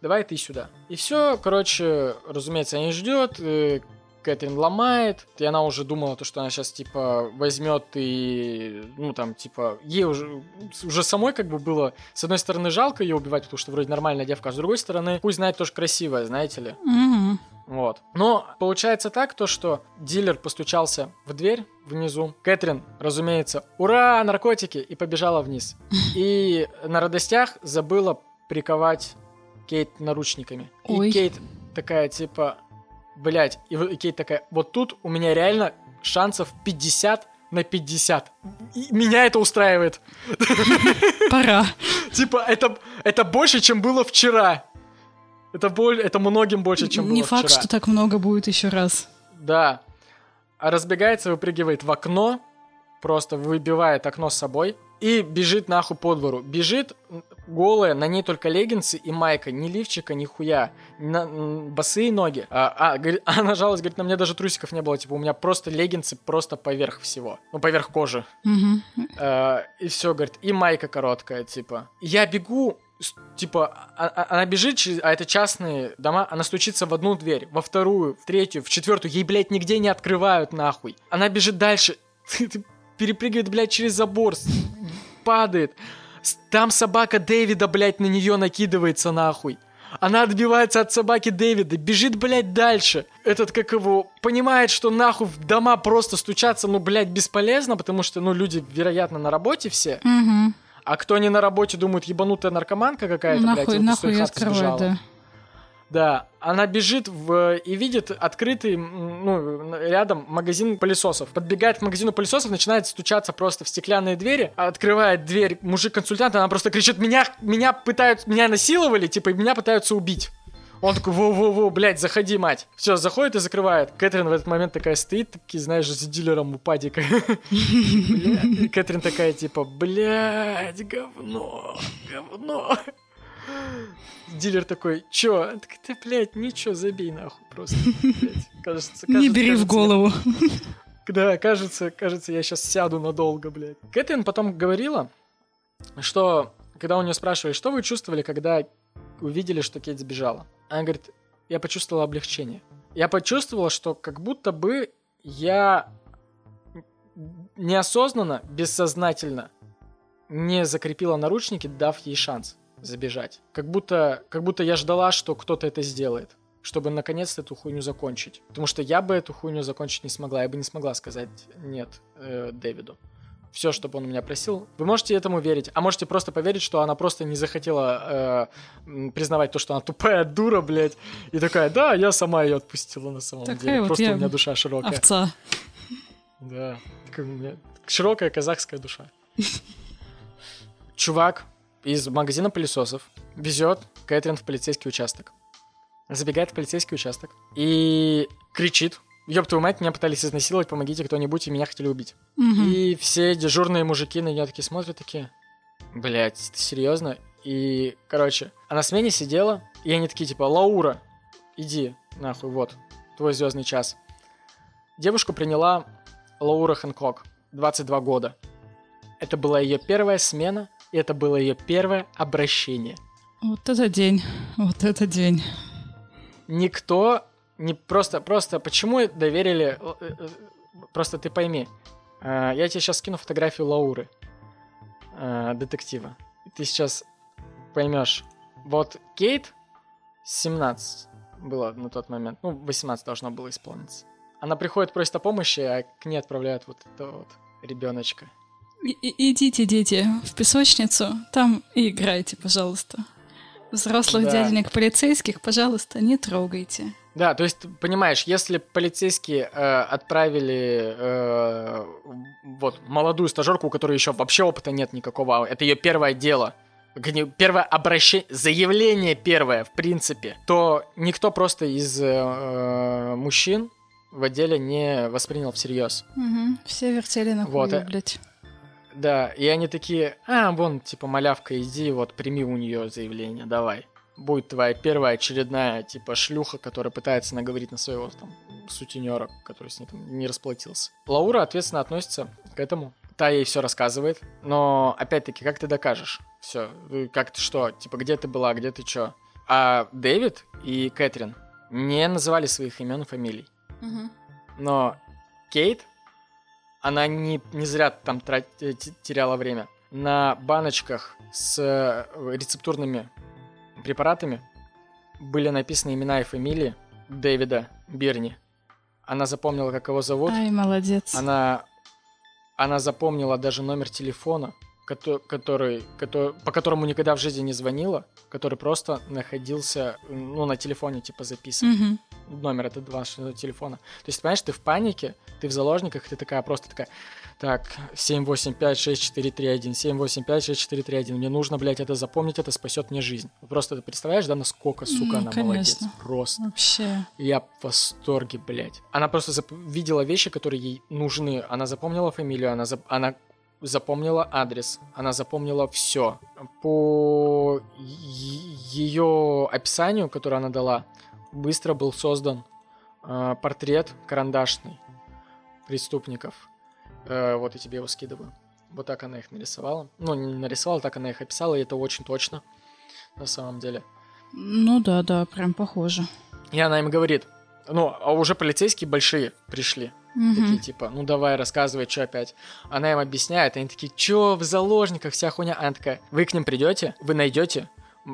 [SPEAKER 1] давай ты сюда. И все, короче, разумеется, не ждет, э, Кэтрин ломает, и она уже думала, то, что она сейчас, типа, возьмет и, ну, там, типа, ей уже, уже самой, как бы, было, с одной стороны, жалко ее убивать, потому что вроде нормальная девка, а с другой стороны, пусть знает, тоже красивая, знаете ли.
[SPEAKER 2] Мгм.
[SPEAKER 1] Вот. Но получается так, то, что дилер постучался в дверь внизу. Кэтрин, разумеется, ура, наркотики, и побежала вниз. И на радостях забыла приковать Кейт наручниками.
[SPEAKER 2] Ой.
[SPEAKER 1] И Кейт такая, типа, блядь, и, и Кейт такая, вот тут у меня реально шансов 50 на 50. И меня это устраивает.
[SPEAKER 2] Пора.
[SPEAKER 1] Типа, это, это больше, чем было вчера. Это, боль, это многим больше, чем было
[SPEAKER 2] Не факт,
[SPEAKER 1] вчера.
[SPEAKER 2] что так много будет еще раз.
[SPEAKER 1] Да. А разбегается, выпрыгивает в окно, просто выбивает окно с собой и бежит нахуй по двору. Бежит голая, на ней только леггинсы и майка, ни лифчика, ни хуя, на, босые ноги. А, а, говорит- она жалуется, говорит, на мне даже трусиков не было, типа у меня просто леггинсы просто поверх всего, ну поверх кожи.
[SPEAKER 2] Мгм.
[SPEAKER 1] Э, и все, говорит, и майка короткая, типа. Я бегу, типа, а- а- она бежит, а это частные дома, она стучится в одну дверь, во вторую, в третью, в четвертую, ей, блядь, нигде не открывают, нахуй. Она бежит дальше, перепрыгивает, блядь, через забор, падает. Там собака Дэвида, блядь, на нее накидывается, нахуй. Она отбивается от собаки Дэвида, бежит, блядь, дальше. Этот, как его, понимает, что нахуй в дома просто стучаться, ну, блядь, бесполезно, потому что, ну, люди, вероятно, на работе все.
[SPEAKER 2] Мгм.
[SPEAKER 1] А кто не на работе, думают, ебанутая наркоманка какая-то, блядь,
[SPEAKER 2] Нахуй,
[SPEAKER 1] из
[SPEAKER 2] нахуй открывает,
[SPEAKER 1] сбежала.
[SPEAKER 2] да.
[SPEAKER 1] Да, она бежит в, и видит открытый, ну, рядом магазин пылесосов. Подбегает к магазину пылесосов, начинает стучаться просто в стеклянные двери, открывает дверь мужик-консультант, она просто кричит, меня, меня пытаются, меня насиловали, типа, меня пытаются убить. Он такой, во-во-во, блядь, заходи, мать. Все, заходит и закрывает. Кэтрин в этот момент такая стоит, таки, знаешь, за дилером у падика. Кэтрин такая, типа, блядь, говно, говно. Дилер такой, чё? Она такая, да, блядь, ничего, забей нахуй просто. блядь». Кажется,
[SPEAKER 2] Не
[SPEAKER 1] кажется-
[SPEAKER 2] бери в
[SPEAKER 1] кажется,
[SPEAKER 2] голову.
[SPEAKER 1] Да, кажется, кажется, я сейчас сяду надолго, блядь. Кэтрин потом говорила, что, когда у нее спрашивали, что вы чувствовали, когда увидели, что Кейт сбежала? Она говорит, я почувствовала облегчение. Я почувствовала, что как будто бы я неосознанно, бессознательно не закрепила наручники, дав ей шанс забежать. Как будто, как будто я ждала, что кто-то это сделает, чтобы наконец-то эту хуйню закончить. Потому что я бы эту хуйню закончить не смогла. Я бы не смогла сказать нет э, Дэвиду. Все, что бы он у меня просил. Вы можете этому верить, а можете просто поверить, что она просто не захотела э, признавать то, что она тупая дура, блядь. И такая, да, я сама ее отпустила на самом
[SPEAKER 2] Такая
[SPEAKER 1] деле.
[SPEAKER 2] вот
[SPEAKER 1] Просто
[SPEAKER 2] я
[SPEAKER 1] у меня душа широкая.
[SPEAKER 2] Овца.
[SPEAKER 1] Да, такая у меня широкая казахская душа. Чувак из магазина пылесосов везет Кэтрин в полицейский участок. Забегает в полицейский участок и кричит. Ёб твою мать, меня пытались изнасиловать, помогите кто-нибудь, и меня хотели убить.
[SPEAKER 2] Мгм.
[SPEAKER 1] И все дежурные мужики на нее такие смотрят, такие, блядь, ты серьезно? И, короче, она смене сидела, и они такие, типа, Лаура, иди, нахуй, вот, твой звездный час. Девушку приняла Лаура Хэнкок, 22 года. Это была ее первая смена, и это было ее первое обращение.
[SPEAKER 2] Вот это день. Вот это день.
[SPEAKER 1] Никто не просто, просто, почему доверили, э, э, просто ты пойми, э, я тебе сейчас скину фотографию Лауры, детектива, и ты сейчас поймешь, вот Кейт 17 было на тот момент, ну, 18 должно было исполниться. Она приходит, просит о помощи, а к ней отправляют вот этого вот ребеночка.
[SPEAKER 2] И- идите, дети, в песочницу, там и играйте, пожалуйста. Взрослых
[SPEAKER 1] Да.
[SPEAKER 2] дяденек полицейских, пожалуйста, не трогайте.
[SPEAKER 1] Да, то есть, понимаешь, если полицейские э, отправили э, вот молодую стажерку, у которой еще вообще опыта нет никакого, это ее первое дело, первое обращение, заявление первое, в принципе, то никто просто из э, мужчин в отделе не воспринял всерьез.
[SPEAKER 2] Угу. Все вертели на
[SPEAKER 1] Вот,
[SPEAKER 2] хуе,
[SPEAKER 1] э,
[SPEAKER 2] блядь.
[SPEAKER 1] Да, и они такие, а, вон, типа, малявка, иди, вот, прими у нее заявление, давай. Будет твоя первая очередная, типа, шлюха, которая пытается наговорить на своего, там, сутенера, который с ней там не расплатился. Лаура ответственно относится к этому. Та ей все рассказывает, но, опять-таки, как ты докажешь? Все, как ты что, типа, где ты была, где ты что? А Дэвид и Кэтрин не называли своих имен и фамилий.
[SPEAKER 2] Мгм.
[SPEAKER 1] Но Кейт, она не, не зря там трат- э, те- теряла время. На баночках с э, рецептурными препаратами были написаны имена и фамилии Дэвида Бирни. Она запомнила, как его зовут.
[SPEAKER 2] Ай, молодец.
[SPEAKER 1] Она, она запомнила даже номер телефона, кото- который, кото- по которому никогда в жизни не звонила, который просто находился ну, на телефоне, типа, записан
[SPEAKER 2] Мгм.
[SPEAKER 1] номер это два телефона. То есть, понимаешь, ты в панике, ты в заложниках, ты такая просто такая, так, 7856431, 7856431, мне нужно, блядь, это запомнить, это спасет мне жизнь. Просто ты представляешь, да, насколько, сука,
[SPEAKER 2] Ну,
[SPEAKER 1] она молодец.
[SPEAKER 2] конечно.
[SPEAKER 1] Просто.
[SPEAKER 2] Вообще.
[SPEAKER 1] Я в восторге, блядь. Она просто зап- видела вещи, которые ей нужны. Она запомнила фамилию, она, зап- она запомнила адрес, она запомнила все. По ее описанию, которое она дала, быстро был создан э, портрет карандашный преступников. Э, вот я тебе его скидываю. Вот так она их нарисовала. Ну, не нарисовала, так она их описала, и это очень точно на самом деле.
[SPEAKER 2] Ну да, да, прям похоже.
[SPEAKER 1] И она им говорит, ну, а уже полицейские большие пришли.
[SPEAKER 2] Мгм.
[SPEAKER 1] Такие типа, ну давай, рассказывай, что опять. Она им объясняет, они такие, чё, в заложниках, вся хуйня. Она такая, вы к ним придете, вы найдете.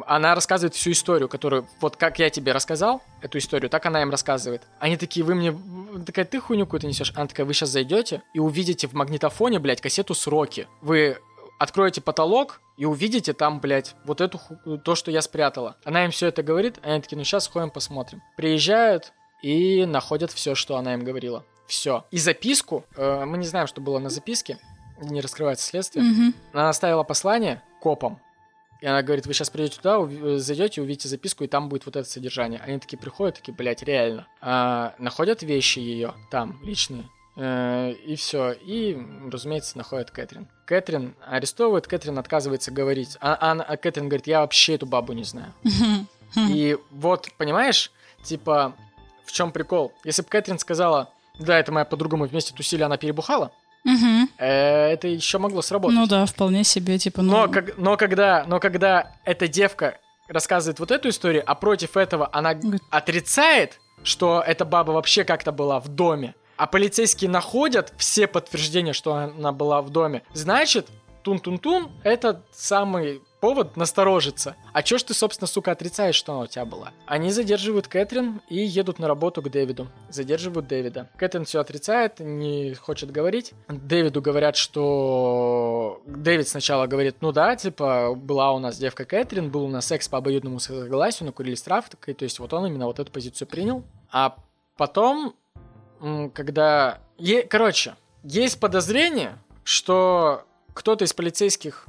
[SPEAKER 1] Она рассказывает всю историю, которую, вот как я тебе рассказал, эту историю, так она им рассказывает. Они такие, вы мне, такая, ты хуйню какую-то несешь. Она такая, вы сейчас зайдете и увидите в магнитофоне, блядь, кассету «Сроки». Вы откроете потолок и увидите там, блядь, вот эту то, что я спрятала. Она им все это говорит, они такие, ну сейчас сходим посмотрим. Приезжают и находят все, что она им говорила. Все. И записку, э, мы не знаем, что было на записке, не раскрывается следствие.
[SPEAKER 2] Мгм.
[SPEAKER 1] Она оставила послание копам. И она говорит, вы сейчас придете туда, уви- зайдете, увидите записку, и там будет вот это содержание. Они такие приходят, такие, блядь, реально. А, находят вещи ее там, личные. Э, и все. И, разумеется, находят Кэтрин. Кэтрин арестовывают, Кэтрин отказывается говорить. А, а а Кэтрин говорит, я вообще эту бабу не знаю. И вот, понимаешь, типа, в чем прикол? Если бы Кэтрин сказала, да, это моя подруга, мы вместе тусили, она перебухала, э, это еще могло сработать.
[SPEAKER 2] Ну да, вполне себе, типа, ну...
[SPEAKER 1] Но, как- но, когда, но когда эта девка рассказывает вот эту историю, а против этого она
[SPEAKER 2] Говорит.
[SPEAKER 1] отрицает, что эта баба вообще как-то была в доме, а полицейские находят все подтверждения, что она была в доме, значит, тун-тун-тун, это самый повод насторожиться. А чё ж ты, собственно, сука, отрицаешь, что она у тебя была? Они задерживают Кэтрин и едут на работу к Дэвиду. Задерживают Дэвида. Кэтрин все отрицает, не хочет говорить. Дэвиду говорят, что... Дэвид сначала говорит, ну да, типа, была у нас девка Кэтрин, был у нас секс по обоюдному согласию, накурились травкой, то есть вот он именно вот эту позицию принял. А потом, когда... Е- Короче, есть подозрение, что кто-то из полицейских,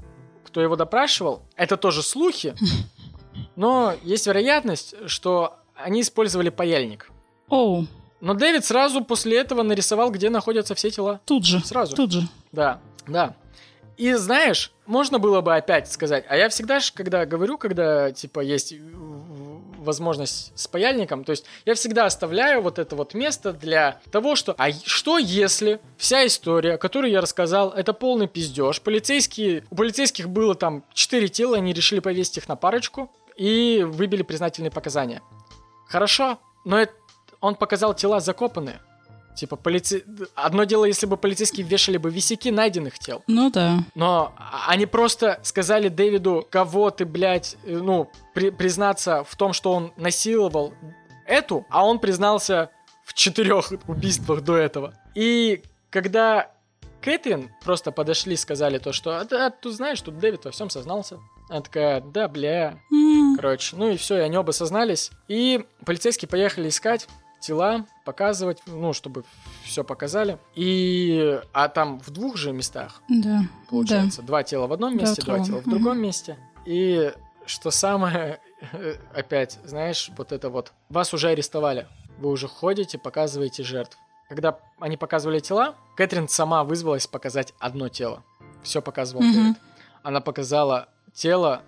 [SPEAKER 1] кто его допрашивал, это тоже слухи, но есть вероятность, что они использовали паяльник.
[SPEAKER 2] Оу,
[SPEAKER 1] Но Дэвид сразу после этого нарисовал, где находятся все тела.
[SPEAKER 2] тут же,
[SPEAKER 1] Сразу.
[SPEAKER 2] тут же.
[SPEAKER 1] Да, да. И знаешь, можно было бы опять сказать, а я всегда ж, когда говорю, когда, типа, есть возможность с паяльником, то есть я всегда оставляю вот это вот место для того, что, а что если вся история, которую я рассказал, это полный пиздеж, полицейские, у полицейских было там четыре тела, они решили повесить их на парочку и выбили признательные показания. Хорошо, но это- он показал тела закопанные. Типа, полице... одно дело, если бы полицейские вешали бы висяки найденных тел.
[SPEAKER 2] Ну да.
[SPEAKER 1] Но они просто сказали Дэвиду, кого ты, блядь, э, ну, при- признаться в том, что он насиловал эту, а он признался в четырех убийствах до этого. И когда Кэтрин просто подошли и сказали то, что «А, да, ты знаешь, тут Дэвид во всем сознался. Она такая, да, бля. Короче, ну и все, и они оба сознались. И полицейские поехали искать тела, показывать, ну, чтобы все показали. И... А там в двух же местах,
[SPEAKER 2] Да.
[SPEAKER 1] получается. Два тела в одном
[SPEAKER 2] Два
[SPEAKER 1] месте, два
[SPEAKER 2] трупа.
[SPEAKER 1] тела в другом месте. И что самое, опять, знаешь, вот это вот, вас уже арестовали. Вы уже ходите, показываете жертв. Когда они показывали тела, Кэтрин сама вызвалась показать одно тело. Все показывал
[SPEAKER 2] Мгм.
[SPEAKER 1] Дэвид. Она показала тело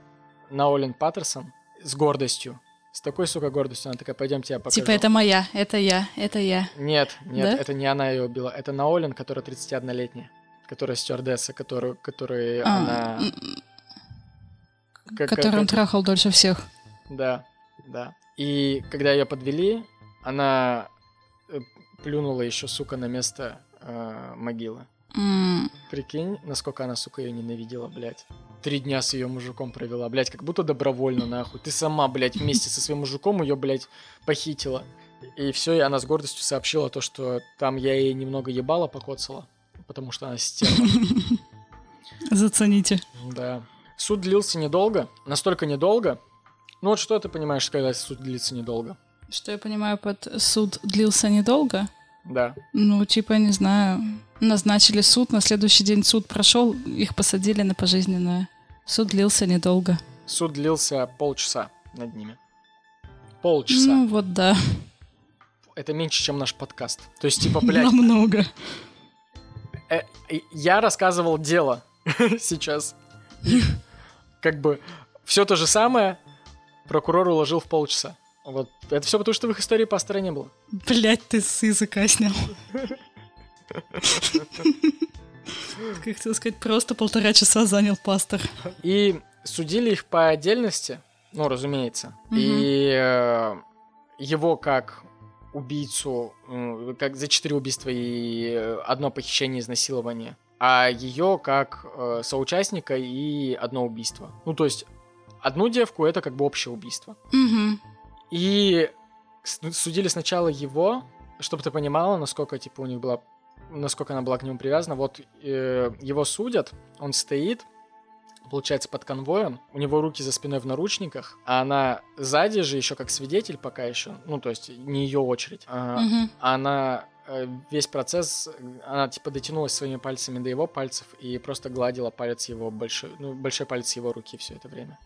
[SPEAKER 1] Наолин Паттерсон с гордостью. С такой, сука, гордостью. Она такая, пойдемте я покажу.
[SPEAKER 2] Типа, это моя, это я, это я.
[SPEAKER 1] Нет, нет,
[SPEAKER 2] Да?
[SPEAKER 1] это не она ее убила. Это Наолин, которая 31-летняя. Которая стюардесса, которую, которой
[SPEAKER 2] А,
[SPEAKER 1] она... как-
[SPEAKER 2] который он
[SPEAKER 1] как-
[SPEAKER 2] трахал дольше всех.
[SPEAKER 1] Да, да. И когда ее подвели, она э, плюнула еще, сука, на место э, могилы.
[SPEAKER 2] М,
[SPEAKER 1] Прикинь, насколько она, сука, ее ненавидела, блядь. Три дня с ее мужиком провела, блядь, как будто добровольно, нахуй. Ты сама, блядь, вместе со своим мужиком ее, блядь, похитила. И все, и она с гордостью сообщила то, что там я ей немного ебала покоцала, потому что она стерва.
[SPEAKER 2] Зацените.
[SPEAKER 1] Да. Суд длился недолго, настолько недолго. Ну вот что ты понимаешь, когда суд длится недолго?
[SPEAKER 2] Что я понимаю, под суд длился недолго.
[SPEAKER 1] Да.
[SPEAKER 2] Ну, типа, не знаю, назначили суд, на следующий день суд прошел, их посадили на пожизненное. Суд длился недолго.
[SPEAKER 1] Суд длился полчаса над ними. Полчаса.
[SPEAKER 2] Ну, вот да,
[SPEAKER 1] Это меньше, чем наш подкаст. То есть, типа, блядь,
[SPEAKER 2] намного.
[SPEAKER 1] э, я рассказывал дело сейчас. Как бы все то же самое прокурор уложил в полчаса. Вот. Это все потому, что в их истории пастора не было.
[SPEAKER 2] Блять, ты с языка снял. Как хотел сказать, просто полтора часа занял пастор.
[SPEAKER 1] И судили их по отдельности, ну, разумеется. И э, его как убийцу, э, как за четыре убийства и одно похищение, изнасилование, а ее как э, соучастника и одно убийство. Ну, то есть одну девку это как бы общее убийство.
[SPEAKER 2] Мгм.
[SPEAKER 1] И с- судили сначала его, чтобы ты понимала, насколько типа у них была, насколько она была к нему привязана. Вот э, его судят, он стоит, получается под конвоем, у него руки за спиной в наручниках, а она сзади же еще как свидетель пока еще, ну то есть не ее очередь. А,
[SPEAKER 2] Мгм.
[SPEAKER 1] она э, весь процесс, она типа дотянулась своими пальцами до его пальцев и просто гладила палец его большой, ну большой палец его руки все это время.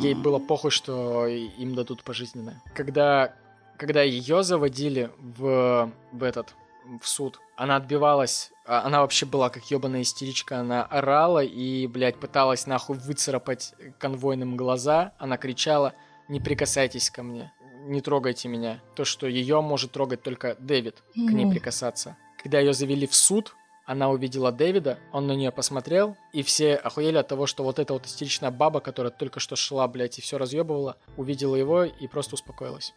[SPEAKER 1] Ей было похуй, что им дадут пожизненное. Когда, когда ее заводили в, в этот в суд, она отбивалась, а, она вообще была как ебаная истеричка, она орала и, блядь, пыталась нахуй выцарапать конвойным глаза, она кричала, не прикасайтесь ко мне, не трогайте меня. То, что ее может трогать только Дэвид, к ней прикасаться. Когда ее завели в суд, она увидела Дэвида, он на нее посмотрел, и все охуели от того, что вот эта вот истеричная баба, которая только что шла, блядь, и все разъебывала, увидела его и просто успокоилась.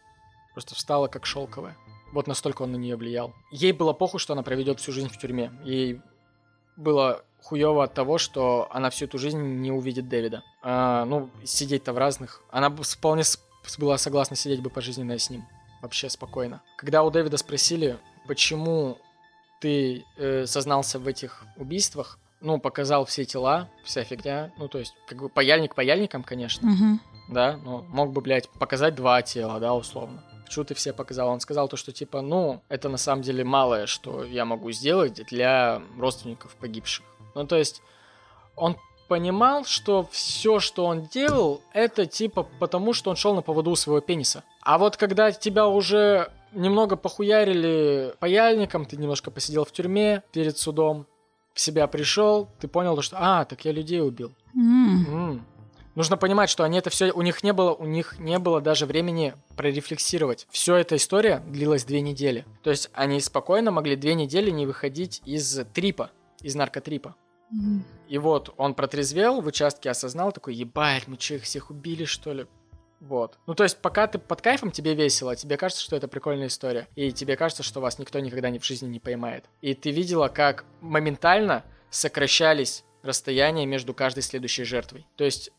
[SPEAKER 1] Просто встала как шелковая. Вот настолько он на нее влиял. Ей было похуй, что она проведет всю жизнь в тюрьме. Ей было хуево от того, что она всю эту жизнь не увидит Дэвида. А, ну, сидеть-то в разных. Она бы вполне была согласна сидеть бы пожизненно с ним. Вообще спокойно. Когда у Дэвида спросили, почему ты э, сознался в этих убийствах, ну, показал все тела, вся фигня, ну, то есть, как бы паяльник паяльником, конечно,
[SPEAKER 2] Мгм.
[SPEAKER 1] да, но мог бы, блядь, показать два тела, да, условно. Почему ты все показал? Он сказал то, что, типа, ну, это на самом деле малое, что я могу сделать для родственников погибших. Ну, то есть, он понимал, что все, что он делал, это, типа, потому что он шел на поводу у своего пениса. А вот когда тебя уже немного похуярили паяльником, ты немножко посидел в тюрьме перед судом, в себя пришел, ты понял, что, а, так я людей убил.
[SPEAKER 2] М.
[SPEAKER 1] М. Нужно понимать, что они это все, у них не было, у них не было даже времени прорефлексировать. Все эта история длилась две недели. То есть они спокойно могли две недели не выходить из трипа, из наркотрипа.
[SPEAKER 2] М.
[SPEAKER 1] И вот он протрезвел, в участке осознал, такой, ебать, мы че, их всех убили, что ли? Вот. Ну, то есть, пока ты под кайфом, тебе весело, тебе кажется, что это прикольная история. И тебе кажется, что вас никто никогда ни в жизни не поймает. И ты видела, как моментально сокращались расстояния между каждой следующей жертвой. То есть,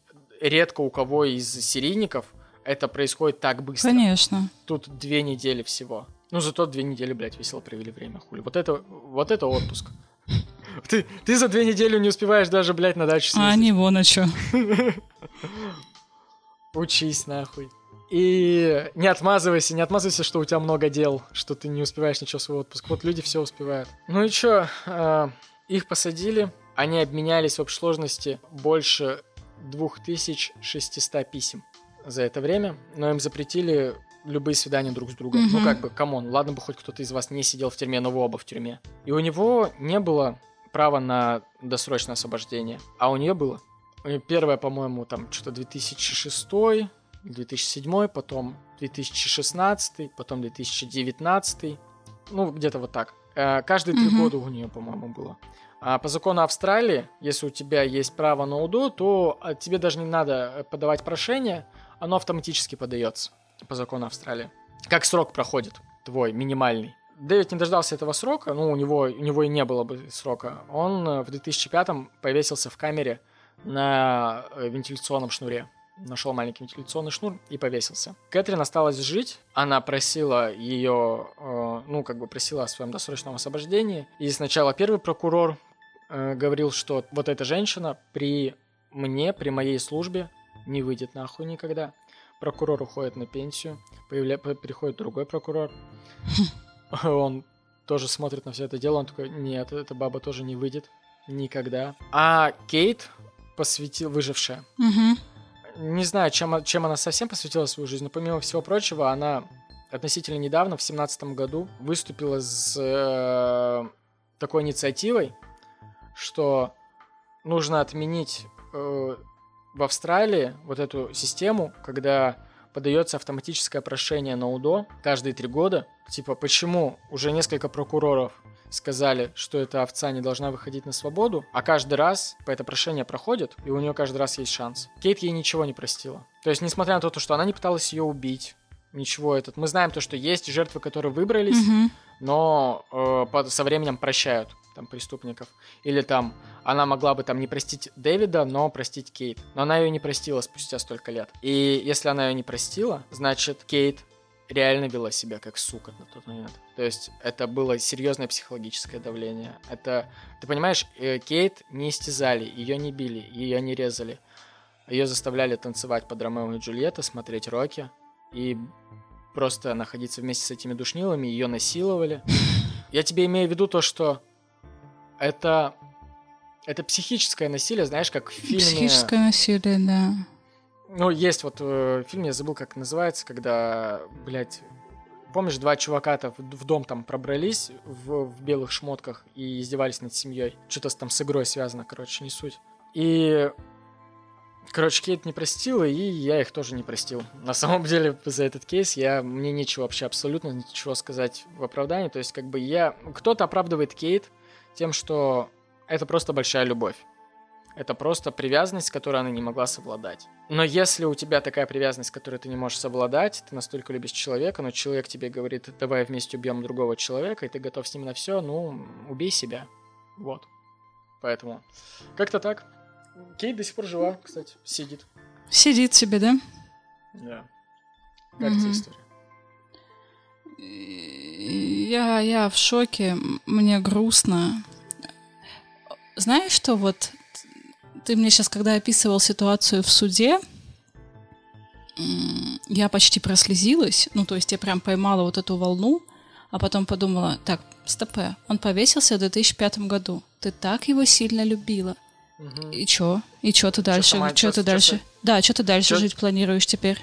[SPEAKER 1] редко у кого из серийников это происходит так быстро.
[SPEAKER 2] Конечно.
[SPEAKER 1] Тут две недели всего. Ну, зато две недели, блядь, весело провели время, хули. Вот это, вот это отпуск. Ты, ты за две недели не успеваешь даже, блядь, на дачу
[SPEAKER 2] А
[SPEAKER 1] съездить.
[SPEAKER 2] не вон а чё.
[SPEAKER 1] Учись нахуй. И не отмазывайся, не отмазывайся, что у тебя много дел, что ты не успеваешь ничего в свой отпуск. Вот люди все успевают. Ну и чё, а, их посадили, они обменялись в общей сложности больше 2600 писем за это время, но им запретили любые свидания друг с другом. Ну
[SPEAKER 2] Мгм.
[SPEAKER 1] как бы, come on, ладно бы хоть кто-то из вас не сидел в тюрьме, но вы оба в тюрьме. И у него не было права на досрочное освобождение, а у нее было. Неё первое, по-моему, там что-то 2006, 2007, потом 2016, потом 2019, ну где-то вот так. Э, Каждые три
[SPEAKER 2] Мгм.
[SPEAKER 1] года у нее, по-моему, было. А по закону Австралии, если у тебя есть право на УДО, то а, тебе даже не надо э, подавать прошение, оно автоматически подается по закону Австралии. Как срок проходит твой минимальный. Дэвид не дождался этого срока, ну, у него, у него и не было бы срока. Он э, в 2005 повесился в камере на э, вентиляционном шнуре. Нашел маленький вентиляционный шнур и повесился. Кэтрин осталась жить. Она просила ее, э, ну, как бы просила о своем досрочном освобождении. И сначала первый прокурор э, говорил, что вот эта женщина при мне, при моей службе не выйдет нахуй никогда. Прокурор уходит на пенсию, появля... приходит другой прокурор. Он тоже смотрит на все это дело, он такой, нет, эта баба тоже не выйдет никогда. А Кейт посвятил, выжившая,
[SPEAKER 2] Мгм.
[SPEAKER 1] не знаю, чем, чем она совсем посвятила свою жизнь, но помимо всего прочего, она относительно недавно, в семнадцатом году, выступила с э, такой инициативой, что нужно отменить э, в Австралии вот эту систему, когда подается автоматическое прошение на УДО каждые три года. Типа, почему уже несколько прокуроров сказали, что эта овца не должна выходить на свободу, а каждый раз по это прошение проходит, и у нее каждый раз есть шанс. Кейт ей ничего не простила. То есть, несмотря на то, что она не пыталась ее убить, ничего этот. Мы знаем то, что есть жертвы, которые выбрались,
[SPEAKER 2] Мгм.
[SPEAKER 1] но э, под- со временем прощают там преступников. Или там она могла бы там не простить Дэвида, но простить Кейт. Но она ее не простила спустя столько лет. И если она ее не простила, значит Кейт реально вела себя как сука на тот момент. То есть это было серьезное психологическое давление. Это, ты понимаешь, э, Кейт не истязали, ее не били, ее не резали. Ее заставляли танцевать под Ромео и Джульетта, смотреть Рокки и просто находиться вместе с этими душнилами, ее насиловали. Я тебе имею в виду то, что это это психическое насилие, знаешь, как в фильме.
[SPEAKER 2] Психическое насилие, да.
[SPEAKER 1] Ну, есть вот э, фильм, я забыл, как называется, когда, блядь, помнишь, два чувака-то в, в дом там пробрались в, в белых шмотках и издевались над семьей. Что-то там с игрой связано, короче, не суть. И, короче, Кейт не простила, и я их тоже не простил. На самом деле, за этот кейс я, мне нечего вообще абсолютно ничего сказать в оправдании. То есть, как бы я... Кто-то оправдывает Кейт тем, что это просто большая любовь. Это просто привязанность, с которой она не могла совладать. Но если у тебя такая привязанность, которой ты не можешь совладать, ты настолько любишь человека, но человек тебе говорит, давай вместе убьем другого человека, и ты готов с ним на все, ну, убей себя. Вот. Поэтому как-то так. Кейт до сих пор жива, кстати, сидит.
[SPEAKER 2] Сидит себе, да?
[SPEAKER 1] Да. Как
[SPEAKER 2] Мгм.
[SPEAKER 1] тебе история?
[SPEAKER 2] Я, я в шоке, мне грустно. Знаешь что, вот ты мне сейчас, когда описывал ситуацию в суде, я почти прослезилась, ну, то есть я прям поймала вот эту волну, а потом подумала, так, стопе, он повесился в 2005 году, ты так его сильно любила.
[SPEAKER 1] Мгм.
[SPEAKER 2] И чё? И чё ты дальше? Чё
[SPEAKER 1] чё-
[SPEAKER 2] ты
[SPEAKER 1] чё
[SPEAKER 2] дальше?
[SPEAKER 1] ты-
[SPEAKER 2] Да, чё ты дальше
[SPEAKER 1] чё-
[SPEAKER 2] жить планируешь теперь?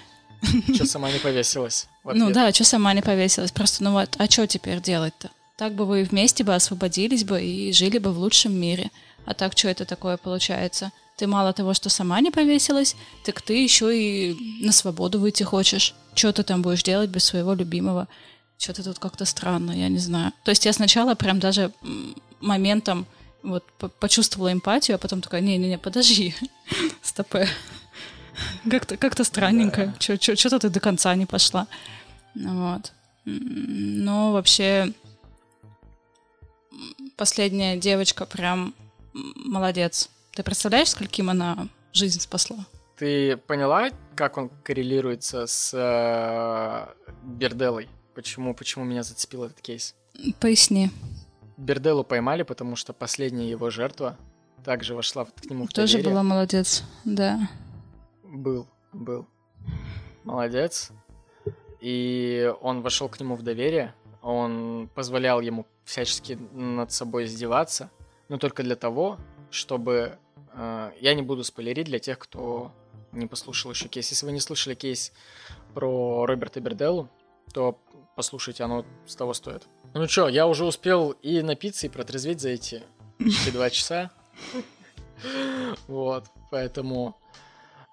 [SPEAKER 1] Чё сама не повесилась?
[SPEAKER 2] Ну да, что сама не повесилась. Просто, ну вот, а что теперь делать-то? Так бы вы вместе бы освободились бы и жили бы в лучшем мире. А так что это такое получается? Ты мало того, что сама не повесилась, так ты еще и на свободу выйти хочешь. Что ты там будешь делать без своего любимого? Что-то тут как-то странно, я не знаю. То есть я сначала прям даже моментом вот по- почувствовала эмпатию, а потом такая, не-не-не, подожди, стопэ. Как-то как странненько. Что-то ты до конца не пошла. Ну Вот. Но вообще м, последняя девочка прям молодец. Ты представляешь, скольким она жизнь спасла?
[SPEAKER 1] Ты поняла, как он коррелируется с э, Берделой? Почему, почему меня зацепил этот кейс?
[SPEAKER 2] Поясни.
[SPEAKER 1] Берделу поймали, потому что последняя его жертва также вошла к нему в
[SPEAKER 2] Тоже
[SPEAKER 1] доверие.
[SPEAKER 2] была молодец, да.
[SPEAKER 1] Был, был. Молодец. И он вошел к нему в доверие. Он позволял ему всячески над собой издеваться, но только для того, чтобы... э, я не буду спойлерить для тех, кто не послушал еще кейс. Если вы не слушали кейс про Роберта Берделлу, то послушайте, оно с того стоит. Ну что, я уже успел и напиться, и протрезветь за эти почти два часа. Вот, поэтому...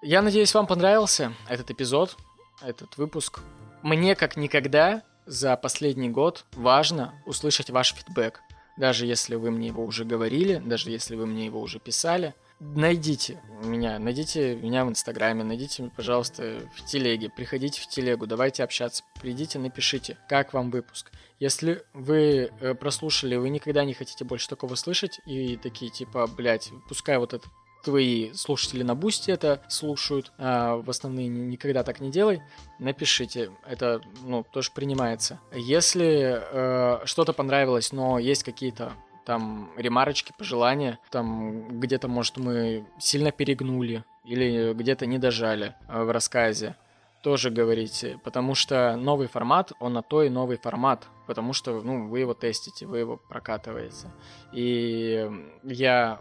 [SPEAKER 1] Я надеюсь, вам понравился этот эпизод, этот выпуск. Мне как никогда за последний год важно услышать ваш фидбэк. Даже если вы мне его уже говорили, даже если вы мне его уже писали. Найдите меня, найдите меня в Инстаграме, найдите, пожалуйста, в телеге, приходите в телегу, давайте общаться, придите, напишите, как вам выпуск. Если вы э, прослушали, вы никогда не хотите больше такого слышать, и такие типа, блядь, пускай вот этот твои слушатели на бусте это слушают, а в основные ни- никогда так не делай, напишите, это, ну, тоже принимается. Если э, что-то понравилось, но есть какие-то там ремарочки, пожелания, там где-то, может, мы сильно перегнули или где-то не дожали э, в рассказе, тоже говорите, потому что новый формат, он на то и новый формат, потому что, ну, вы его тестите, вы его прокатываете. И я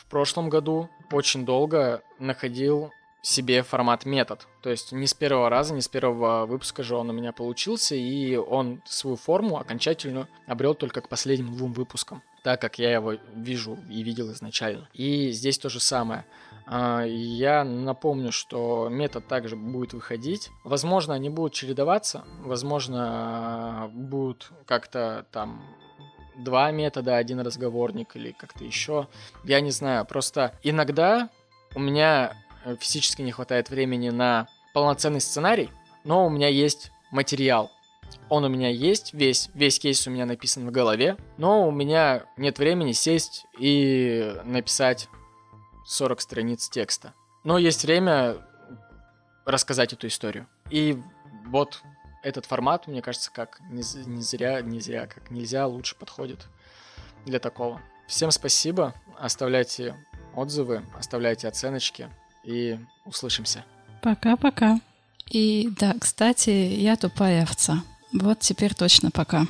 [SPEAKER 1] в прошлом году очень долго находил себе формат метод. То есть не с первого раза, не с первого выпуска же он у меня получился, и он свою форму окончательно обрел только к последним двум выпускам, так как я его вижу и видел изначально. И здесь то же самое. А, Я напомню, что метод также будет выходить. Возможно, они будут чередоваться, возможно, будут как-то там два метода, один разговорник или как-то еще. Я не знаю, просто иногда у меня э, физически не хватает времени на полноценный сценарий, но у меня есть материал. Он у меня есть, весь, весь кейс у меня написан в голове, но у меня нет времени сесть и написать 40 страниц текста. Но есть время рассказать эту историю. И вот этот формат, мне кажется, как не, не зря, не зря, как нельзя лучше подходит для такого. Всем спасибо, оставляйте отзывы, оставляйте оценочки и услышимся.
[SPEAKER 2] Пока-пока. И да, кстати, я тупая овца. Вот теперь точно пока.